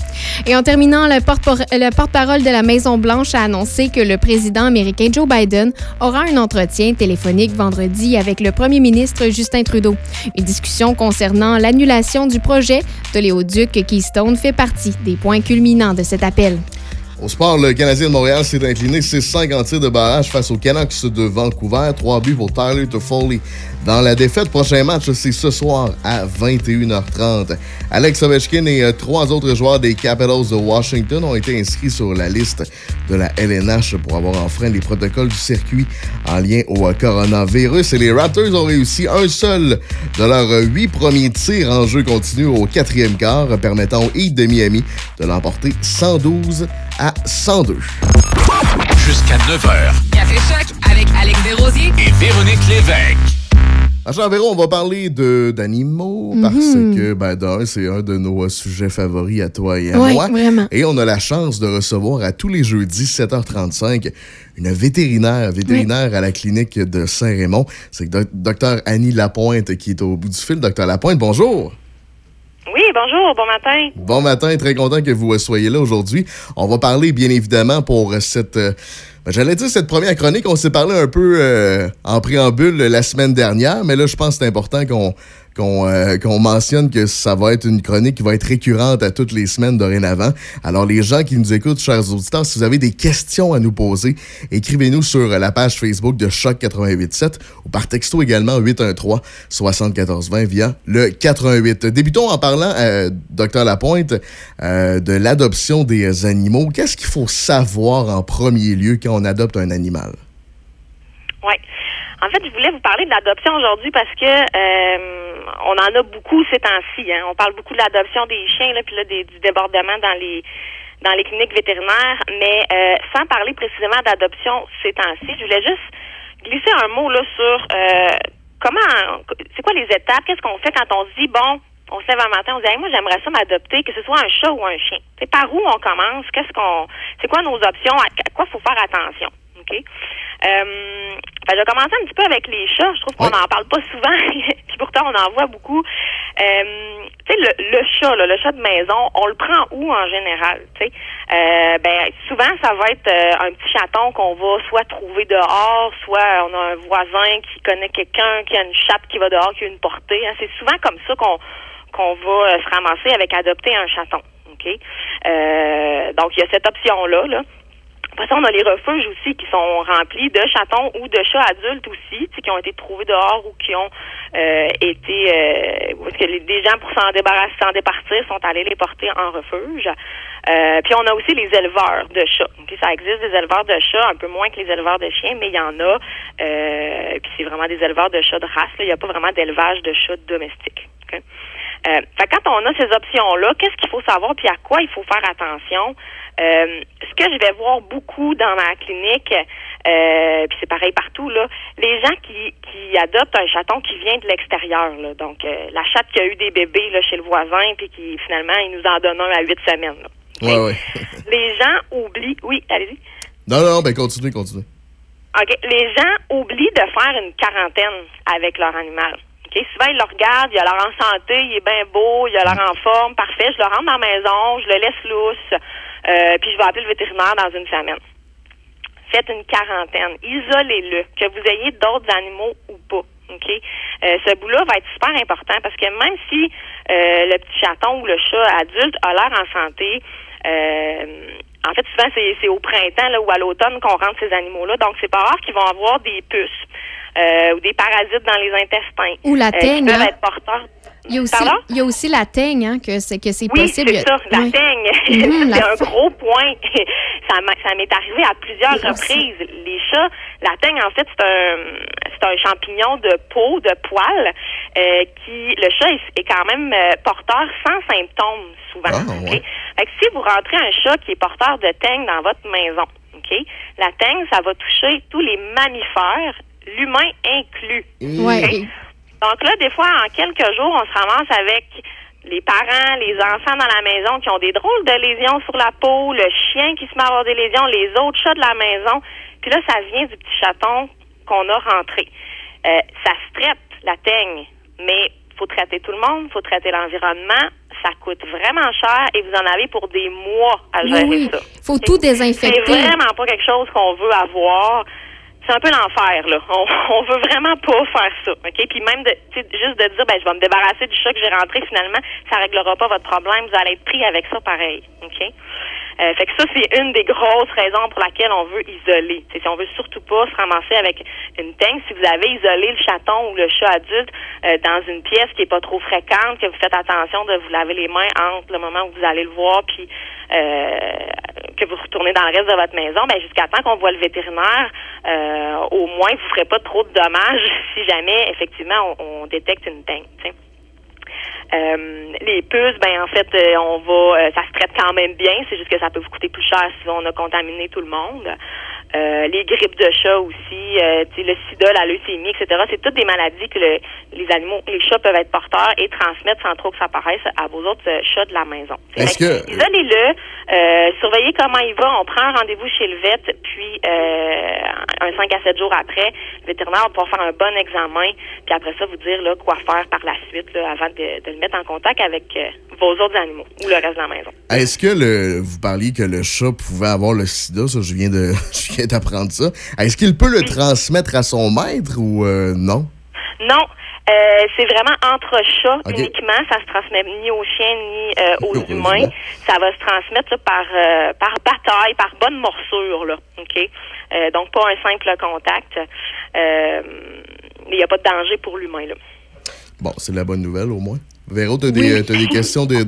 Et en terminant, le porte- le porte-parole de la Maison-Blanche a annoncé que le président américain Joe Biden aura un entretien téléphonique vendredi avec le premier ministre Justin Trudeau. Une discussion concernant l'annulation du projet d'oléoduc Keystone fait partie des points culminants de cet appel. Au sport, le Canadien de Montréal s'est incliné 6-5 en de barrage face aux Canucks de Vancouver. Trois buts pour Tyler Toffoli. Dans la défaite, prochain match, c'est ce soir à 21h30. Alex Ovechkin et euh, trois autres joueurs des Capitals de Washington ont été inscrits sur la liste de la LNH pour avoir enfreint les protocoles du circuit en lien au euh, coronavirus. Et les Raptors ont réussi un seul de leurs euh, huit premiers tirs en jeu continu au quatrième quart, permettant au Heat de Miami de l'emporter 112 à 102. Jusqu'à 9h. Café Choc avec Alex Desrosiers Et Véronique Lévesque. À Jean Véron, on va parler de- d'animaux Mhm. parce que, ben, d'un, c'est un de nos euh, sujets favoris à toi et à moi. vraiment. Et on a la chance de recevoir à tous les jeudis, 7h35, une vétérinaire, vétérinaire à la clinique de Saint-Raymond. C'est docteur Annie Lapointe qui est au bout du fil. Docteur Lapointe, bonjour. Oui, bonjour, bon matin. Bon matin, très content que vous soyez là aujourd'hui. On va parler bien évidemment pour cette, euh, ben, j'allais dire cette première chronique. On s'est parlé un peu euh, en préambule la semaine dernière, mais là je pense que c'est important qu'on qu'on euh, qu'on mentionne que ça va être une chronique qui va être récurrente à toutes les semaines dorénavant. Alors les gens qui nous écoutent, chers auditeurs, si vous avez des questions à nous poser, écrivez-nous sur la page Facebook de Choc 887 ou par texto également 813 7420 via le 88. Débutons en parlant, euh, docteur Lapointe, euh, de l'adoption des animaux. Qu'est-ce qu'il faut savoir en premier lieu quand on adopte un animal? Oui. En fait, je voulais vous parler de l'adoption aujourd'hui parce que euh, on en a beaucoup ces temps-ci. Hein. On parle beaucoup de l'adoption des chiens, là, puis là, des- du débordement dans les dans les cliniques vétérinaires, mais euh, sans parler précisément d'adoption ces temps-ci, je voulais juste glisser un mot là sur euh, comment c'est quoi les étapes, qu'est-ce qu'on fait quand on se dit bon, on se lève un matin, on se dit Hey, moi j'aimerais ça m'adopter, que ce soit un chat ou un chien. C'est par où on commence, qu'est-ce qu'on c'est quoi nos options, à, à quoi faut faire attention? OK? Euh, ben, je vais commencer un petit peu avec les chats. Je trouve qu'on n'en parle pas souvent, puis pourtant on en voit beaucoup. Euh, tu sais, le, le chat, là, le chat de maison, on le prend où en général? Tu sais, Euh, ben souvent ça va être euh, un petit chaton qu'on va soit trouver dehors, soit on a un voisin qui connaît quelqu'un qui a une chatte qui va dehors, qui a une portée. hein. C'est souvent comme ça qu'on qu'on va euh, se ramasser avec adopter un chaton. OK? Euh, donc il y a cette option-là, là. Après ça, on a les refuges aussi qui sont remplis de chatons ou de chats adultes aussi, qui ont été trouvés dehors ou qui ont euh, été euh, est-ce que les, des gens pour s'en débarrasser, s'en départir, sont allés les porter en refuge. Euh, puis on a aussi les éleveurs de chats. Ok, ça existe des éleveurs de chats, un peu moins que les éleveurs de chiens, mais il y en a. Euh, puis c'est vraiment des éleveurs de chats de race. Il n'y a pas vraiment d'élevage de chats domestiques. ok? Euh, fait quand on a ces options-là, qu'est-ce qu'il faut savoir puis à quoi il faut faire attention? Euh, ce que je vais voir beaucoup dans ma clinique, euh, puis c'est pareil partout, là, les gens qui, qui adoptent un chaton qui vient de l'extérieur, là, donc euh, la chatte qui a eu des bébés là, chez le voisin, puis qui finalement, il nous en donne un à huit semaines. là. Ouais, ouais. Les gens oublient, oui, allez-y. Non, non, ben continuez, continuez. OK. Les gens oublient de faire une quarantaine avec leur animal. OK? Souvent, ils le regardent, il a l'air en santé, il est bien beau, il a l'air en forme, parfait. Je le rentre dans la maison, je le laisse lousse, euh, puis je vais appeler le vétérinaire dans une semaine. Faites une quarantaine. Isolez-le, que vous ayez d'autres animaux ou pas. OK? Euh, ce bout-là va être super important parce que même si euh, le petit chaton ou le chat adulte a l'air en santé, euh, en fait, souvent, c'est au printemps là, ou à l'automne qu'on rentre ces animaux-là. Donc, c'est pas rare qu'ils vont avoir des puces euh, ou des parasites dans les intestins. Ou la euh, qui teigne, peuvent hein? être porteurs. Il y a aussi, Pardon? il y a aussi la teigne, hein, que c'est que c'est Oui, possible. c'est ça, la Ouais. teigne. Mhm, c'est la un gros point. ça m'est arrivé à plusieurs Oui, aussi. reprises. Les chats, la teigne, en fait, c'est un, c'est un champignon de peau, de poils, euh, qui, le chat est, est quand même euh, porteur sans symptômes, souvent. Ah? Fait que si vous rentrez un chat qui est porteur de teigne dans votre maison, ok, la teigne, ça va toucher tous les mammifères, l'humain inclus. Ouais. Donc là, des fois, en quelques jours, on se ramasse avec les parents, les enfants dans la maison qui ont des drôles de lésions sur la peau, le chien qui se met à avoir des lésions, les autres chats de la maison. Puis là, ça vient du petit chaton qu'on a rentré. Euh, ça se traite, la teigne, mais faut traiter tout le monde, faut traiter l'environnement. Ça coûte vraiment cher et vous en avez pour des mois à gérer oui. ça. Faut tout désinfecter. C'est vraiment pas quelque chose qu'on veut avoir. C'est un peu l'enfer, là. On, veut vraiment pas faire ça, OK? Puis même, de, juste de dire, ben, je vais me débarrasser du chat que j'ai rentré, finalement, ça réglera pas votre problème. Vous allez être pris avec ça pareil, OK? Euh, fait que ça, c'est une des grosses raisons pour laquelle on veut isoler. C'est si on veut surtout pas se ramasser avec une teigne, si vous avez isolé le chaton ou le chat adulte euh, dans une pièce qui est pas trop fréquente, que vous faites attention de vous laver les mains entre le moment où vous allez le voir puis euh, que vous retournez dans le reste de votre maison, ben jusqu'à temps qu'on voit le vétérinaire, euh, au moins vous ferez pas trop de dommages si jamais effectivement on, on détecte une teigne. tu sais. Euh, les puces, ben en fait, euh, on va, euh, ça se traite quand même bien. C'est juste que ça peut vous coûter plus cher si on a contaminé tout le monde. Euh, les grippes de chat aussi, euh, le sida, la leucémie, etc. C'est toutes des maladies que le- les animaux, les chats peuvent être porteurs et transmettre sans trop que ça paraisse à vos autres euh, chats de la maison. Est-ce que- Isolez-le, surveillez comment il va. On prend un rendez-vous chez le vet, puis euh, un 5 à 7 jours après, le vétérinaire va faire un bon examen, puis après ça, vous dire là, quoi faire par la suite là, avant de, de le mettre en contact avec vos autres animaux ou le reste de la maison. Est-ce que le, vous parliez que le chat pouvait avoir le sida, ça, je viens de, je viens d'apprendre ça. Est-ce qu'il peut le transmettre à son maître ou euh, non? Non, euh, c'est vraiment entre chats uniquement. Ça se transmet ni aux chiens ni euh, aux humains. Ça va se transmettre là, par euh, par bataille, par bonne morsure là. Ok? Donc pas un simple contact. Il n'y a pas de danger pour l'humain là. Bon, c'est la bonne nouvelle au moins. Véro, t'as des, t'as des questions de,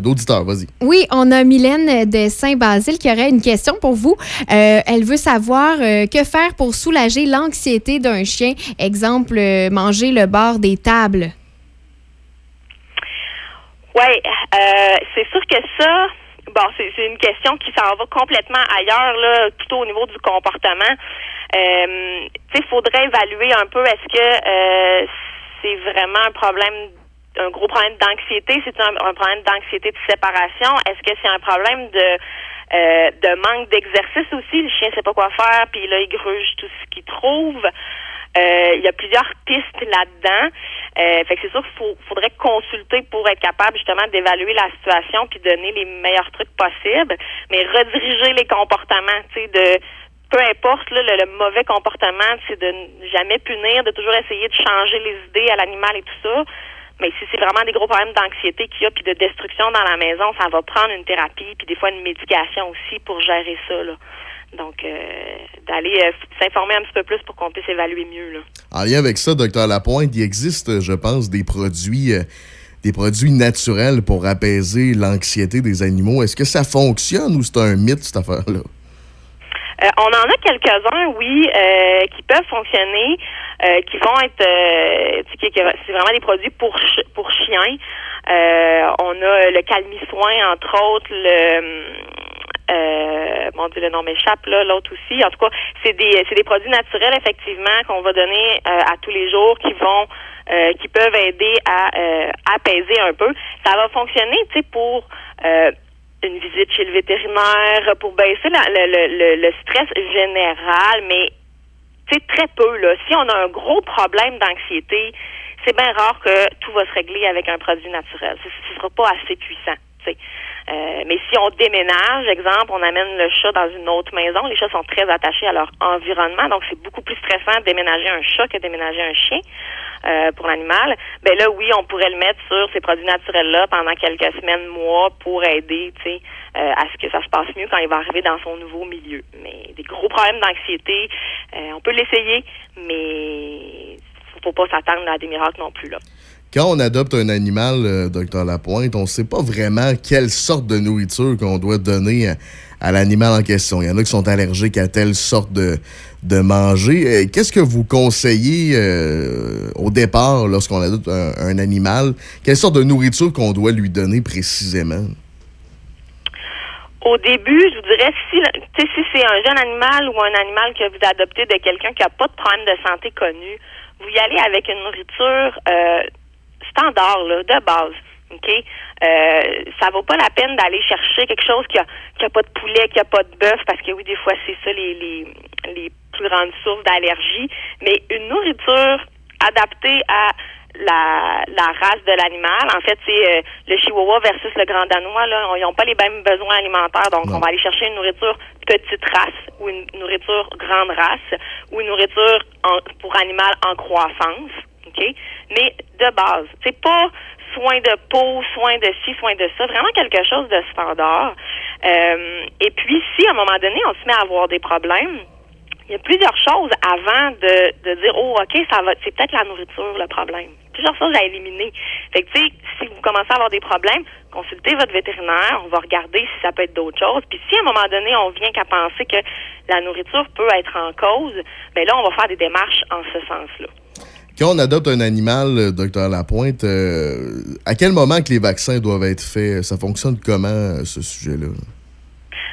d'auditeurs, vas-y. Oui, on a Mylène de Saint-Basile qui aurait une question pour vous. Euh, elle veut savoir euh, que faire pour soulager l'anxiété d'un chien? Exemple, euh, manger le bord des tables. Oui, euh, c'est sûr que ça, bon, c'est une question qui s'en va complètement ailleurs, là, plutôt au niveau du comportement. Euh, tu sais, faudrait évaluer un peu est-ce que euh, c'est vraiment un problème, un gros problème d'anxiété, c'est un, problème d'anxiété de séparation. Est-ce que c'est un problème de euh, de manque d'exercice aussi? Le chien sait pas quoi faire, puis là, il gruge tout ce qu'il trouve. Euh, il y a plusieurs pistes là-dedans. Euh, fait que c'est sûr qu'il faut- faudrait consulter pour être capable justement d'évaluer la situation puis donner les meilleurs trucs possibles, mais rediriger les comportements, tu sais, de peu importe là, le, mauvais comportement, c'est de jamais punir, de toujours essayer de changer les idées à l'animal et tout ça. Mais si c'est vraiment des gros problèmes d'anxiété qu'il y a puis de destruction dans la maison, ça va prendre une thérapie puis des fois une médication aussi pour gérer ça. Là. Donc, euh, d'aller euh, s'informer un petit peu plus pour qu'on puisse évaluer mieux. Là. En lien avec ça, docteur Lapointe, il existe, je pense, des produits, euh, des produits naturels pour apaiser l'anxiété des animaux. Est-ce que ça fonctionne ou c'est un mythe, cette affaire-là? Euh, on en a quelques-uns, oui, euh, qui peuvent fonctionner, euh, qui vont être, euh, c'est vraiment des produits pour pour chiens. Euh, on a le calmi-soin, entre autres, le euh, mon Dieu, le nom m'échappe là, l'autre aussi. En tout cas, c'est des c'est des produits naturels effectivement qu'on va donner à tous les jours qui vont euh, qui peuvent aider à euh, apaiser un peu. Ça va fonctionner, tu sais, pour euh, une visite chez le vétérinaire, pour baisser la- le, le, le, stress général, mais sais, très peu. Là. Si on a un gros problème d'anxiété, c'est bien rare que tout va se régler avec un produit naturel. Ce ne sera pas assez puissant. Euh, mais si on déménage, exemple, on amène le chat dans une autre maison, les chats sont très attachés à leur environnement, donc c'est beaucoup plus stressant de déménager un chat que de déménager un chien euh, pour l'animal. Ben là, oui, on pourrait le mettre sur ces produits naturels-là pendant quelques semaines, mois, pour aider, tu sais, euh, à ce que ça se passe mieux quand il va arriver dans son nouveau milieu. Mais des gros problèmes d'anxiété, euh, on peut l'essayer, mais faut, faut pas s'attendre à des miracles non plus là. Quand on adopte un animal, euh, docteur Lapointe, on ne sait pas vraiment quelle sorte de nourriture qu'on doit donner à, l'animal en question. Il y en a qui sont allergiques à telle sorte de, de manger. Euh, Qu'est-ce que vous conseillez euh, au départ lorsqu'on adopte un, un animal? Quelle sorte de nourriture qu'on doit lui donner précisément? Au début, je vous dirais, si, si c'est un jeune animal ou un animal que vous adoptez de quelqu'un qui n'a pas de problème de santé connu, vous y allez avec une nourriture euh, standard, là, de base. OK? Euh, ça vaut pas la peine d'aller chercher quelque chose qui a, qui a pas de poulet, qui a pas de bœuf, parce que oui, des fois, c'est ça les, les, les plus grandes sources d'allergie. Mais une nourriture adaptée à la, la race de l'animal. En fait, c'est euh, le chihuahua versus le grand danois. Là, ils n'ont pas les mêmes besoins alimentaires, donc on va aller chercher une nourriture petite race ou une nourriture grande race ou une nourriture en- pour animal en croissance. OK? Mais de base, c'est pas soin de peau, soin de ci, soin de ça, vraiment quelque chose de standard. Euh, et puis, si à un moment donné, on se met à avoir des problèmes, il y a plusieurs choses avant de, de dire oh ok ça va c'est peut-être la nourriture le problème plusieurs choses à éliminer fait que tu sais si vous commencez à avoir des problèmes consultez votre vétérinaire on va regarder si ça peut être d'autres choses puis si à un moment donné on vient qu'à penser que la nourriture peut être en cause ben là on va faire des démarches en ce sens là Quand on adopte un animal, euh, docteur Lapointe, euh, à quel moment que les vaccins doivent être faits? Ça fonctionne comment, euh, ce sujet-là?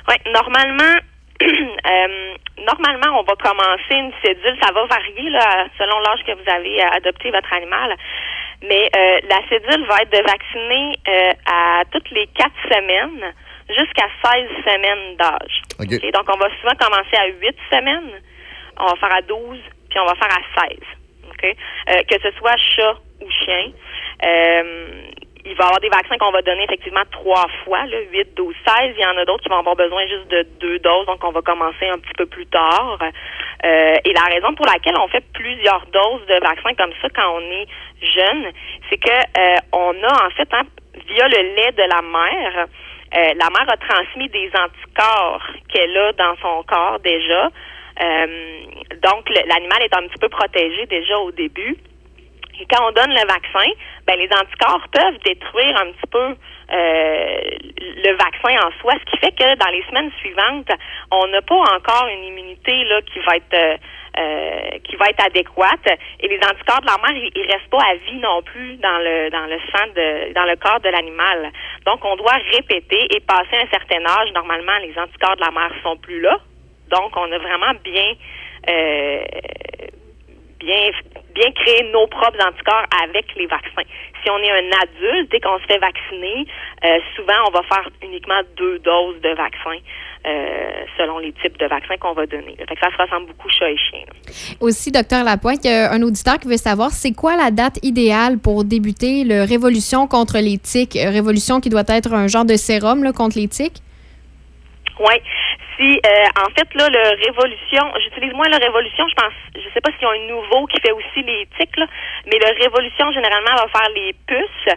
Oui, normalement, euh, normalement, on va commencer une cédule. Ça va varier là, selon l'âge que vous avez adopté votre animal. Mais euh, la cédule va être de vacciner euh, à toutes les quatre semaines jusqu'à 16 semaines d'âge. OK. OK? Donc, on va souvent commencer à 8 semaines, on va faire à 12, puis on va faire à 16. Euh, que ce soit chat ou chien. Euh, il va y avoir des vaccins qu'on va donner effectivement trois fois, là, 8, 12, 16. Il y en a d'autres qui vont avoir besoin juste de deux doses, donc on va commencer un petit peu plus tard. Euh, et la raison pour laquelle on fait plusieurs doses de vaccins comme ça quand on est jeune, c'est que euh, on a en fait, hein, via le lait de la mère, euh, la mère a transmis des anticorps qu'elle a dans son corps déjà. Euh, donc, l'animal est un petit peu protégé déjà au début. Et quand on donne le vaccin, ben les anticorps peuvent détruire un petit peu euh, le vaccin en soi, ce qui fait que dans les semaines suivantes, on n'a pas encore une immunité là qui va être euh, euh, qui va être adéquate. Et les anticorps de la mère, ils, ils restent pas à vie non plus dans le dans le sang de dans le corps de l'animal. Donc on doit répéter et passer un certain âge. Normalement, les anticorps de la mère sont plus là. Donc on a vraiment bien euh, bien bien créer nos propres anticorps avec les vaccins. Si on est un adulte et qu'on se fait vacciner, euh, souvent on va faire uniquement deux doses de vaccin euh, selon les types de vaccins qu'on va donner. Fait que ça se ressemble beaucoup chat et chien. là. Aussi, docteur Lapointe, il y a un auditeur qui veut savoir c'est quoi la date idéale pour débuter le Révolution contre les tiques? Révolution qui doit être un genre de sérum là, contre les tiques? Oui. Si euh, en fait là le Révolution, j'utilise moins le Révolution, je pense je sais pas s'il y a un nouveau qui fait aussi les tiques là, mais le Révolution généralement va faire les puces.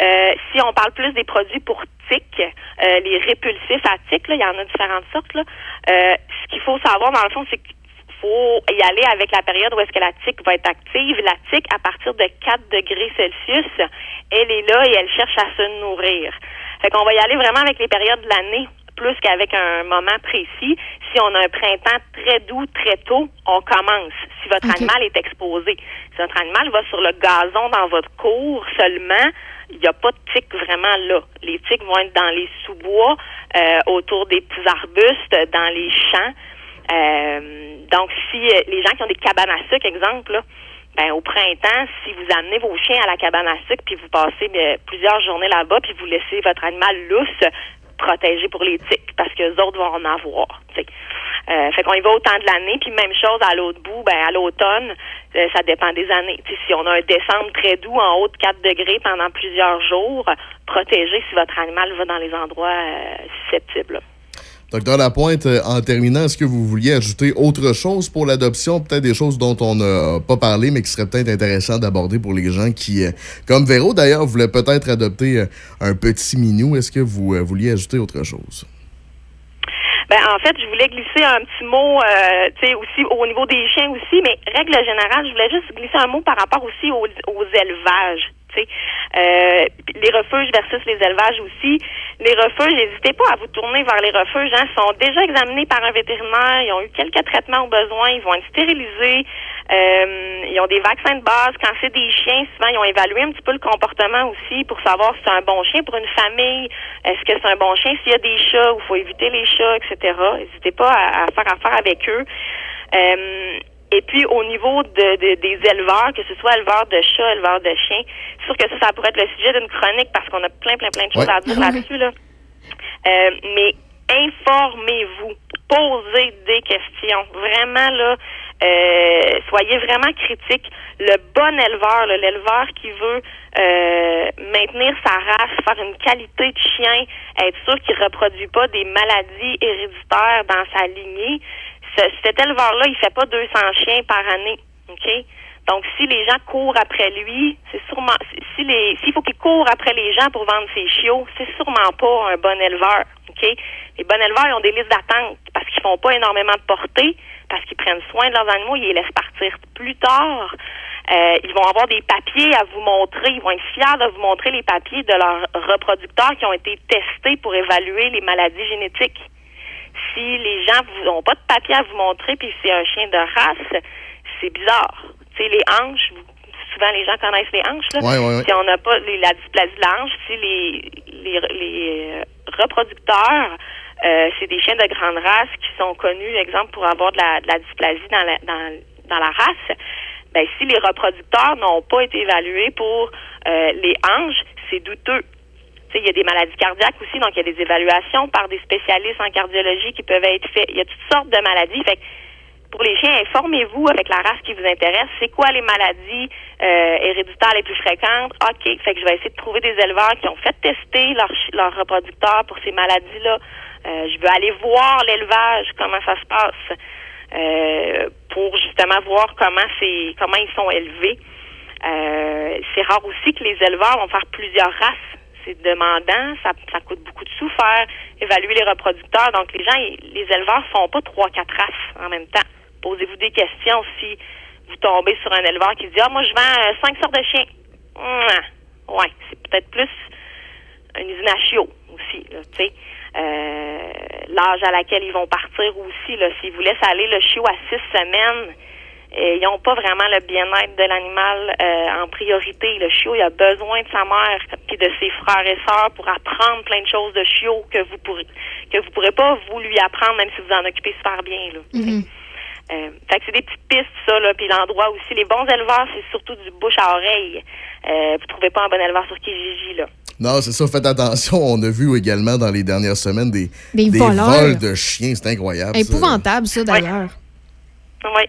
Euh, si on parle plus des produits pour tiques, euh, les répulsifs à tiques, là, il y en a différentes sortes. Là. Euh, ce qu'il faut savoir, dans le fond, c'est qu'il faut y aller avec la période où est-ce que la tique va être active. La tique, à partir de 4 degrés Celsius, elle est là et elle cherche à se nourrir. Fait qu'on va y aller vraiment avec les périodes de l'année plus qu'avec un moment précis. Si on a un printemps très doux, très tôt, on commence. Si votre animal est exposé. Si votre animal va sur le gazon dans votre cour seulement, il n'y a pas de tiques vraiment là. Les tiques vont être dans les sous-bois, euh, autour des petits arbustes, dans les champs. Euh, donc, si euh, les gens qui ont des cabanes à sucre, exemple, là, ben, au printemps, si vous amenez vos chiens à la cabane à sucre, puis vous passez plusieurs journées là-bas, puis vous laissez votre animal lousse, protégé pour les tiques, parce que les autres vont en avoir. tu sais. Euh, fait qu'on y va au temps de l'année, puis même chose à l'autre bout, ben à l'automne, euh, ça dépend des années. Tu sais, si on a un décembre très doux en haut de 4 degrés pendant plusieurs jours, protégé si votre animal va dans les endroits euh, susceptibles. Docteur Lapointe, euh, en terminant, est-ce que vous vouliez ajouter autre chose pour l'adoption? Peut-être des choses dont on n'a pas parlé, mais qui seraient peut-être intéressantes d'aborder pour les gens qui, euh, comme Véro d'ailleurs, voulait peut-être adopter euh, un petit minou. Est-ce que vous vouliez ajouter autre chose? Ben, en fait, je voulais glisser un petit mot, euh, tu sais, aussi au niveau des chiens aussi, mais règle générale, je voulais juste glisser un mot par rapport aussi aux, aux élevages. Euh, les refuges versus les élevages aussi. Les refuges, n'hésitez pas à vous tourner vers les refuges. Hein, sont déjà examinés par un vétérinaire. Ils ont eu quelques traitements au besoin. Ils vont être stérilisés. Euh, ils ont des vaccins de base. Quand c'est des chiens, souvent, ils ont évalué un petit peu le comportement aussi pour savoir si c'est un bon chien pour une famille. Est-ce que c'est un bon chien? S'il y a des chats ou faut éviter les chats, etc. N'hésitez pas à, à faire affaire avec eux. Euh, Et puis au niveau de, de- des éleveurs, que ce soit éleveurs de chats, éleveurs de chiens, c'est sûr que ça, ça pourrait être le sujet d'une chronique parce qu'on a plein, plein, plein de choses Ouais. à dire là-dessus. Là. Euh, mais informez-vous, posez des questions. Vraiment, là, euh, soyez vraiment critiques. Le bon éleveur, l'éleveur qui veut euh, maintenir sa race, faire une qualité de chien, être sûr qu'il ne reproduit pas des maladies héréditaires dans sa lignée, ce- cet éleveur-là, il fait pas 200 chiens par année. OK? Donc, si les gens courent après lui, c'est sûrement, s'il faut qu'il court après les gens pour vendre ses chiots, c'est sûrement pas un bon éleveur. OK? Les bons éleveurs, ils ont des listes d'attente parce qu'ils font pas énormément de portée, parce qu'ils prennent soin de leurs animaux, ils les laissent partir plus tard. Euh, ils vont avoir des papiers à vous montrer, ils vont être fiers de vous montrer les papiers de leurs reproducteurs qui ont été testés pour évaluer les maladies génétiques. Si les gens n'ont pas de papier à vous montrer, puis c'est un chien de race, c'est bizarre. Tu sais, les hanches, souvent les gens connaissent les hanches. Là. Ouais, ouais, ouais. Si on n'a pas les- la dysplasie de la hanche, si les, les, les euh, reproducteurs, euh, c'est des chiens de grande race qui sont connus, exemple, pour avoir de la, de la dysplasie dans la, dans, dans la race, ben, si les reproducteurs n'ont pas été évalués pour euh, les hanches, c'est douteux. Il y a des maladies cardiaques aussi, donc il y a des évaluations par des spécialistes en cardiologie qui peuvent être faites. Il y a toutes sortes de maladies. Fait que pour les chiens, informez-vous avec la race qui vous intéresse. C'est quoi les maladies euh, héréditaires les plus fréquentes? OK. Fait que je vais essayer de trouver des éleveurs qui ont fait tester leurs leurs reproducteurs pour ces maladies-là. Euh, je veux aller voir l'élevage, comment ça se passe, euh, pour justement voir comment c'est comment ils sont élevés. Euh, c'est rare aussi que les éleveurs vont faire plusieurs races. C'est demandant, ça, coûte beaucoup de sous faire évaluer les reproducteurs. Donc les gens, les éleveurs font pas trois, quatre races en même temps. Posez-vous des questions si vous tombez sur un éleveur qui dit ah moi je vends cinq sortes de chiens. Hum, ouais, c'est peut-être plus à chiots aussi, là, tu sais. Euh, L'âge à laquelle ils vont partir aussi, là, s'ils vous laissent aller le chiot à six semaines, ils n'ont pas vraiment le bien-être de l'animal euh, en priorité. Le chiot, il a besoin de sa mère et de ses frères et sœurs pour apprendre plein de choses de chiot que vous pourrez que vous pourrez pas vous lui apprendre même si vous en occupez super bien. Là. Euh, fait que c'est des petites pistes, ça, là. Puis l'endroit aussi, les bons éleveurs, c'est surtout du bouche à oreille. Euh, vous trouvez pas un bon éleveur sur Kijiji, là. Non, c'est ça, faites attention. On a vu également dans les dernières semaines des, Des voleurs. vols de chiens. C'est incroyable. Épouvantable, ça, d'ailleurs. Oui.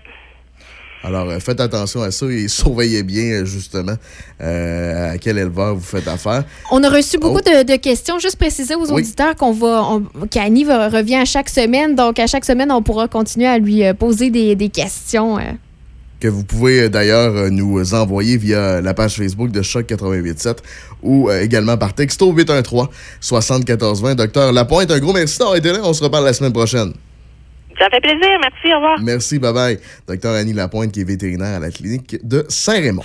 Alors, euh, faites attention à ça et surveillez bien, euh, justement, euh, à quel éleveur vous faites affaire. On a reçu beaucoup Oh. de, de questions. Juste préciser aux Oui. auditeurs qu'on va, qu'Annie va- revient à chaque semaine. Donc, à chaque semaine, on pourra continuer à lui poser des, des questions. euh. Que vous pouvez euh, d'ailleurs euh, nous envoyer via la page Facebook de Choc 887 ou euh, également par texto 813 7420. Docteur Lapointe, un gros merci d'avoir été là. On se reparle la semaine prochaine. Ça fait plaisir. Merci. Au revoir. Merci, bye bye. Docteur Annie Lapointe, qui est vétérinaire à la clinique de Saint-Raymond.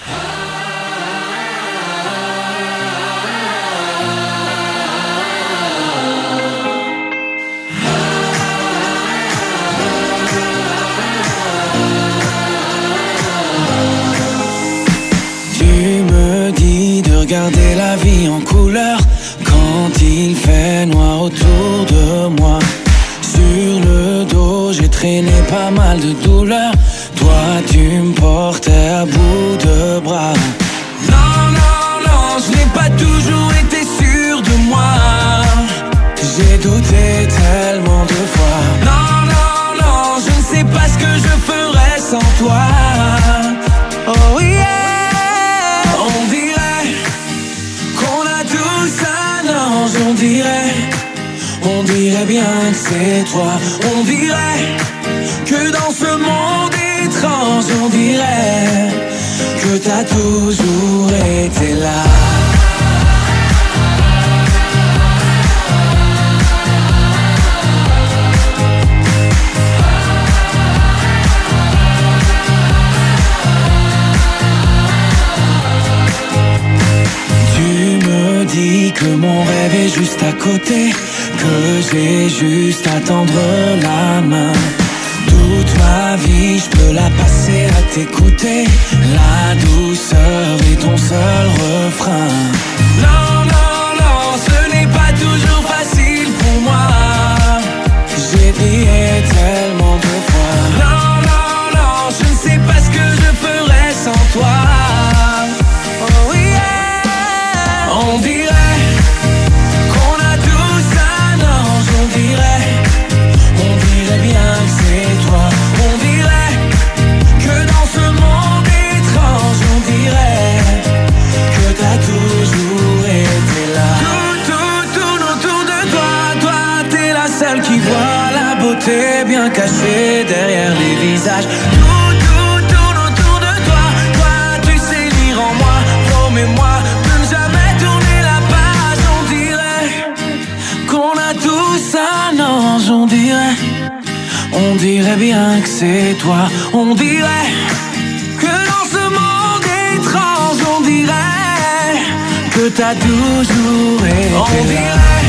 Regarder la vie en couleur quand il fait noir autour de moi. Sur le dos, j'ai traîné pas mal de douleurs. Toi, tu me portais à bout de bras. Bien que c'est toi, on dirait que dans ce monde étrange, on dirait que t'as toujours été là. Tu me dis que mon rêve est juste à côté, que j'ai juste à tendre la main. Toute ma vie, je peux la passer à t'écouter. La douceur est ton seul refrain. T'es bien caché derrière les visages. Tout, tout tourne autour de toi. Toi, tu sais lire en moi. Promets-moi de ne jamais tourner la page. On dirait qu'on a tous un ange. On dirait, on dirait bien que c'est toi. On dirait que dans ce monde étrange, on dirait que t'as toujours été. On dirait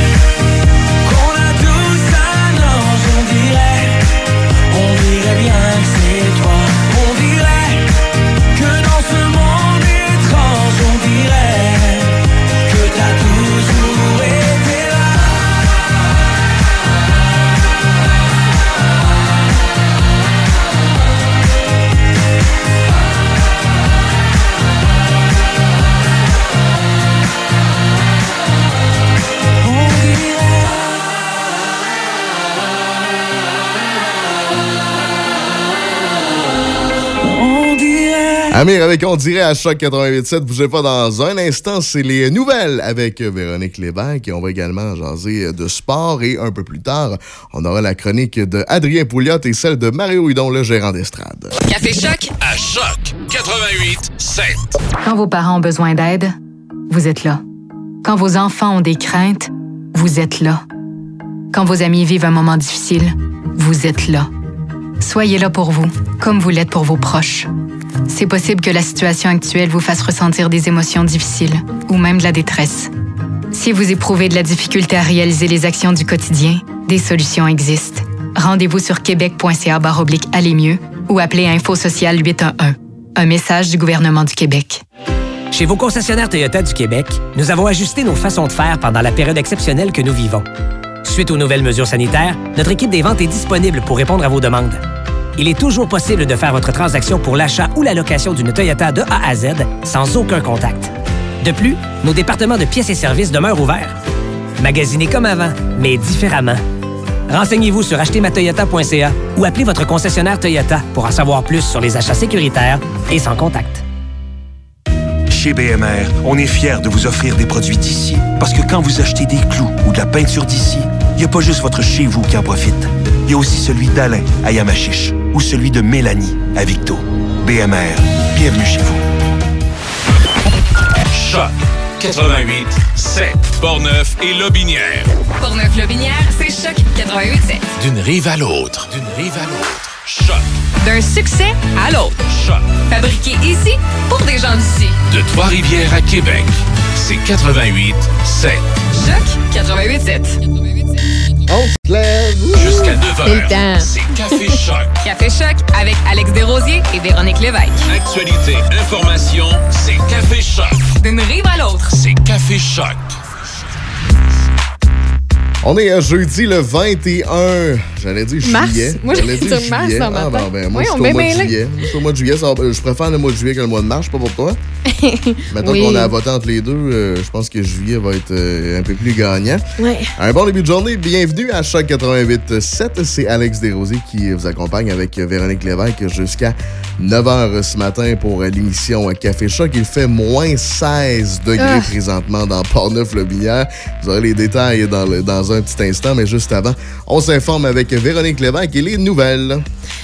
Amir avec On dirait à Choc 88.7. Bougez pas dans un instant, c'est les nouvelles avec Véronique Lévesque. Et on va également jaser de sport. Et un peu plus tard, on aura la chronique de Adrien Pouliot et celle de Mario Hudon, le gérant d'estrade. Café Choc? À Choc 88 7. Quand vos parents ont besoin d'aide, vous êtes là. Quand vos enfants ont des craintes, vous êtes là. Quand vos amis vivent un moment difficile, vous êtes là. Soyez là pour vous, comme vous l'êtes pour vos proches. C'est possible que la situation actuelle vous fasse ressentir des émotions difficiles ou même de la détresse. Si vous éprouvez de la difficulté à réaliser les actions du quotidien, des solutions existent. Rendez-vous sur québec.ca oblique aller mieux ou appelez Info Social 811. Un message du gouvernement du Québec. Chez vos concessionnaires Toyota du Québec, nous avons ajusté nos façons de faire pendant la période exceptionnelle que nous vivons. Suite aux nouvelles mesures sanitaires, notre équipe des ventes est disponible pour répondre à vos demandes. Il est toujours possible de faire votre transaction pour l'achat ou la location d'une Toyota de A à Z sans aucun contact. De plus, nos départements de pièces et services demeurent ouverts. Magasinez comme avant, mais différemment. Renseignez-vous sur achetermatoyota.ca ou appelez votre concessionnaire Toyota pour en savoir plus sur les achats sécuritaires et sans contact. Chez BMR, on est fiers de vous offrir des produits d'ici. Parce que quand vous achetez des clous ou de la peinture d'ici, il n'y a pas juste votre chez vous qui en profite. Il y a aussi celui d'Alain à Yamachiche ou celui de Mélanie à Victo. BMR, bienvenue chez vous. Choc 88 7. Portneuf et Lobinière. Portneuf-Lobinière, c'est Choc 88.7. D'une rive à l'autre. D'une rive à l'autre. Choc. D'un succès à l'autre. Choc. Fabriqué ici pour des gens d'ici. De Trois-Rivières à Québec. C'est 88 7. Choc 88.7. On se lève. Jusqu'à 9h. C'est Café Choc. Café Choc avec Alex Desrosiers et Véronique Lévesque. Actualité, information, c'est Café Choc. D'une rive à l'autre. C'est Café Choc. On est à jeudi le 21. J'allais dire Mars? juillet. Moi, J'allais j'allais dire mars juillet. dans ma Ah, bon, ben, moi, Oui, je on suis au met mois de juillet. Je suis au mois de juillet. ça Je préfère le mois de juillet que le mois de mars. Pas pour toi. Maintenant Oui. qu'on a voté entre les deux, euh, je pense que juillet va être euh, un peu plus gagnant. Ouais. Un bon début de journée. Bienvenue à Choc 88.7. C'est Alex Desrosiers qui vous accompagne avec Véronique Lévesque jusqu'à 9h ce matin pour l'émission Café Choc. Il fait moins 16 degrés Ah. présentement dans Portneuf-le-Binière. Vous aurez les détails dans, le- dans un petit instant, mais juste avant, on s'informe avec Véronique Lévesque et les nouvelles.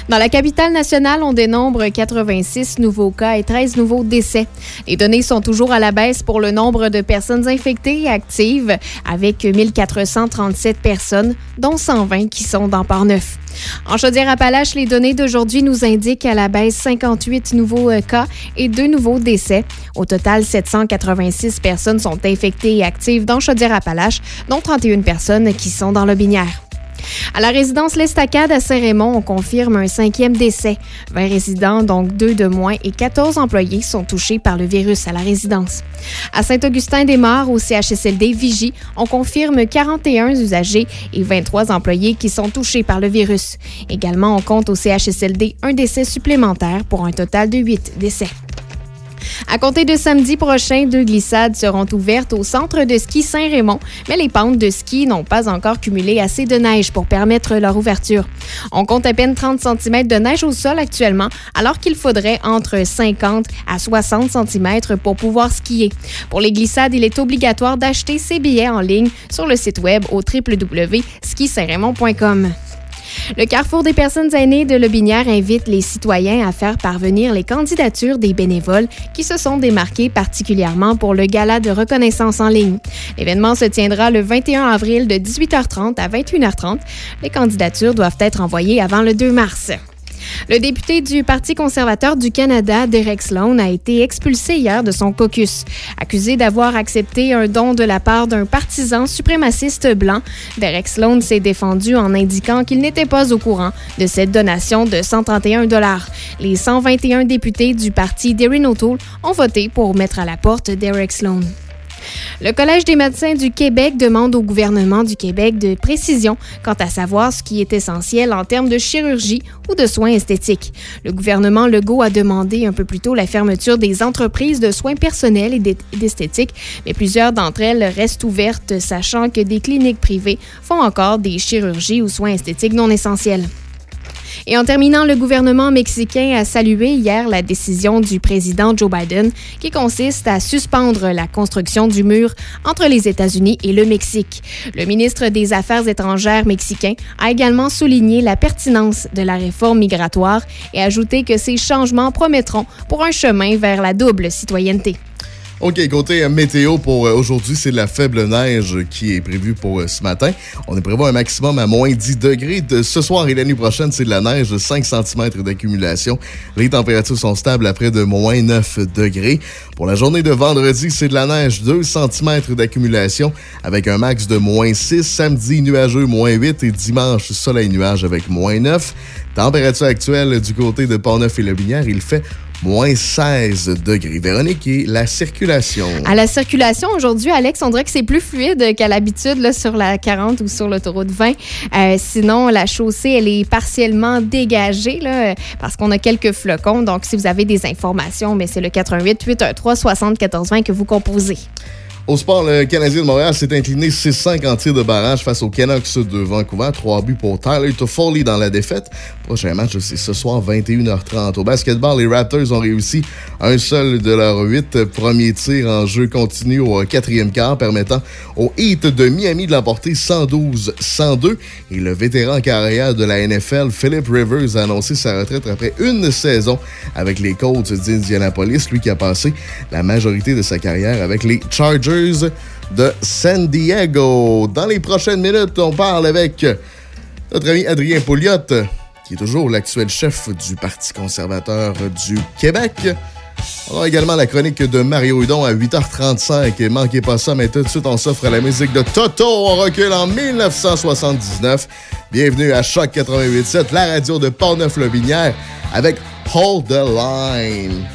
Dans la capitale nationale, on dénombre 86 nouveaux cas et 13 nouveaux décès. Les données sont toujours à la baisse pour le nombre de personnes infectées et actives, avec 1437 personnes, dont 120 qui sont dans Port-Neuf. En Chaudière-Appalaches, les données d'aujourd'hui nous indiquent à la baisse 58 nouveaux euh, cas et 2 nouveaux décès. Au total, 786 personnes sont infectées et actives dans Chaudière-Appalaches, dont 31 personnes qui sont dans le Binière. À la résidence L'Estacade à Saint-Raymond, on confirme un cinquième décès. 20 résidents, donc deux de moins, et 14 employés sont touchés par le virus à la résidence. À Saint-Augustin-des-Maures, au CHSLD Vigie, on confirme 41 usagers et 23 employés qui sont touchés par le virus. Également, on compte au CHSLD un décès supplémentaire pour un total de 8 décès. À compter de samedi prochain, deux glissades seront ouvertes au centre de ski Saint-Raymond, mais les pentes de ski n'ont pas encore cumulé assez de neige pour permettre leur ouverture. On compte à peine 30 cm de neige au sol actuellement, alors qu'il faudrait entre 50 à 60 cm pour pouvoir skier. Pour les glissades, il est obligatoire d'acheter ses billets en ligne sur le site web au www.skisaintraymond.com. Le Carrefour des personnes aînées de Lobinière invite les citoyens à faire parvenir les candidatures des bénévoles qui se sont démarqués particulièrement pour le gala de reconnaissance en ligne. L'événement se tiendra le 21 avril de 18h30 à 21h30. Les candidatures doivent être envoyées avant le 2 mars. Le député du Parti conservateur du Canada, Derek Sloan, a été expulsé hier de son caucus. Accusé d'avoir accepté un don de la part d'un partisan suprémaciste blanc, Derek Sloan s'est défendu en indiquant qu'il n'était pas au courant de cette donation de 131 dollars. Les 121 députés du parti d'Erin O'Toole ont voté pour mettre à la porte Derek Sloan. Le Collège des médecins du Québec demande au gouvernement du Québec de précision quant à savoir ce qui est essentiel en termes de chirurgie ou de soins esthétiques. Le gouvernement Legault a demandé un peu plus tôt la fermeture des entreprises de soins personnels et d'esthétique, mais plusieurs d'entre elles restent ouvertes, sachant que des cliniques privées font encore des chirurgies ou soins esthétiques non essentiels. Et en terminant, le gouvernement mexicain a salué hier la décision du président Joe Biden qui consiste à suspendre la construction du mur entre les États-Unis et le Mexique. Le ministre des Affaires étrangères mexicain a également souligné la pertinence de la réforme migratoire et ajouté que ces changements promettront pour un chemin vers la double citoyenneté. OK, côté euh, météo pour euh, aujourd'hui, c'est la faible neige qui est prévue pour euh, ce matin. On est prévu un maximum à moins 10 degrés. De ce soir et la nuit prochaine, c'est de la neige de 5 cm d'accumulation. Les températures sont stables à près de moins 9 degrés. Pour la journée de vendredi, c'est de la neige 2 cm d'accumulation avec un max de moins 6. Samedi, nuageux, moins 8 et dimanche, soleil-nuage avec moins 9. Température actuelle du côté de Pont-Neuf et Le Binière, il fait moins 16 degrés. Véronique, et la circulation? À la circulation, aujourd'hui, Alex, on dirait que c'est plus fluide qu'à l'habitude sur la 40 ou sur l'autoroute 20. Euh, sinon, la chaussée, elle est partiellement dégagée là, parce qu'on a quelques flocons. Donc, si vous avez des informations, mais c'est le 88 813 74 20 que vous composez. Au sport, le Canadien de Montréal s'est incliné 6-5 en tir de barrage face aux Canucks de Vancouver. Trois buts pour Tyler Toffoli dans la défaite. Prochain match, c'est ce soir, 21h30. Au basketball, les Raptors ont réussi un seul de leurs huit premiers tirs en jeu continu au quatrième quart, permettant au Heat de Miami de l'emporter 112-102. Et le vétéran carrière de la NFL, Philip Rivers, a annoncé sa retraite après une saison avec les Colts d'Indianapolis, lui qui a passé la majorité de sa carrière avec les Chargers de San Diego. Dans les prochaines minutes, on parle avec notre ami Adrien Pouliot, qui est toujours l'actuel chef du Parti conservateur du Québec. On aura également la chronique de Mario Hudon à 8h35. Et manquez pas ça, mais tout de suite, on s'offre la musique de Toto. On recule en 1979. Bienvenue à Choc 88.7, la radio de Port-Neuf-Lobinière, avec Hold the Line.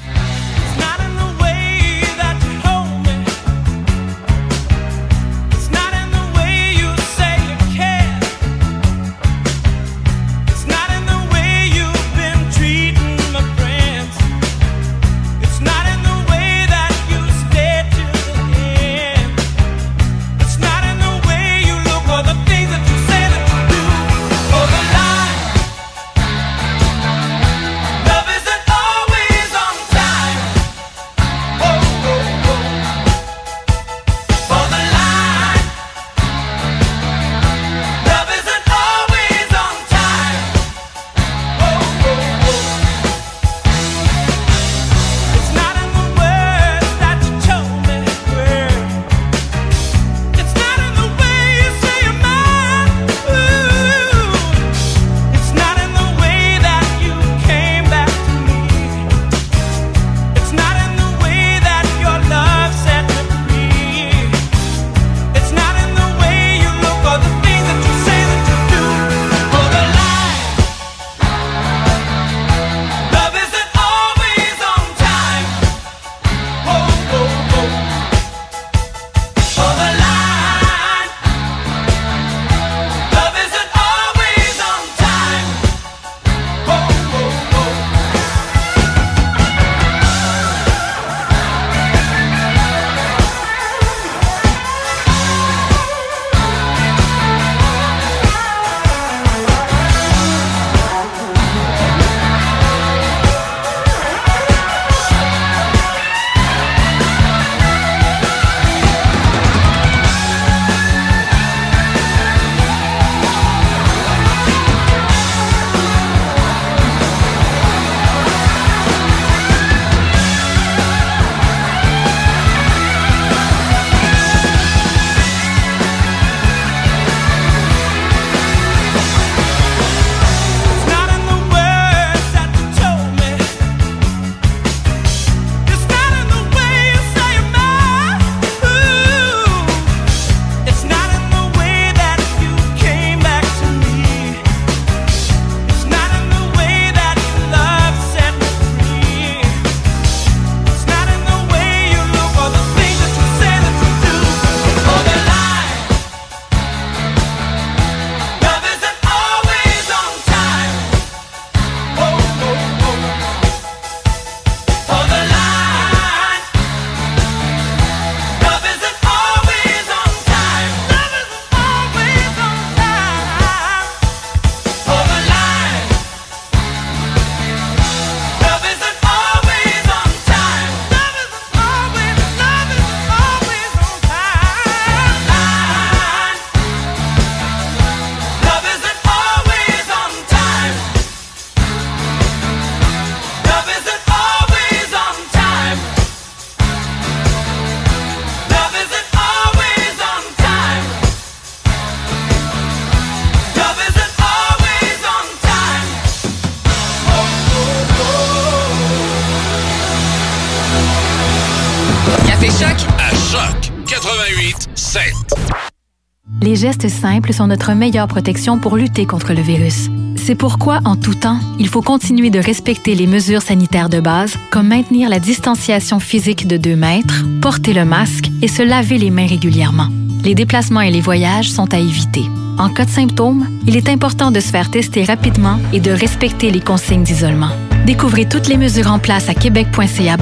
Sont notre meilleure protection pour lutter contre le virus. C'est pourquoi, en tout temps, il faut continuer de respecter les mesures sanitaires de base, comme maintenir la distanciation physique de 2 mètres, porter le masque et se laver les mains régulièrement. Les déplacements et les voyages sont à éviter. En cas de symptômes, il est important de se faire tester rapidement et de respecter les consignes d'isolement. Découvrez toutes les mesures en place à québec.ca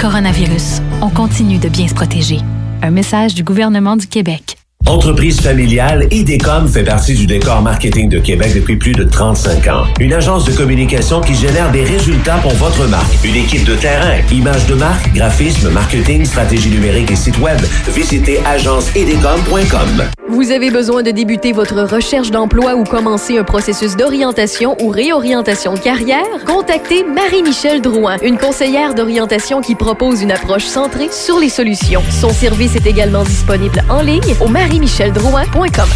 coronavirus. On continue de bien se protéger. Un message du gouvernement du Québec. Entreprise familiale, IDECOM fait partie du décor marketing de Québec depuis plus de 35 ans. Une agence de communication qui génère des résultats pour votre marque. Une équipe de terrain, images de marque, graphisme, marketing, stratégie numérique et site web. Visitez agenceidecom.com. Vous avez besoin de débuter votre recherche d'emploi ou commencer un processus d'orientation ou réorientation de carrière? Contactez Marie-Michel Drouin, une conseillère d'orientation qui propose une approche centrée sur les solutions. Son service est également disponible en ligne au marie-micheldrouin.com.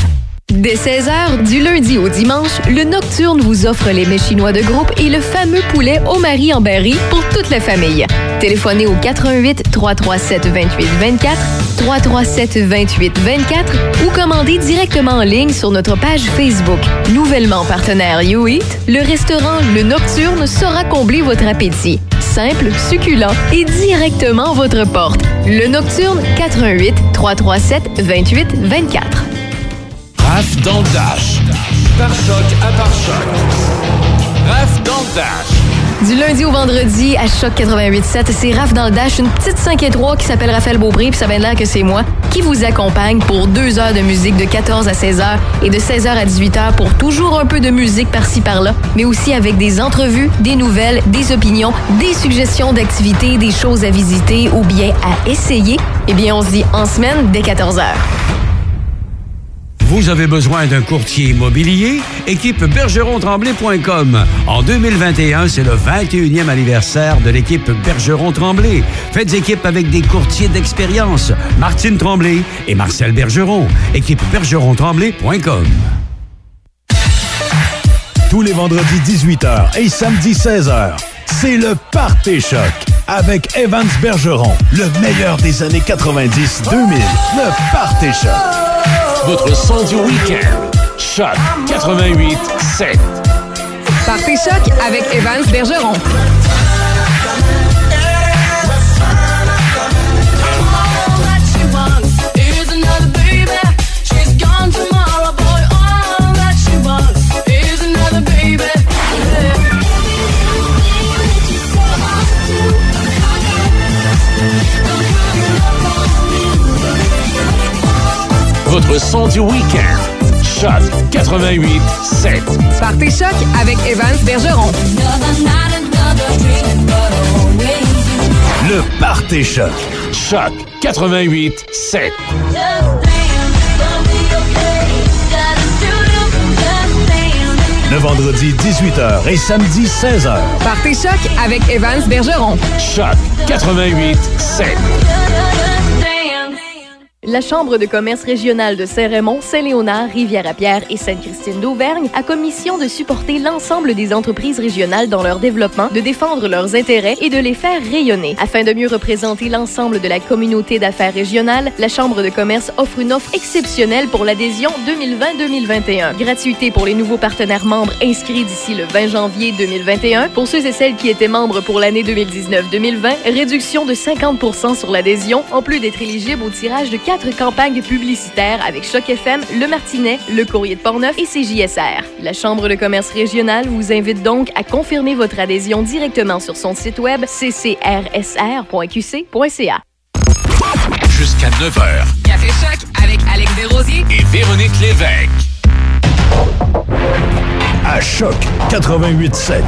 Dès 16h, du lundi au dimanche, le Nocturne vous offre les mets chinois de groupe et le fameux poulet au mari en berry pour toute la famille. Téléphonez au 88 337 28 24, 337 28 24 ou commandez directement en ligne sur notre page Facebook. Nouvellement partenaire YouEat, le restaurant Le Nocturne saura combler votre appétit. Simple, succulent et directement à votre porte. Le Nocturne 88 337 28 24. Raph dans le Dash. Par choc à par choc. Dans le Dash. Du lundi au vendredi à Choc 88.7, c'est Raph dans le Dash, une petite 5 et 3 qui s'appelle Raphaël Beaupré, puis ça vient de l'air que c'est moi, qui vous accompagne pour deux heures de musique de 14 à 16 heures et de 16 heures à 18 heures pour toujours un peu de musique par-ci par-là, mais aussi avec des entrevues, des nouvelles, des opinions, des suggestions d'activités, des choses à visiter ou bien à essayer. Eh bien, on se dit en semaine dès 14 heures. Vous avez besoin d'un courtier immobilier? Équipe bergeron-tremblay.com. En 2021, c'est le 21e anniversaire de l'équipe Bergeron-Tremblay. Faites équipe avec des courtiers d'expérience. Martine Tremblay et Marcel Bergeron. Équipe bergeron-tremblay.com. Tous les vendredis 18h et samedi 16h, c'est le Party Choc avec Evans Bergeron, le meilleur des années 90-2000. Le Party Choc. Votre son du week-end. Choc 88 7. Partez choc avec Evans Bergeron. Votre son du week-end. Choc 88 7. Partez choc avec Evans Bergeron. Le Party Choc. Choc 88 7. Le vendredi 18h et samedi 16h. Partez choc avec Evans Bergeron. Choc 88 7. La Chambre de commerce régionale de Saint-Raymond, Saint-Léonard, Rivière-à-Pierre et Sainte-Christine d'Auvergne a commission de supporter l'ensemble des entreprises régionales dans leur développement, de défendre leurs intérêts et de les faire rayonner. Afin de mieux représenter l'ensemble de la communauté d'affaires régionale, la Chambre de commerce offre une offre exceptionnelle pour l'adhésion 2020-2021. Gratuité pour les nouveaux partenaires membres inscrits d'ici le 20 janvier 2021. Pour ceux et celles qui étaient membres pour l'année 2019-2020, réduction de 50% sur l'adhésion, en plus d'être éligible au tirage de 4 campagnes publicitaires avec Choc FM, Le Martinet, Le Courrier de Portneuf et CJSR. La Chambre de commerce régionale vous invite donc à confirmer votre adhésion directement sur son site web ccrsr.qc.ca. Jusqu'à 9h. Café choc avec Alex Desrosiers Et Véronique Lévesque. À Choc 88.7.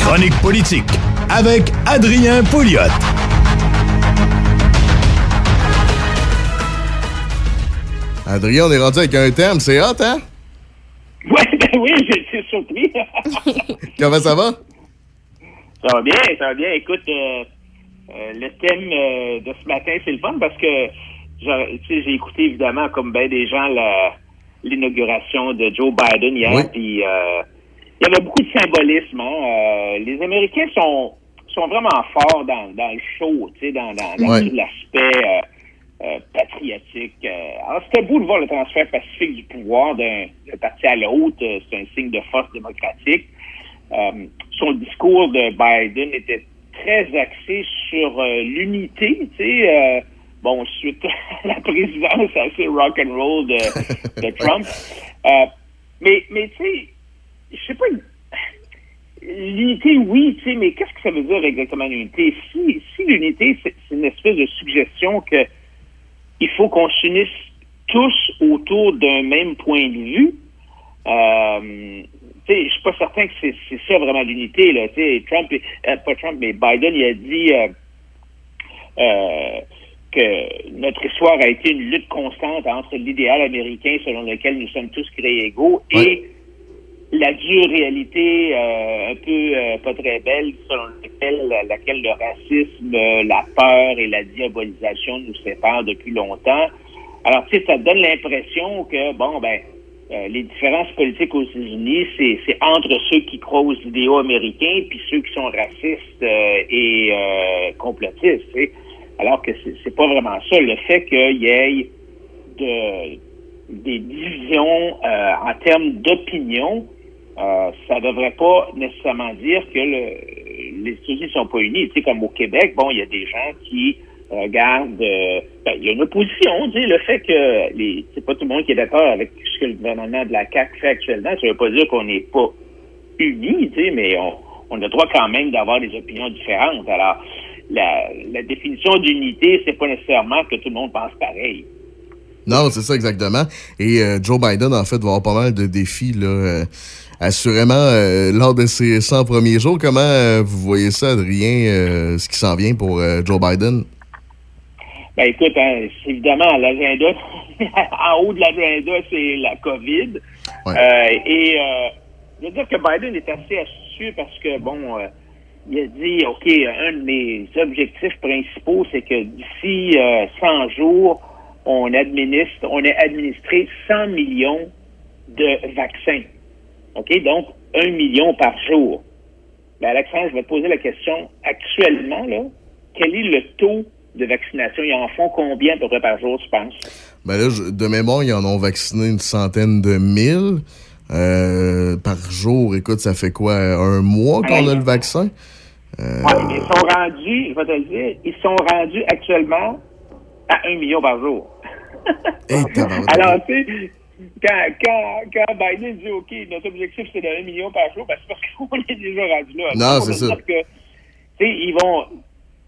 Chronique politique avec Adrien Pouliot. Adrien, on est rendu avec un thème, c'est hot, hein? Ouais, ben oui, j'ai été surpris. Comment ça va? ça va bien, ça va bien. Écoute, euh, euh, le thème euh, de ce matin, c'est le fun parce que j'ai écouté évidemment, comme bien des gens, l'inauguration de Joe Biden hier. Oui. Puis il y avait beaucoup de symbolisme. hein. Les Américains sont sont vraiment forts dans, dans le show, tu sais, dans, dans, l'aspect euh, patriotique. Euh, alors, c'était beau de voir le transfert pacifique du pouvoir d'un parti à l'autre. Euh, C'est un signe de force démocratique. Son discours de Biden était très axé sur l'unité, tu sais. bon, suite à la présidence assez rock and roll de, de Trump. Mais, mais tu sais, je sais pas, l'unité, oui, tu sais, mais qu'est-ce que ça veut dire exactement l'unité? Si, si l'unité, c'est une espèce de suggestion que il faut qu'on s'unisse tous autour d'un même point de vue, euh, je suis pas certain que c'est ça vraiment l'unité, là. Trump, euh, pas Trump, mais Biden, il a dit euh, euh, que notre histoire a été une lutte constante entre l'idéal américain selon lequel nous sommes tous créés égaux et la dure réalité un peu pas très belle selon laquelle, le racisme, la peur et la diabolisation nous séparent depuis longtemps. Alors, tu sais, ça donne l'impression que, bon, ben, euh, les différences politiques aux États-Unis, c'est, entre ceux qui croient aux idéaux américains puis ceux qui sont racistes euh, et euh, complotistes. Alors que c'est, pas vraiment ça. Le fait qu'il y ait de, des divisions euh, en termes d'opinion, ça devrait pas nécessairement dire que le, les États-Unis sont pas unis. Tu sais, comme au Québec, bon, il y a des gens qui regardent, euh, ben, il y a une opposition, le fait que les, c'est pas tout le monde qui est d'accord avec ce que le gouvernement de la CAQ fait actuellement, ça veut pas dire qu'on n'est pas unis, tu sais, mais on, a le droit quand même d'avoir des opinions différentes. Alors, la, définition d'unité, c'est pas nécessairement que tout le monde pense pareil. Non, c'est ça exactement. Et euh, Joe Biden, en fait, va avoir pas mal de défis, là. euh, assurément, euh, lors de ses 100 premiers jours, comment euh, vous voyez ça, Adrien, euh, ce qui s'en vient pour euh, Joe Biden? Ben écoute, hein, évidemment, l'agenda, en haut de l'agenda, c'est la COVID. Euh, et euh, je veux dire que Biden est assez astucieux parce que, bon, euh, il a dit, OK, un de mes objectifs principaux, c'est que d'ici euh, 100 jours, on administre, on a administré 100 millions de vaccins. OK? Donc, un million par jour. Ben, Alexandre, je vais te poser la question. Actuellement, là, quel est le taux de vaccination? Ils en font combien à peu près par jour, tu penses? Ben là, je- de mémoire, ils en ont vacciné une centaine de mille euh, par jour. Écoute, ça fait quoi, un mois qu'on a le vaccin? Euh, Ouais, mais ils sont rendus, je vais te le dire, ils sont rendus actuellement à un million par jour. hey, tabarouette. Alors, tu sais, quand, quand, quand Biden dit, OK, notre objectif, c'est de 1 million par jour, ben, c'est parce qu'on est déjà rendu là. Non, c'est ça. que, tu sais, ils vont,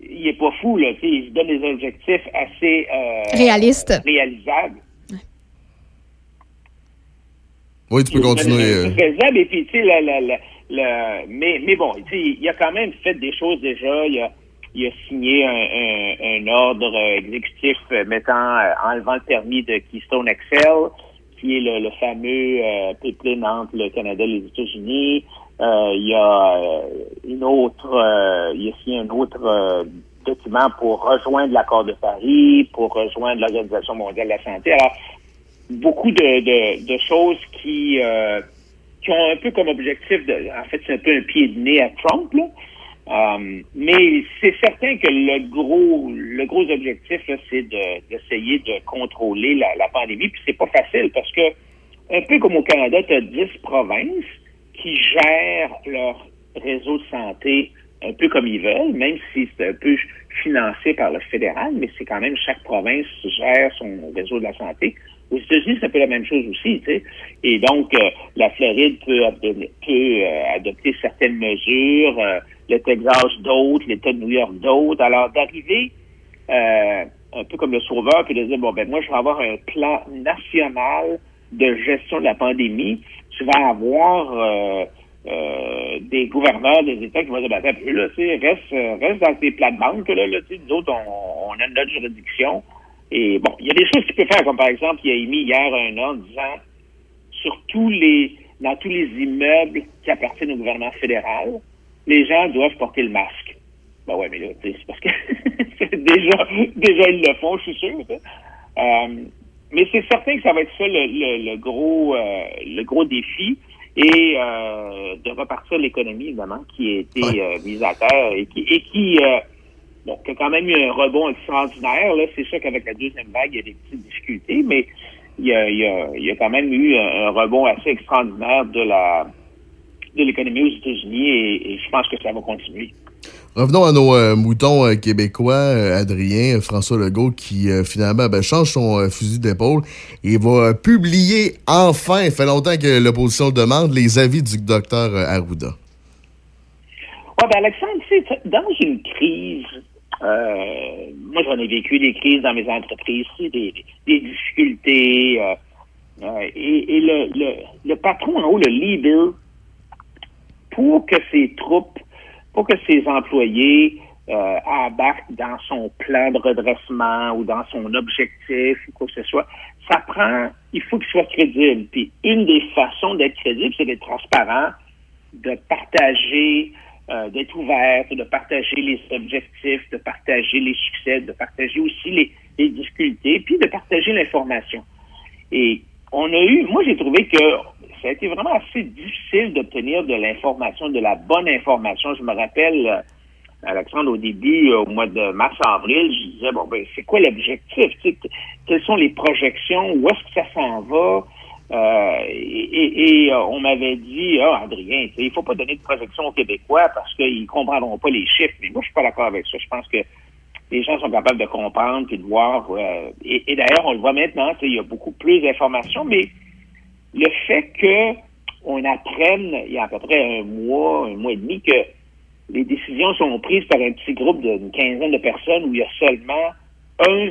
il est pas fou, là, tu sais, il se donne des objectifs assez, euh, Réalistes. réalisables. oui, tu peux continuer. euh. Faisable, et puis, tu sais, la, la, la, la- mais, mais bon, tu sais, il a quand même fait des choses déjà. Il a, il a signé un, un, un ordre exécutif euh, mettant, enlevant le permis de Keystone XL, qui le, fameux euh, pipeline entre le Canada et les États-Unis. Euh, il y a euh, une autre, euh, il a signé un autre document pour rejoindre l'accord de Paris, pour rejoindre l'Organisation mondiale de la santé. Alors, beaucoup de, choses qui, qui ont un peu comme objectif en fait, c'est un peu un pied de nez à Trump, là. Euh, mais c'est certain que le gros, le gros objectif, c'est de- d'essayer de, contrôler la, la pandémie. Puis c'est pas facile parce que, un peu comme au Canada, tu as 10 provinces qui gèrent leur réseau de santé un peu comme ils veulent, même si c'est un peu financé par le fédéral, mais c'est quand même chaque province gère son réseau de la santé. Aux États-Unis, c'est un peu la même chose aussi, tu sais. Et donc, euh, la Floride peut, peut euh, adopter certaines mesures, euh, le Texas d'autres, l'État de New York d'autres. Alors, d'arriver euh, un peu comme le sauveur, puis de dire, bon, ben moi, je vais avoir un plan national de gestion de la pandémie. Tu vas avoir euh, euh, des gouverneurs des États qui vont dire, ben, attends là, tu sais, reste, reste dans tes plates-bandes, là, là, tu sais, nous autres, on, on a notre juridiction. Et bon, il y a des choses qu'il peut faire, comme par exemple, il a émis hier un ordre disant, sur tous les, dans tous les immeubles qui appartiennent au gouvernement fédéral, les gens doivent porter le masque. Ben ouais, mais là, c'est parce que déjà, déjà, ils le font, je suis sûr. Euh, mais c'est certain que ça va être ça le, le, le gros, euh, le gros défi. et euh, de repartir l'économie, évidemment, qui a été euh, mise à terre et qui, et qui, euh, bon, qui a quand même eu un rebond extraordinaire. Là, c'est sûr qu'avec la deuxième vague, il y a des petites difficultés, mais il y a, il y a, il y a quand même eu un, rebond assez extraordinaire de la de l'économie aux États-Unis et, et je pense que ça va continuer. Revenons à nos euh, moutons euh, québécois, euh, Adrien, François Legault, qui finalement ben, change son fusil d'épaule et va publier enfin, il fait longtemps que l'opposition le demande, les avis du docteur Arruda. Ouais, ben Alexandre, tu sais, dans une crise, euh, moi j'en ai vécu des crises dans mes entreprises, des, des difficultés, euh, euh, et, et le, le, le patron en haut, le leader, pour que ses troupes, pour que ses employés euh, embarquent dans son plan de redressement ou dans son objectif ou quoi que ce soit, ça prend, il faut qu'il soit crédible. Puis une des façons d'être crédible, c'est d'être transparent, de partager, euh, d'être ouvert, de partager les objectifs, de partager les succès, de partager aussi les, les difficultés, puis de partager l'information. Et on a eu, moi j'ai trouvé que ça a été vraiment assez difficile d'obtenir de l'information, de la bonne information. Je me rappelle, euh, Alexandre, au début, euh, au mois de mars-avril, je disais, bon, ben, c'est quoi l'objectif? Quelles sont les projections? Où est-ce que ça s'en va? Euh, et euh, on m'avait dit, ah, Adrien, il faut pas donner de projection aux Québécois parce qu'ils comprendront pas les chiffres. Mais moi, je suis pas d'accord avec ça. Je pense que les gens sont capables de comprendre et de voir. euh, et d'ailleurs, on le voit maintenant, il y a beaucoup plus d'informations, mais le fait que on apprenne, il y a à peu près un mois, un mois et demi, que les décisions sont prises par un petit groupe d'une quinzaine de personnes où il y a seulement un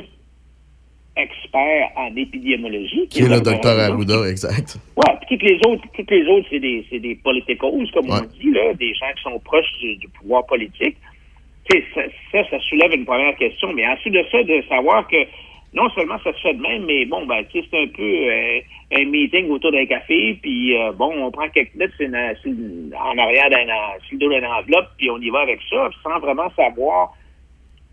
expert en épidémiologie. Qui est le docteur Arruda. Exact. Ouais, puis toutes les autres, toutes les autres, c'est des, c'est des politicos, comme Ouais. on dit, là, des gens qui sont proches du, du pouvoir politique. Ça, ça, ça soulève une première question, mais ensuite de ça, de savoir que non seulement ça se fait de même, mais bon, ben, c'est un peu euh, un meeting autour d'un café, puis euh, bon, on prend quelques une- en arrière d'un sur le dos d'une enveloppe, puis on y va avec ça, sans vraiment savoir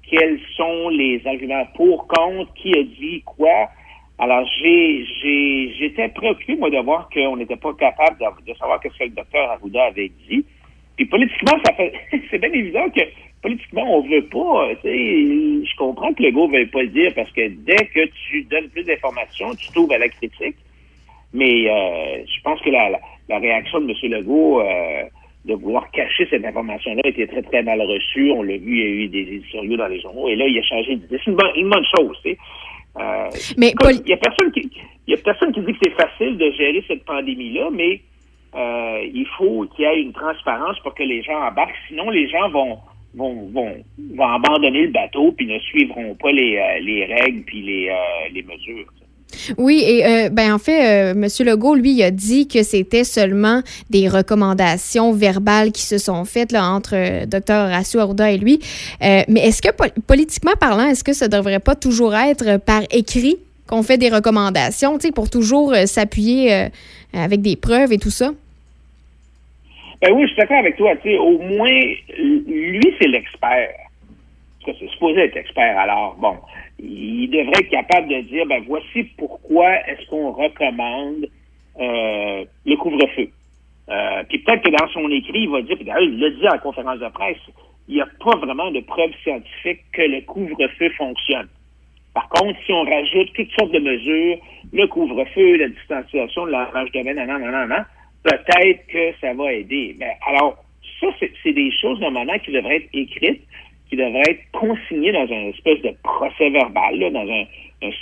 quels sont les arguments pour, contre, qui a dit quoi. Alors, j'ai, j'étais préoccupé, moi, de voir qu'on n'était pas capable de, savoir ce que le docteur Arruda avait dit. Puis politiquement, ça fait, c'est bien évident que politiquement, on veut pas, je comprends que le gars ne veut pas le dire parce que dès que tu donnes plus d'informations, tu t'ouvres à la critique. Mais euh, je pense que la, la, la réaction de M. Legault euh, de vouloir cacher cette information-là a été très, très mal reçue. On l'a vu, il y a eu des éditoriaux dans les journaux. Et là, il a changé d'idée. C'est une bonne, une bonne chose, tu sais. Euh, Mais il y a personne qui il y a personne qui dit que c'est facile de gérer cette pandémie-là, mais euh, il faut qu'il y ait une transparence pour que les gens embarquent. Sinon, les gens vont vont, vont, vont abandonner le bateau puis ne suivront pas les, euh, les règles puis les, euh, les mesures. Oui, et euh, ben en fait, euh, M. Legault, lui, il a dit que c'était seulement des recommandations verbales qui se sont faites entre euh, Dr. Horacio et lui. Mais est-ce que, pol- politiquement parlant, est-ce que ça ne devrait pas toujours être par écrit qu'on fait des recommandations, pour toujours s'appuyer avec des preuves et tout ça? Ben oui, je suis d'accord avec toi. Au moins, lui, c'est l'expert. Cas, c'est supposé être expert. Alors, bon, il devrait être capable de dire, ben voici pourquoi est-ce qu'on recommande euh, le couvre-feu. Euh, puis peut-être que dans son écrit, il va dire, puis d'ailleurs, il l'a dit en conférence de presse, il n'y a pas vraiment de preuves scientifiques que le couvre-feu fonctionne. Par contre, si on rajoute toutes sortes de mesures, le couvre-feu, la distanciation, le lavage de main, non, non, non, peut-être que ça va aider. Mais alors, ça, c'est des choses normalement qui devraient être écrites, qui devraient être consignées dans un espèce de procès verbal, là, dans un,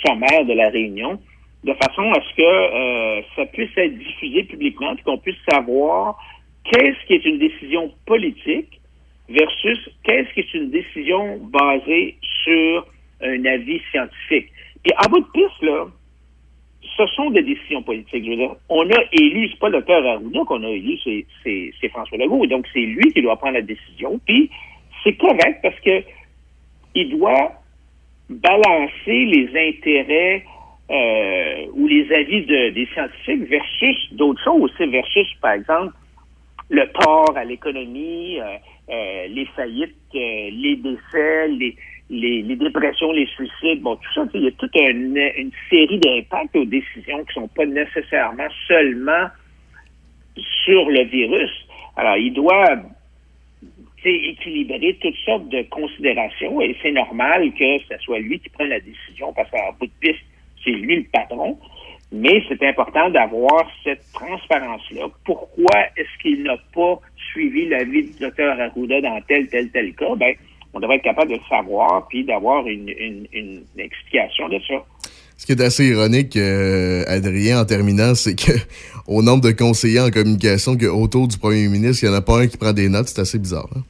sommaire de la réunion, de façon à ce que euh, ça puisse être diffusé publiquement, qu'on puisse savoir qu'est-ce qui est une décision politique versus qu'est-ce qui est une décision basée sur un avis scientifique. Puis à bout de piste, là, ce sont des décisions politiques. Je veux dire, on a élu, c'est pas le docteur Arruda qu'on a élu, c'est François Legault. Donc, c'est lui qui doit prendre la décision. Puis, c'est correct parce que il doit balancer les intérêts euh, ou les avis de- des scientifiques versus d'autres choses. C'est versus, par exemple, le tort à l'économie, euh, euh, les faillites, les décès, les, les, dépressions, les suicides, bon, tout ça, il y a toute une, série d'impacts aux décisions qui sont pas nécessairement seulement sur le virus. Alors, il doit équilibrer toutes sortes de considérations et c'est normal que ce soit lui qui prenne la décision parce qu'en bout de piste, c'est lui le patron. Mais c'est important d'avoir cette transparence-là. Pourquoi est-ce qu'il n'a pas suivi l'avis du docteur Arruda dans tel, tel, tel cas? Ben, on devrait être capable de le savoir puis d'avoir une, une, une explication de ça. Ce qui est assez ironique, euh, Adrien, en terminant, c'est que au nombre de conseillers en communication que autour du premier ministre, il n'y en a pas un qui prend des notes. C'est assez bizarre. Hein?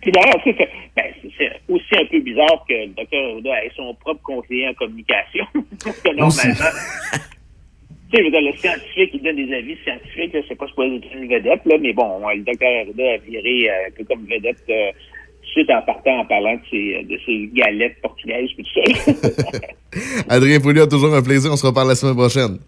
Puis d'ailleurs, c'est ben, c'est aussi un peu bizarre que le docteur Arruda ait son propre conseiller en communication. Parce que normalement, tu sais, je veux dire, le scientifique, il donne des avis scientifiques, c'est pas supposé être une vedette, là, mais bon, le docteur Arruda a viré euh, un peu comme vedette euh, suite en partant en parlant de ses, de ses galettes portugaises et tout ça. Adrien Pouliot, toujours un plaisir. On se reparle la semaine prochaine.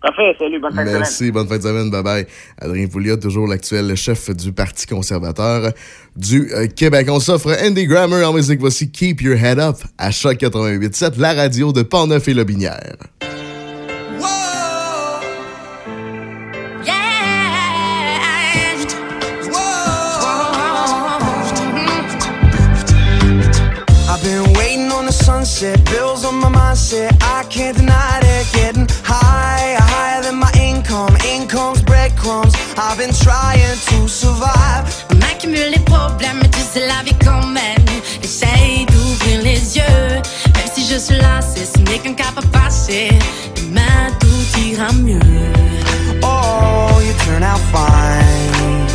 Parfait, salut, bonne fin de semaine. Merci, bonne fin de semaine, bye bye. Adrien Pouliot, toujours l'actuel chef du Parti conservateur du euh, Québec. On s'offre Andy Grammer en musique. Voici Keep Your Head Up à Choc 88.7, la radio de Portneuf et Lobinière. I've been waiting on the sunset, bills on my mindset. I can't deny I've been trying to survive. On accumule les problèmes, mais tu sais la vie quand même. Essaye d'ouvrir les yeux. Même si je suis lassé, ce n'est qu'un cap à passer. Demain tout ira mieux. Oh, you turn out fine.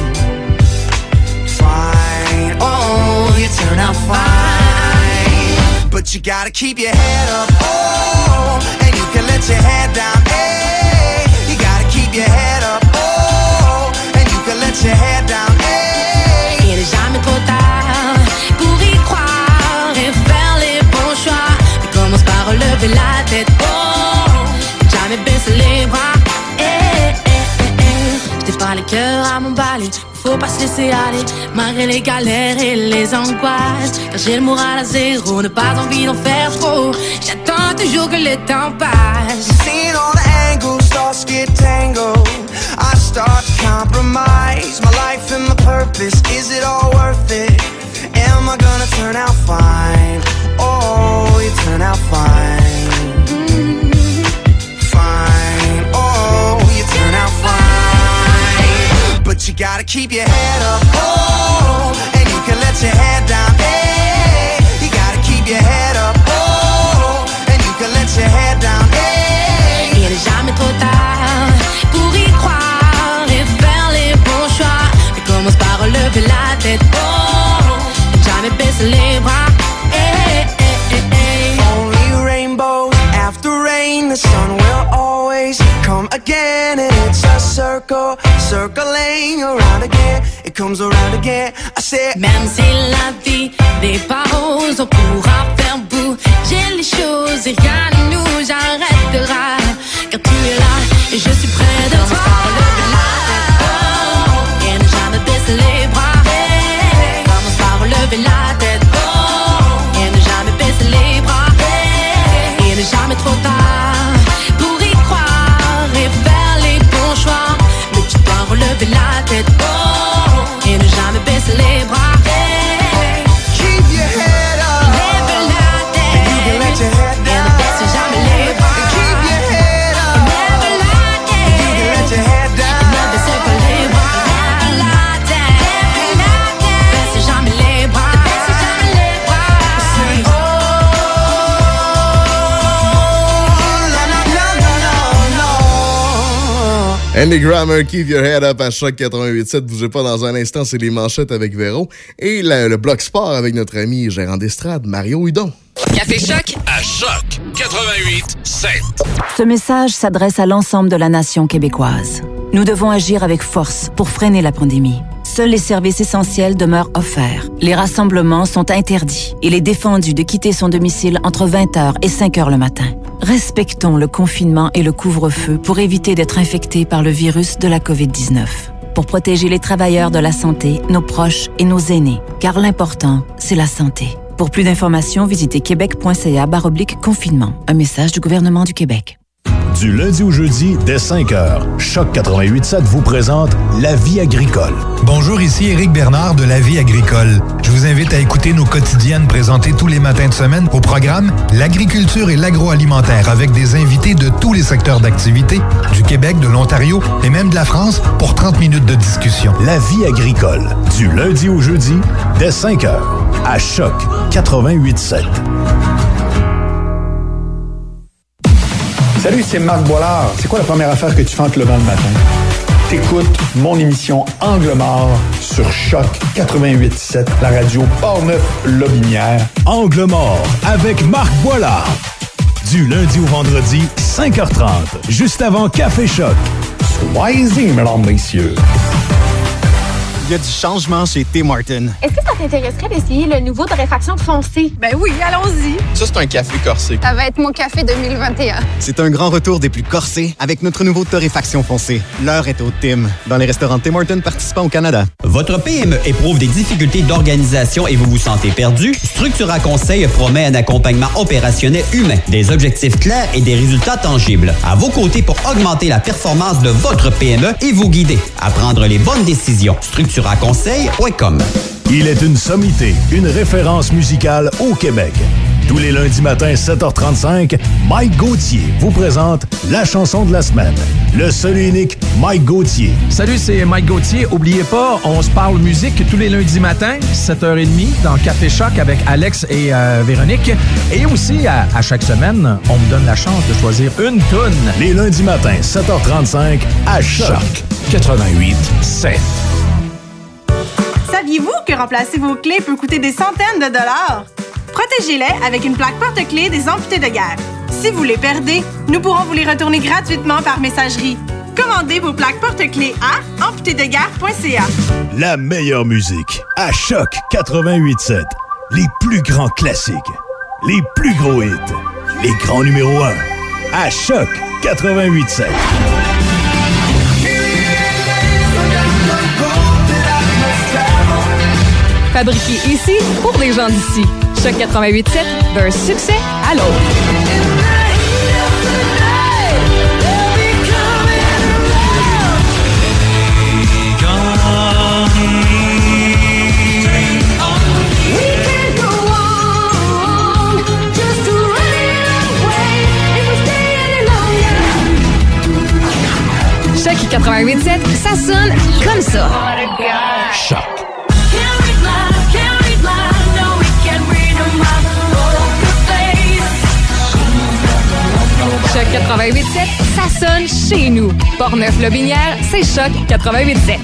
Fine. Oh, you turn out fine. But you gotta keep your head up. Oh, and you can let your head down. Hey, you gotta keep your head up. Pas le cœur à m'emballer. Faut pas se laisser aller, malgré les galères et les angoisses. Car j'ai le moral à zéro, ne pas envie d'en faire trop. J'attends toujours que le temps passe. Seeing all the angles, thoughts get tangled. I start to compromise my life and my purpose. Is it all worth it? Am I gonna turn out fine? Oh, you turn out fine. But you gotta keep your head up. Oh, and you can let your head down. Hey, you gotta keep your head up. Oh, and you can let your head down. Hey. Il n'est jamais trop tard pour y croire et faire les bons choix. Mais commence par relever la tête. Oh, jamais baisser les bras. Eh, eh, eh. Only rainbows after rain, the sun will always come again. And it's a circle, circling around again. It comes around again. I said, Même si la vie n'est pas rose, on pourra faire bouger les choses et ne Andy Grammer, keep your head up à Choc 88.7. Bougez pas dans un instant, c'est les manchettes avec Véro. Et la- le bloc sport avec notre ami gérant d'estrade, Mario Hudon. Café Choc à Choc 88 7. Ce message s'adresse à l'ensemble de la nation québécoise. Nous devons agir avec force pour freiner la pandémie. Seuls les services essentiels demeurent offerts. Les rassemblements sont interdits. Il est défendu de quitter son domicile entre 20h et 5h le matin. Respectons le confinement et le couvre-feu pour éviter d'être infectés par le virus de la COVID-19. Pour protéger les travailleurs de la santé, nos proches et nos aînés. Car l'important, c'est la santé. Pour plus d'informations, visitez québec.ca confinement. Un message du gouvernement du Québec. Du lundi au jeudi, dès 5h, Choc 88.7 vous présente La vie agricole. Bonjour, ici Éric Bernard de La Vie agricole. Je vous invite à écouter nos quotidiennes présentées tous les matins de semaine au programme L'agriculture et l'agroalimentaire avec des invités de tous les secteurs d'activité, du Québec, de l'Ontario et même de la France pour 30 minutes de discussion. La vie agricole, du lundi au jeudi, dès 5h, à Choc 88.7. Salut, c'est Marc Boilard. C'est quoi la première affaire que tu fais en te levant le matin? T'écoutes mon émission Angle mort sur Choc 88.7, la radio Portneuf-Lobinière. Angle mort avec Marc Boilard. Du lundi au vendredi, 5h30, juste avant Café Choc. Soyez-y, mesdames, messieurs. Il y a du changement chez Tim Martin. Est-ce que ça t'intéresserait d'essayer le nouveau torréfaction foncé? Ben oui, allons-y. Ça, c'est un café corsé. Ça va être mon café 2021. C'est un grand retour des plus corsés avec notre nouveau torréfaction foncé. L'heure est au Tim, dans les restaurants Tim Martin participant au Canada. Votre PME éprouve des difficultés d'organisation et vous vous sentez perdu? Structura Conseil promet un accompagnement opérationnel humain, des objectifs clairs et des résultats tangibles. À vos côtés pour augmenter la performance de votre PME et vous guider à prendre les bonnes décisions. Structuraconseil.com Il est une sommité, une référence musicale au Québec. Tous les lundis matins, 7h35, Mike Gauthier vous présente la chanson de la semaine. Le seul et unique Mike Gauthier. Salut, c'est Mike Gauthier. Oubliez pas, on se parle musique tous les lundis matins, 7h30, dans Café Choc avec Alex et euh, Véronique. Et aussi, à, à chaque semaine, on me donne la chance de choisir une toune. Les lundis matins, 7h35, à Choc. 88 7. Saviez-vous que remplacer vos clés peut coûter des centaines de dollars? Protégez-les avec une plaque porte-clés des amputés de guerre. Si vous les perdez, nous pourrons vous les retourner gratuitement par messagerie. Commandez vos plaques porte-clés à amputédeguerre.ca. La meilleure musique, à Choc 88.7. Les plus grands classiques, les plus gros hits, les grands numéros 1, à Choc 88.7. Fabriqué ici pour les gens d'ici. Choc 88.7, d'un succès à l'autre. Choc 88.7, ça sonne comme ça. 88.7, ça sonne chez nous. Portneuf-Lobinière, c'est Choc 88.7.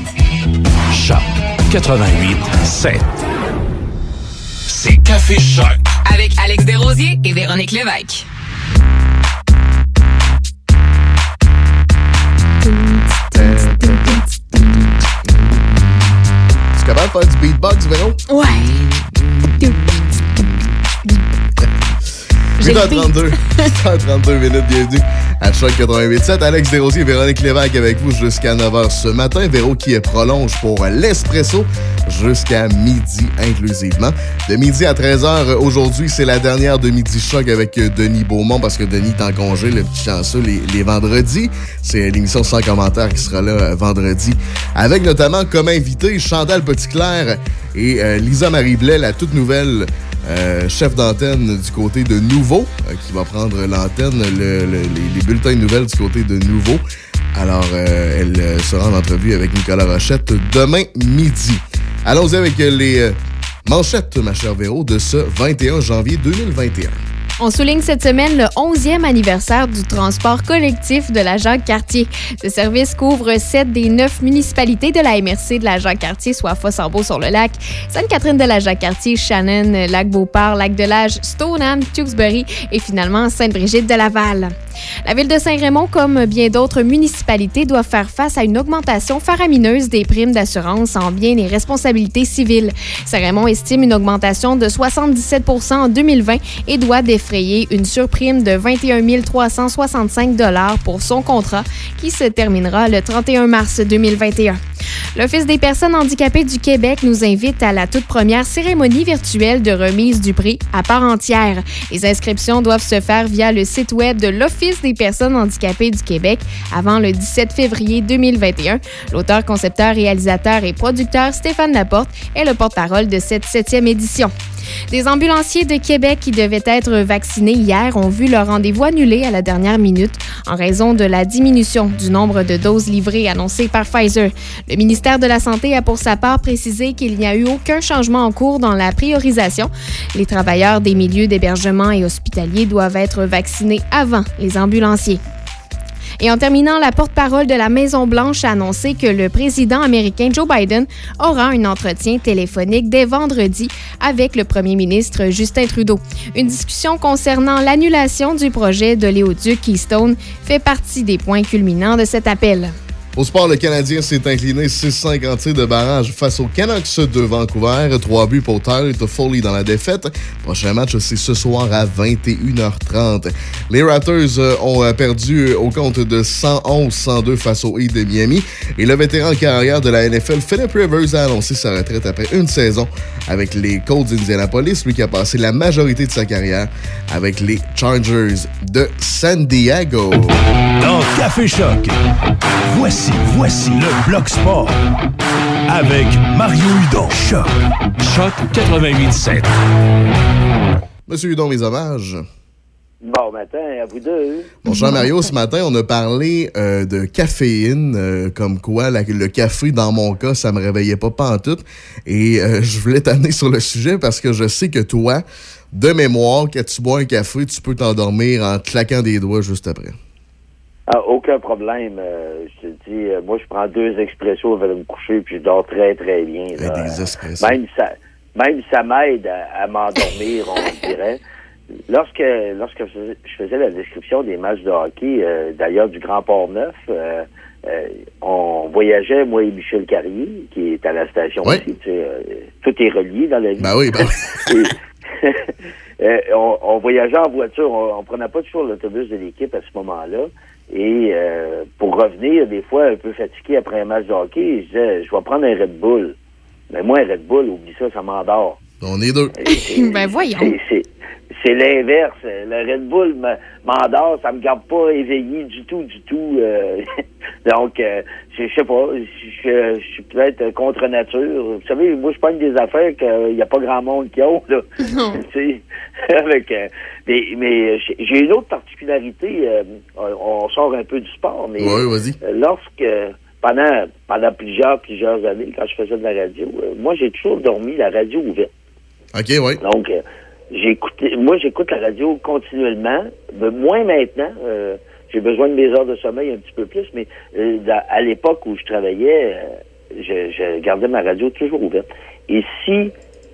Choc 88 7. C'est Café Choc. Avec Alex Desrosiers et Véronique Lévesque. Tu capable de faire du beatbox, Véro? Ouais. 8h32. 8h32 minutes, bienvenue à Choc 88.7. Alex Desrosiers et Véronique Lévesque avec vous jusqu'à 9h ce matin. Véro qui prolonge pour l'espresso jusqu'à midi inclusivement. De midi à 13h aujourd'hui, c'est la dernière de Midi Choc avec Denis Beaumont parce que Denis est en congé, le petit chanceux, les, les vendredis. C'est l'émission sans commentaire qui sera là euh, vendredi avec notamment comme invité Chantal Petitclerc et euh, Lisa Marie Blais, la toute nouvelle euh, chef d'antenne du côté de Nouveau, euh, qui va prendre l'antenne, le- le- les, bulletins de nouvelles du côté de Nouveau. Alors, euh, elle euh, sera en entrevue avec Nicolas Rochette demain midi. Allons-y avec les manchettes, ma chère Véro, de ce 21 janvier 2021. On souligne cette semaine le 11e anniversaire du transport collectif de la Jacques-Cartier. Ce service couvre sept des neuf municipalités de la MRC de la Jacques-Cartier, soit Fossambeau-sur-le-Lac, Sainte-Catherine de la Jacques-Cartier, Shannon, Lac-Beauport, Lac-de-Lage, Stoneham, Tewksbury et finalement Sainte-Brigitte de Laval. La ville de Saint-Raymond, comme bien d'autres municipalités, doit faire face à une augmentation faramineuse des primes d'assurance en biens et responsabilités civiles. Saint-Raymond estime une augmentation de 77% en 2020 et doit défrayer une surprime de 21 365 pour son contrat qui se terminera le 31 mars 2021. L'Office des personnes handicapées du Québec nous invite à la toute première cérémonie virtuelle de remise du prix à part entière. Les inscriptions doivent se faire via le site web de l'Office des personnes handicapées du Québec avant le 17 février 2021. L'auteur, concepteur, réalisateur et producteur Stéphane Laporte est le porte-parole de cette septième édition. Des ambulanciers de Québec qui devaient être vaccinés hier ont vu leur rendez-vous annulé à la dernière minute en raison de la diminution du nombre de doses livrées annoncées par Pfizer. Le ministère de la Santé a pour sa part précisé qu'il n'y a eu aucun changement en cours dans la priorisation. Les travailleurs des milieux d'hébergement et hospitaliers doivent être vaccinés avant les ambulanciers. Et en terminant, la porte-parole de la Maison-Blanche a annoncé que le président américain Joe Biden aura un entretien téléphonique dès vendredi avec le premier ministre Justin Trudeau. Une discussion concernant l'annulation du projet de l'éoduc Keystone fait partie des points culminants de cet appel. Au sport, le Canadien s'est incliné 6-50 de barrage face aux Canucks de Vancouver. Trois buts pour Tyler Toffoli dans la défaite. Prochain match, c'est ce soir à 21h30. Les Raptors euh, ont euh, perdu au compte de 111-102 face au Heat de Miami. Et le vétéran carrière de la NFL, Philip Rivers, a annoncé sa retraite après une saison avec les Colts d'Indianapolis, lui qui a passé la majorité de sa carrière avec les Chargers de San Diego. Café Choc, voici le Bloc Sport avec Mario Hudon. Choc. Choc 88.7. Monsieur Hudon, mes hommages. Bon matin à vous deux. Mon cher Mario, ce matin, on a parlé euh, de caféine, euh, comme quoi la- le café, dans mon cas, ça me réveillait pas pantoute. Et euh, je voulais t'amener sur le sujet parce que je sais que toi, de mémoire, quand tu bois un café, tu peux t'endormir en claquant des doigts juste après. Ah, aucun problème. euh, je te dis, euh, moi, je prends deux expressos avant de me coucher, puis je dors très, très bien. là. des. Même ça, même ça m'aide à, à m'endormir, on dirait. Lorsque, lorsque je faisais- la description des matchs de hockey, euh, d'ailleurs du Grand Port-Neuf, euh, euh, on voyageait, moi et Michel Carrier, qui est à la station Oui. aussi. tu sais, euh, tout est relié dans la vie. Ben oui, ben oui. On, on voyageait en voiture, on, on prenait pas toujours l'autobus de l'équipe à ce moment-là. Et euh, pour revenir, des fois un peu fatigué après un match de hockey, je disais, je vais prendre un Red Bull. Mais moi, un Red Bull, oublie ça, ça m'endort. On est deux. ben voyons. C'est- l'inverse. Le Red Bull me- m'endort, ça me garde pas éveillé du tout, du tout. euh. donc, euh, je sais pas, je suis peut-être contre nature. Vous savez, moi, je pogne des affaires qu'il n'y a pas grand monde qui a, là. Avec, euh, mais mais j'ai une autre particularité. euh, on on sort un peu du sport, mais Ouais, vas-y. euh, lorsque pendant pendant plusieurs plusieurs années, quand je faisais de la radio, euh, moi j'ai toujours dormi la radio ouverte. OK, oui. Donc, j'écoutais, moi, j'écoute la radio continuellement, mais moins maintenant. Euh, j'ai besoin de mes heures de sommeil un petit peu plus, mais euh, dans- à l'époque où je travaillais, euh, je, je gardais ma radio toujours ouverte. Et si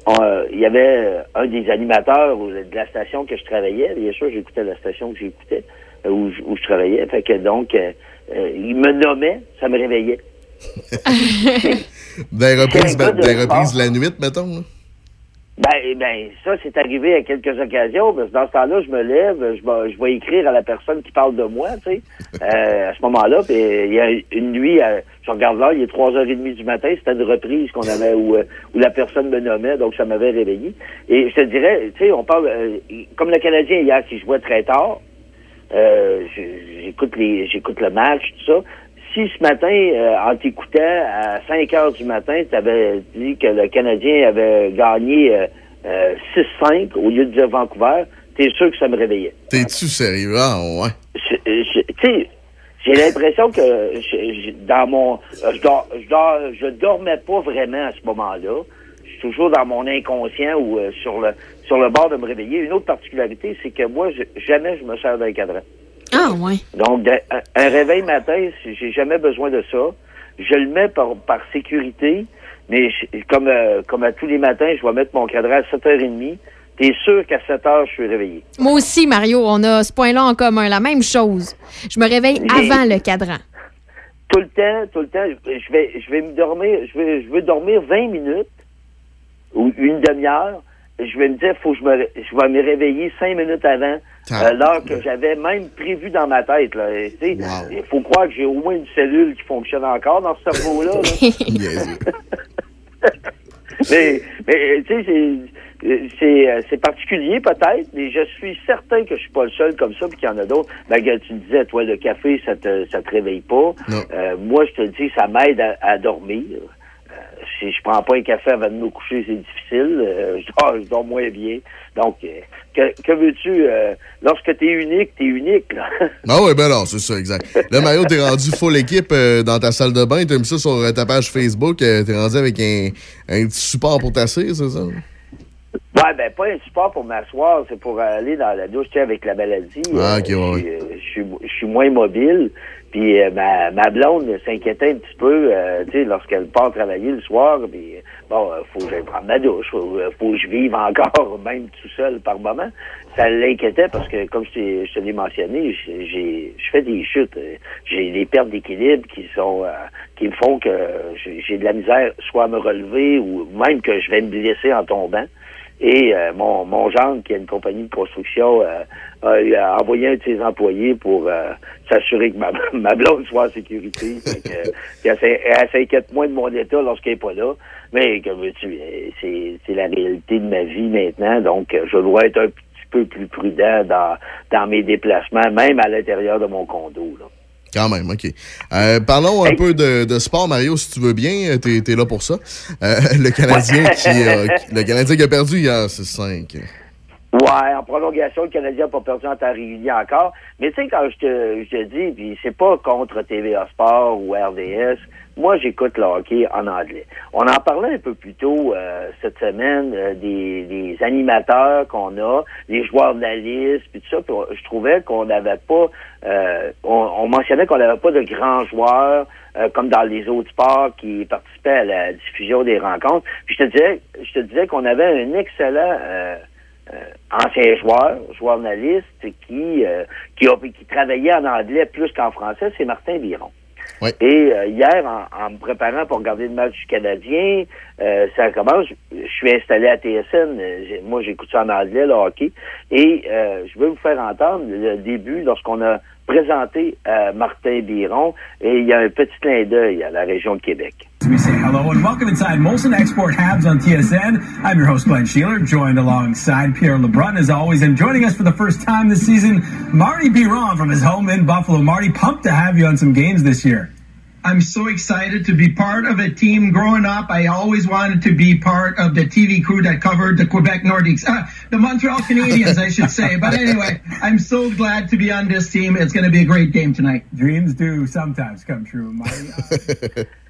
euh, il y avait un des animateurs de la station que je travaillais, bien sûr, j'écoutais la station que j'écoutais, euh, où, je- où je travaillais, fait que donc, euh, euh, il me nommait, ça me réveillait. Des reprises, C'est un gars de des reprises sport. la nuit, mettons. là. Ben, ben, ça, c'est arrivé à quelques occasions, parce que dans ce temps-là, je me lève, je je vais écrire à la personne qui parle de moi, tu sais, euh, à ce moment-là, puis il y a une nuit, euh, je regarde là, il est 3h30 du matin, c'était une reprise qu'on avait où, euh, où la personne me nommait, donc ça m'avait réveillé. Et je te dirais, tu sais, on parle, euh, comme le Canadien hier qui jouait très tard, euh, j'écoute les, j'écoute le match, tout ça. Si ce matin, euh, en t'écoutant, à 5 heures du matin, tu avais dit que le Canadien avait gagné euh, euh, 6-5 au lieu de dire Vancouver, t'es sûr que ça me réveillait? T'es-tu sérieux? Ah, ouais. Tu sais, j'ai l'impression que je- je- dans mon... euh, Je, dors, je, dors, je dormais pas vraiment à ce moment-là. Je suis toujours dans mon inconscient ou euh, sur le sur le bord de me réveiller. Une autre particularité, c'est que moi, jamais je me sers d'un cadran. Ah. Donc, de- un, un réveil matin, j'ai jamais besoin de ça. Je le mets par, par sécurité, mais je- comme, euh, comme à tous les matins, je vais mettre mon cadran à 7h30. T'es sûr qu'à 7h, je suis réveillé. Moi aussi, Mario, on a ce point-là en commun, la même chose. Je me réveille avant le cadran. Tout le temps, tout le temps, je vais, je vais me dormir, je vais, je veux dormir 20 minutes ou une demi-heure je vais me dire, faut que je me, ré- je vais me réveiller cinq minutes avant Ah. euh, l'heure que j'avais même prévu dans ma tête. Là. Et, tu sais, Il faut croire que j'ai au moins une cellule qui fonctionne encore dans ce cerveau-là. là. mais, mais tu sais, c'est- c'est euh, c'est particulier peut-être, mais je suis certain que je suis pas le seul comme ça, puis qu'il y en a d'autres. Ben, tu disais, toi, le café, ça te, ça te réveille pas. Euh, moi, je te dis, ça m'aide à, à dormir. Si je prends pas un café avant de me coucher, c'est difficile. Euh, je, dors, je dors moins bien. Donc, euh, que, que veux-tu? euh, lorsque tu es unique, tu es unique. Là. Ah ouais, ben non, c'est ça, exact. Là, Mario, t'es rendu full équipe euh, dans ta salle de bain. T'as mis ça sur ta page Facebook. t'es rendu avec un, un petit support pour t'asseoir, c'est ça? Ouais, ben pas un support pour m'asseoir, c'est pour aller dans la douche tu sais, avec la maladie. Ah, ok, Euh, ouais, je, suis, euh, je suis je suis moins mobile. Puis euh, ma, ma blonde s'inquiétait un petit peu, euh, tu sais, lorsqu'elle part travailler le soir. Puis bon, euh, faut que j'aille prendre ma douche, faut, euh, faut que je vive encore, même tout seul par moment. Ça l'inquiétait parce que, comme je, t'ai- je te l'ai mentionné, j'ai- je fais des chutes, euh, j'ai des pertes d'équilibre qui sont euh, qui me font que j'ai j'ai de la misère soit à me relever ou même que je vais me blesser en tombant. Et euh, mon, mon gendre, qui a une compagnie de construction, euh, a, envoyé un de ses employés pour euh, s'assurer que ma, ma blonde soit en sécurité. Que, elle elle s'inquiète moins de mon état lorsqu'elle n'est pas là. Mais que veux-tu, euh, c'est c'est la réalité de ma vie maintenant. Donc, je dois être un petit peu plus prudent dans, dans mes déplacements, même à l'intérieur de mon condo. Là. Quand même, OK. Euh, parlons un peu de, de sport, Mario, si tu veux bien. Euh, T'es es là pour ça. Euh, le Canadien qui, euh, le Canadien qui a perdu hier, c'est 5. Ouais, en prolongation, le Canadien n'a pas perdu en temps régulier encore. Mais tu sais, quand je te, je te dis, puis c'est pas contre TVA Sport ou RDS, moi j'écoute le hockey en anglais. On en parlait un peu plus tôt euh, cette semaine euh, des, animateurs qu'on a, les joueurs de la liste, puis tout ça. puis on- je trouvais qu'on n'avait pas, euh, on, on mentionnait qu'on n'avait pas de grands joueurs comme dans les autres sports qui participaient à la diffusion des rencontres. Puis je te disais, je te disais qu'on avait un excellent ancien joueur, joueur analyste, qui, euh, qui, qui travaillait en anglais plus qu'en français, c'est Martin Et euh, hier, en, en me préparant pour regarder le match du Canadien, euh, ça commence. Je, suis installé à TSN. euh, Moi, j'écoute ça en anglais, le hockey. Et euh, je veux vous faire entendre le début lorsqu'on a présenté euh, Martin Biron. Et il y a un petit clin d'œil à la région de Québec. We say hello and welcome inside Molson Export Habs on TSN. I'm your host, Glenn Sheeler, joined alongside Pierre LeBrun as always. And joining us for the first time this season, Marty Biron from his home in Buffalo. Marty, pumped to have you on some games this year. I'm so excited to be part of a team. Growing up, I always wanted to be part of the TV crew that covered the Quebec Nordiques, uh, the Montreal Canadiens, I should say. But anyway, I'm so glad to be on this team. It's going to be a great game tonight. Dreams do sometimes come true, Marty.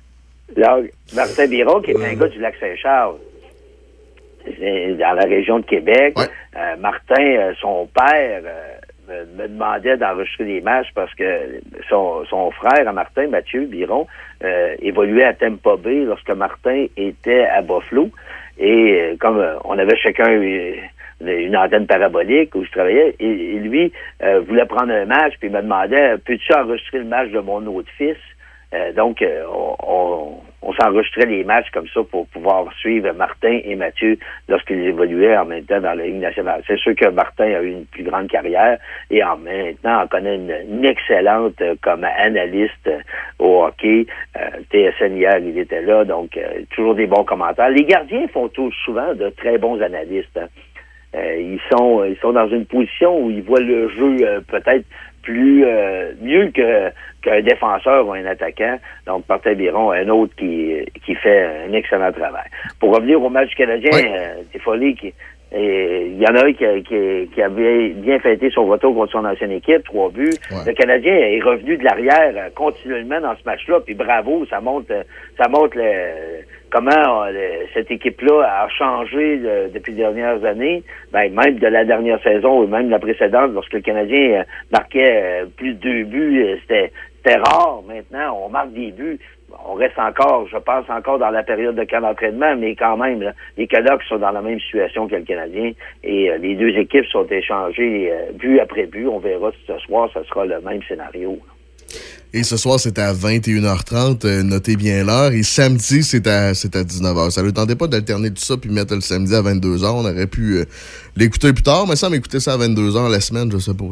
Là, Martin Biron, qui est un gars du lac Saint-Charles, dans la région de Québec. Euh, Martin, euh, son père, euh, me, me demandait d'enregistrer des matchs parce que son, son frère, à Martin, Mathieu Biron, euh, évoluait à Tampa Bay lorsque Martin était à Buffalo. Et euh, comme euh, on avait chacun une antenne parabolique où je travaillais, et, et lui voulait prendre un match, puis il me demandait Peux-tu enregistrer le match de mon autre fils? Euh, donc, euh, on, s'enregistrait les matchs comme ça pour pouvoir suivre Martin et Mathieu lorsqu'ils évoluaient en même temps dans la Ligue nationale. C'est sûr que Martin a eu une plus grande carrière et en maintenant on connaît une, excellente euh, comme analyste au hockey. TSN hier, il était là, donc toujours des bons commentaires. Les gardiens font souvent de très bons analystes. hein. Ils sont ils sont dans une position où ils voient le jeu peut-être plus euh, mieux que qu'un défenseur ou un attaquant. Donc Martin Biron, un autre qui qui fait un excellent travail. Pour revenir au match du Canadien, euh, c'est folie qui et il y en a un qui, a- qui, qui avait bien fêté son retour contre son ancienne équipe, trois buts. Le Canadien est revenu de l'arrière euh, continuellement dans ce match-là, puis bravo, ça montre, euh, ça montre le- comment euh, le- cette équipe-là a changé depuis les dernières années, ben, même de la dernière saison ou même de la précédente, lorsque le Canadien marquait plus de deux buts, c'était c'était rare. Maintenant, on marque des buts. On reste encore, je pense, encore dans la période de camp d'entraînement, mais quand même, les Canucks sont dans la même situation que le Canadien et euh, les deux équipes sont échangées euh, but après but. On verra si ce soir, ce sera le même scénario. Et ce soir, c'est à 21h30. euh, notez bien l'heure. Et samedi, c'est à, à 19h. Ça ne tentait pas d'alterner tout ça puis mettre le samedi à 22h. On aurait pu l'écouter plus tard, mais ça, m'écouter ça à 22h la semaine, je sais pas.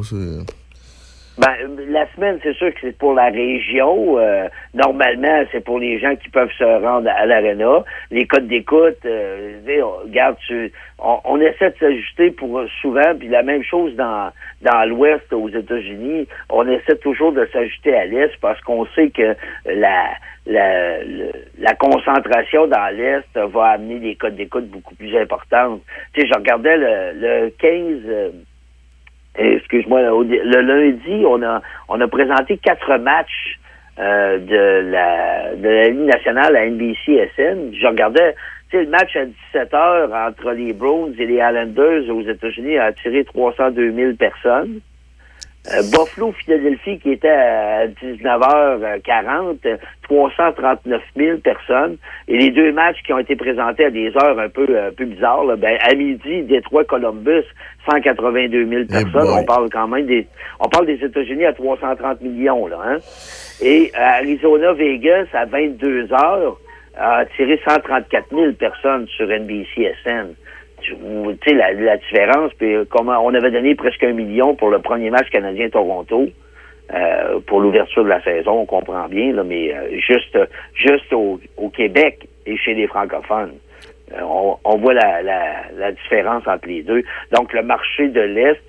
Ben, la semaine, c'est sûr que c'est pour la région. Euh, normalement, c'est pour les gens qui peuvent se rendre à l'aréna. Les codes d'écoute, euh, regarde, tu- on, on essaie de s'ajuster pour euh, souvent, puis la même chose dans dans l'Ouest aux États-Unis, on essaie toujours de s'ajuster à l'Est parce qu'on sait que la la, la concentration dans l'Est va amener des codes d'écoute beaucoup plus importantes. Tu sais, je regardais le, le 15... excuse-moi, le lundi, on a on a présenté quatre matchs euh, de la de la Ligue nationale à NBC-SN. Je regardais, tu le match à 17 heures entre les Browns et les Islanders aux États-Unis a attiré 302 000 personnes. Euh, Buffalo, Philadelphie, qui était à 19h40, euh, 339 000 personnes. Et les deux matchs qui ont été présentés à des heures un peu, un peu bizarres, là, ben, à midi, Détroit, Columbus, 182 000 personnes. on parle quand même des, on parle des États-Unis à 330 millions, là, hein. Et à Arizona, Vegas, à 22 heures, a attiré 134 000 personnes sur NBC-SN. Sais, la, la différence, puis euh, comment on avait donné presque un million pour le premier match canadien-Toronto. euh, pour l'ouverture de la saison, on comprend bien, là, mais euh, juste juste au, au Québec et chez les francophones. On, on voit la, la, la différence entre les deux. Donc, le marché de l'Est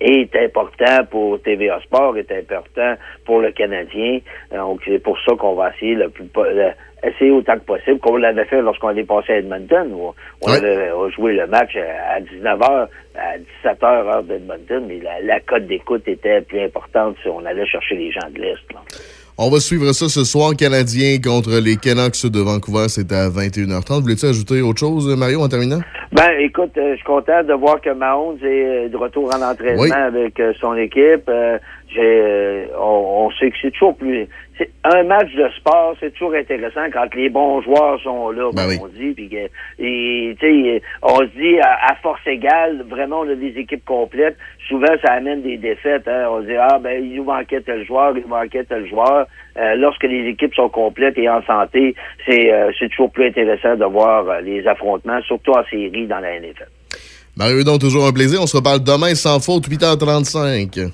est important pour TVA Sport, est important pour le Canadien. Euh, Donc, c'est pour ça qu'on va essayer le plus le- essayer autant que possible, comme on l'avait fait lorsqu'on est passé à Edmonton, où on avait euh, joué le match à à 19h, à 17h heure d'Edmonton, mais la, la cote d'écoute était plus importante si on allait chercher les gens de l'Est. On va suivre ça ce soir. Canadien contre les Canucks de Vancouver, c'est à 21h30. Voulais-tu ajouter autre chose, Mario, en terminant? Ben, écoute, euh, je suis content de voir que Mahomes est euh, de retour en entraînement Oui. avec euh, son équipe. Euh, on sait que c'est toujours plus... Un match de sport, c'est toujours intéressant quand les bons joueurs sont là, Ben comme on dit. Puis et, on se dit, à, à force égale, vraiment, on a des équipes complètes. Souvent, ça amène des défaites. Hein. On se dit, ah, ben, il nous manquait tel joueur, il nous manquait tel joueur. Euh, lorsque les équipes sont complètes et en santé, c'est euh, toujours plus intéressant de voir euh, les affrontements, surtout en série dans la NFL. Mario, donc, toujours un plaisir. On se reparle demain sans faute, 8h35.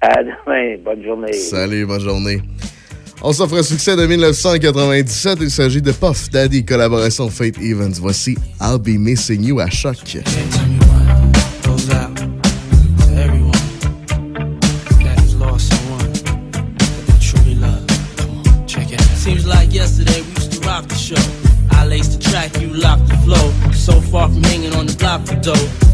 À demain. Bonne journée. Salut, bonne journée. On s'offre un succès de 1997. Il s'agit de Puff Daddy, collaboration Fate Evans. Voici I'll Be Missing You à choc. rock the show. I laced the track, you locked the flow. So far from hanging on the block for dough.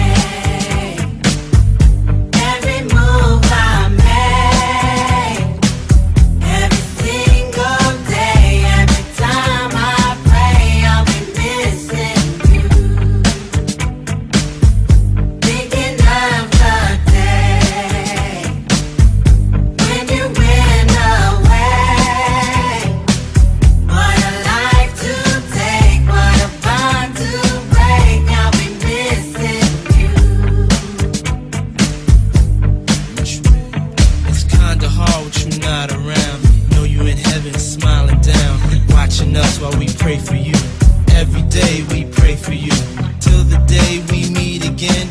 Us while we pray for you. Every day we pray for you. Till the day we meet again.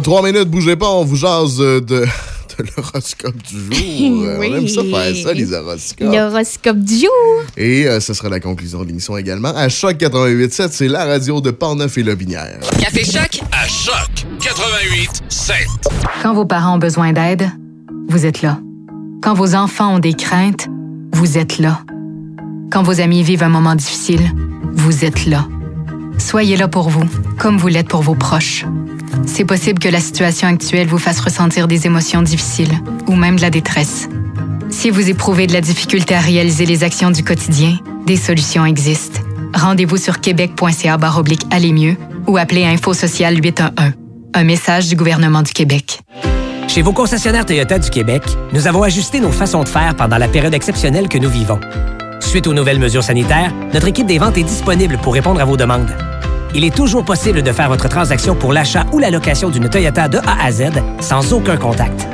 Dans trois minutes, bougez pas, on vous jase euh, de, de l'horoscope du jour. Euh, Oui. On aime ça faire ça, les horoscopes. L'horoscope du jour. Et euh, ce sera la conclusion de l'émission également. À Choc 88.7, c'est la radio de Portneuf et Lobinière. Café Choc à Choc 88 7. Quand vos parents ont besoin d'aide, vous êtes là. Quand vos enfants ont des craintes, vous êtes là. Quand vos amis vivent un moment difficile, vous êtes là. Soyez là pour vous, comme vous l'êtes pour vos proches. C'est possible que la situation actuelle vous fasse ressentir des émotions difficiles ou même de la détresse. Si vous éprouvez de la difficulté à réaliser les actions du quotidien, des solutions existent. Rendez-vous sur québec.ca oblique aller mieux ou appelez Info Social 811. Un message du gouvernement du Québec. Chez vos concessionnaires Toyota du Québec, nous avons ajusté nos façons de faire pendant la période exceptionnelle que nous vivons. Suite aux nouvelles mesures sanitaires, notre équipe des ventes est disponible pour répondre à vos demandes. Il est toujours possible de faire votre transaction pour l'achat ou la location d'une Toyota de A à Z sans aucun contact.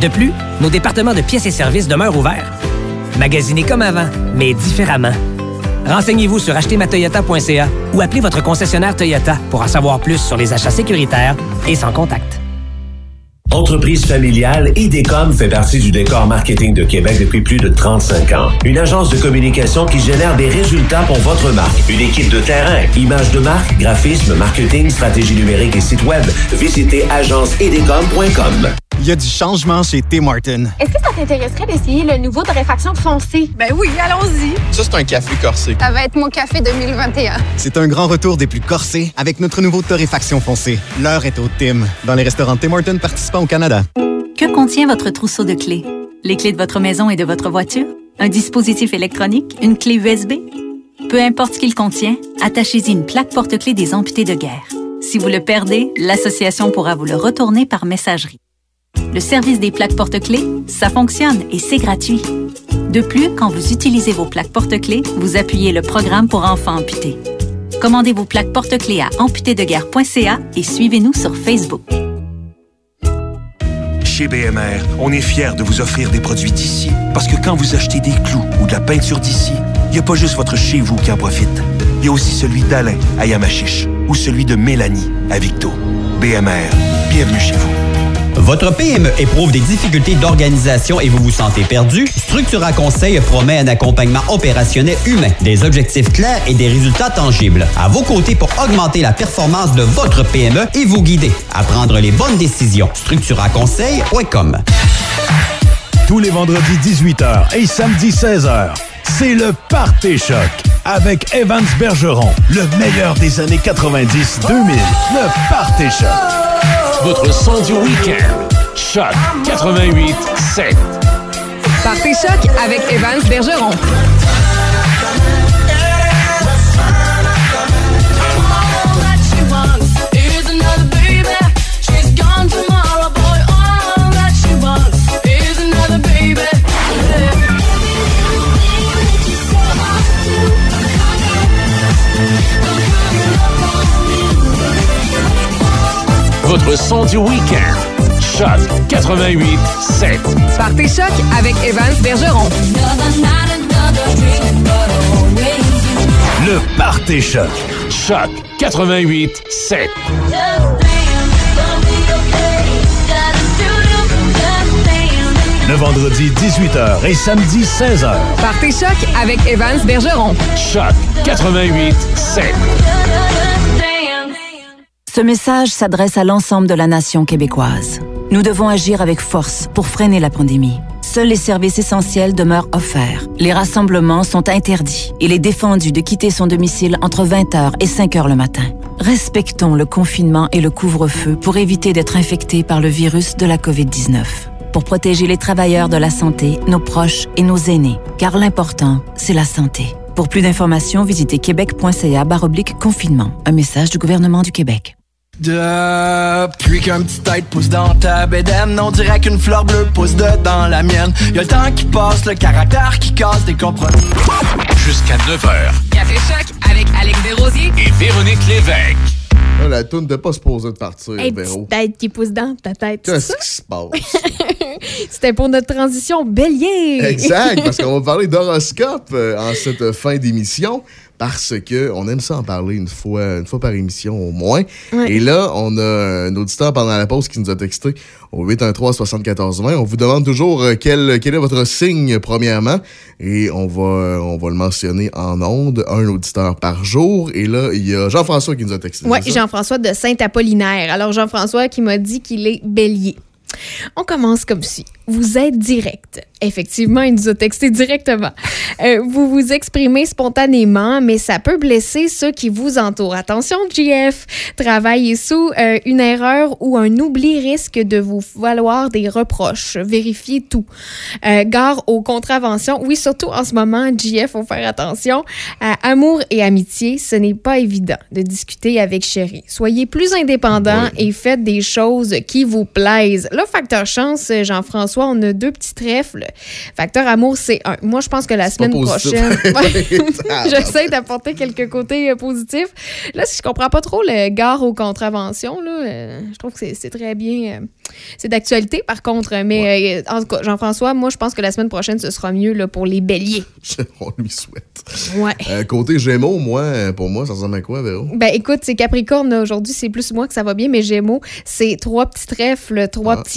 De plus, nos départements de pièces et services demeurent ouverts. Magasinez comme avant, mais différemment. Renseignez-vous sur achetermatoyota.ca ou appelez votre concessionnaire Toyota pour en savoir plus sur les achats sécuritaires et sans contact. Entreprise familiale, IDECOM fait partie du décor marketing de Québec depuis plus de 35 ans. Une agence de communication qui génère des résultats pour votre marque. Une équipe de terrain, images de marque, graphisme, marketing, stratégie numérique et site web. Visitez agenceidecom.com. Il y a du changement chez Tim Martin. Est-ce que ça t'intéresserait d'essayer le nouveau de réfaction foncé? Ben oui, allons-y. Ça, c'est un café corsé. Ça va être mon café 2021. C'est un grand retour des plus corsés avec notre nouveau torréfaction foncé. L'heure est au Tim, dans les restaurants Tim Hortons participants au Canada. Que contient votre trousseau de clés? Les clés de votre maison et de votre voiture? Un dispositif électronique? Une clé USB? Peu importe ce qu'il contient, attachez-y une plaque porte-clés des amputés de guerre. Si vous le perdez, l'association pourra vous le retourner par messagerie. Le service des plaques porte-clés, ça fonctionne et c'est gratuit. De plus, quand vous utilisez vos plaques porte-clés, vous appuyez le programme pour enfants amputés. Commandez vos plaques porte-clés à amputédeguerre.ca et suivez-nous sur Facebook. Chez BMR, on est fiers de vous offrir des produits d'ici. Parce que quand vous achetez des clous ou de la peinture d'ici, il n'y a pas juste votre chez vous qui en profite. Il y a aussi celui d'Alain à Yamachiche ou celui de Mélanie à Victo. BMR, bienvenue chez vous. Votre PME éprouve des difficultés d'organisation et vous vous sentez perdu? Structura Conseil promet un accompagnement opérationnel humain, des objectifs clairs et des résultats tangibles. À vos côtés pour augmenter la performance de votre PME et vous guider à prendre les bonnes décisions. StructuraConseil.com Tous les vendredis 18h et samedi 16h, c'est le Party Choc avec Evans Bergeron, le meilleur des années 90-2000. Le Party Choc. Votre son du week-end. Choc 88 7. Partez choc avec Evans Bergeron. Votre son du week-end. Choc 88 7. Partez choc avec Evans Bergeron. Le Party Choc. Choc 88 7. Le vendredi 18h et samedi 16h. Partez choc avec Evans Bergeron. Choc 88 7. Ce message s'adresse à l'ensemble de la nation québécoise. Nous devons agir avec force pour freiner la pandémie. Seuls les services essentiels demeurent offerts. Les rassemblements sont interdits. Il est défendu de quitter son domicile entre 20h et 5h le matin. Respectons le confinement et le couvre-feu pour éviter d'être infectés par le virus de la COVID-19. Pour protéger les travailleurs de la santé, nos proches et nos aînés. Car l'important, c'est la santé. Pour plus d'informations, visitez québec.ca confinement. Un message du gouvernement du Québec. Depuis qu'un petit tête pousse dans ta bédaine On dirait qu'une fleur bleue pousse dedans la mienne Y'a le temps qui passe, le caractère qui casse des compromis Jusqu'à 9h. Café choc avec Alex Desrosiers Et Véronique Lévesque. Là, la toune n'était pas supposée de partir, Hey, Véro. petite tête qui pousse dans ta tête. c'est Qu'est-ce qui se passe? C'était pour notre transition bélier. Exact, parce qu'on va parler d'horoscope euh, en cette fin d'émission. Parce que on aime ça en parler une fois, une fois par émission au moins. Ouais. Et là, on a un auditeur pendant la pause qui nous a texté au 813 74 20. On vous demande toujours euh, quel, quel est votre signe premièrement et on va, on va le mentionner en ondes, un auditeur par jour. Et là, il y a Jean-François qui nous a texté. Oui? Jean-François de Saint-Apollinaire. Alors, Jean-François qui m'a dit qu'il est bélier. On commence comme si. Vous êtes direct. Effectivement, il nous a texté directement. Euh, vous vous exprimez spontanément, mais ça peut blesser ceux qui vous entourent. Attention, JF. Travaillez sous euh, une erreur ou un oubli risque de vous valoir des reproches. Vérifiez tout. Euh, gare aux contraventions. Oui, surtout en ce moment, JF, faut faire attention. Amour et amitié, ce n'est pas évident de discuter avec chéri. Soyez plus indépendant et faites des choses qui vous plaisent. Là, facteur chance, euh, Jean-François, on a deux petits trèfles. Facteur amour, c'est un. Moi, je pense que la semaine prochaine, Ah, j'essaie d'apporter quelques côtés euh, positifs. Là, si je comprends pas trop le gare aux contraventions, là, euh, je trouve que c'est- très bien. euh, c'est d'actualité, par contre. Mais en tout cas, Jean-François, moi, je pense que la semaine prochaine, ce sera mieux là, pour les béliers. on lui souhaite. Ouais. Côté Gémeaux, moi, pour moi, ça ressemble à quoi, Véro? Ben écoute, c'est Capricorne aujourd'hui, c'est plus moi que ça va bien, mais Gémeaux, c'est trois petits trèfles, trois Ah. petits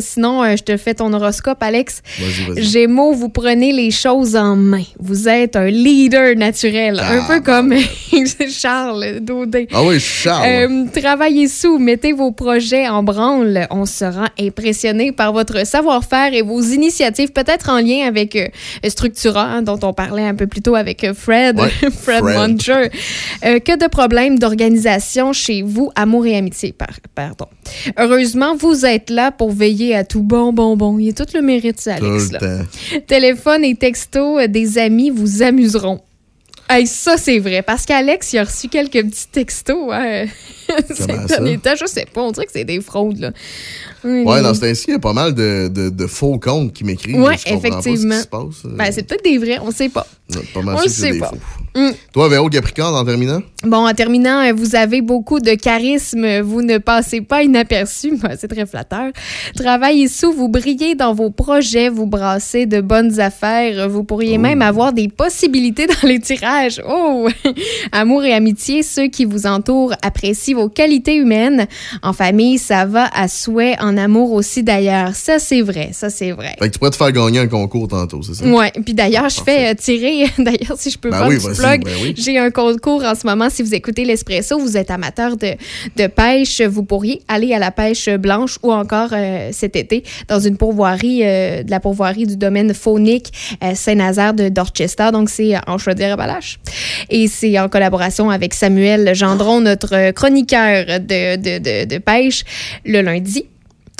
Sinon, euh, je te fais ton horoscope, Alex. Vas-y, vas-y. Gémeaux, vous prenez les choses en main. Vous êtes un leader naturel, un peu comme Charles Daudet. Ah oui, Charles. Euh, travaillez sous, mettez vos projets en branle. On sera impressionné par votre savoir-faire et vos initiatives, peut-être en lien avec euh, Structura, hein, dont on parlait un peu plus tôt avec euh, Fred, Ouais, Fred, Fred. Muncher. Que de problèmes d'organisation chez vous, amour et amitié, par- pardon. Heureusement, vous êtes là pour veiller à tout bon, bon, bon. Il y a tout le mérite, ça, Alex. Là. Téléphone et texto euh, des amis vous amuseront. Hey, ça, c'est vrai. Parce qu'Alex, il a reçu quelques petits textos hein, ces derniers temps. Je sais pas. On dirait que c'est des fraudes, là. Oui, Ouais, les- dans ce temps-ci, il y a pas mal de, de, de faux comptes qui m'écrivent. Ce qui effectivement. euh. Ben, c'est peut-être des vrais. On sait pas. Ouais, Pas mal on le c'est sait pas. faux. Mm. Toi, Véro Capricorne, en terminant? Bon, en terminant, euh, vous avez beaucoup de charisme. Vous ne passez pas inaperçu. C'est très flatteur. Travaillez sous, vous brillez dans vos projets, vous brassez de bonnes affaires. Vous pourriez même avoir des possibilités dans les tirages. Oh! Amour et amitié, ceux qui vous entourent apprécient vos qualités humaines. En famille, ça va à souhait. En amour aussi, d'ailleurs. Ça, c'est vrai. Ça, c'est vrai. Fait que tu pourrais te faire gagner un concours tantôt, c'est ça? Ouais, puis d'ailleurs, je fais euh, tirer, d'ailleurs, si je peux Ben faire oui, plug, ben oui. j'ai un concours en ce moment. Si vous écoutez l'Espresso, vous êtes amateur de, de pêche, vous pourriez aller à la pêche blanche ou encore euh, cet été dans une pourvoirie, euh, de la pourvoirie du domaine faunique euh, Saint-Nazaire de Dorchester. Donc, c'est en Chaudière-Appalaches. Et c'est en collaboration avec Samuel Gendron, notre chroniqueur de, de, de, de pêche, le lundi.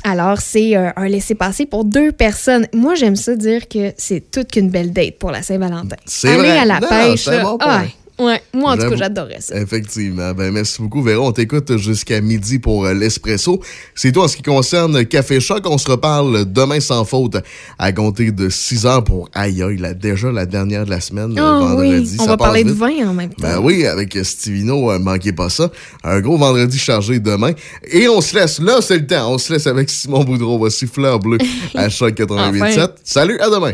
Alors, c'est euh, un laissez-passer pour deux personnes. Moi, j'aime ça dire que c'est toute qu'une belle date pour la Saint-Valentin. Aller vrai. à la Non, pêche. là, bon ah. Ouais, moi, en tout cas, j'adorais ça. Effectivement. Ben, merci beaucoup, Véro. On t'écoute jusqu'à midi pour euh, l'espresso. C'est tout en ce qui concerne Café Choc. On se reparle demain sans faute à compter de 6 heures pour aïe aïe, la, déjà la dernière de la semaine, Ah vendredi. oui, on Ça va parler de vin en même temps. Ben oui, avec Stivino, euh, manquez pas ça. Un gros vendredi chargé demain. Et on se laisse, là, c'est le temps. On se laisse avec Simon Boudreau. Voici Fleur Bleue à Choc 88.7. Enfin. Salut, à demain.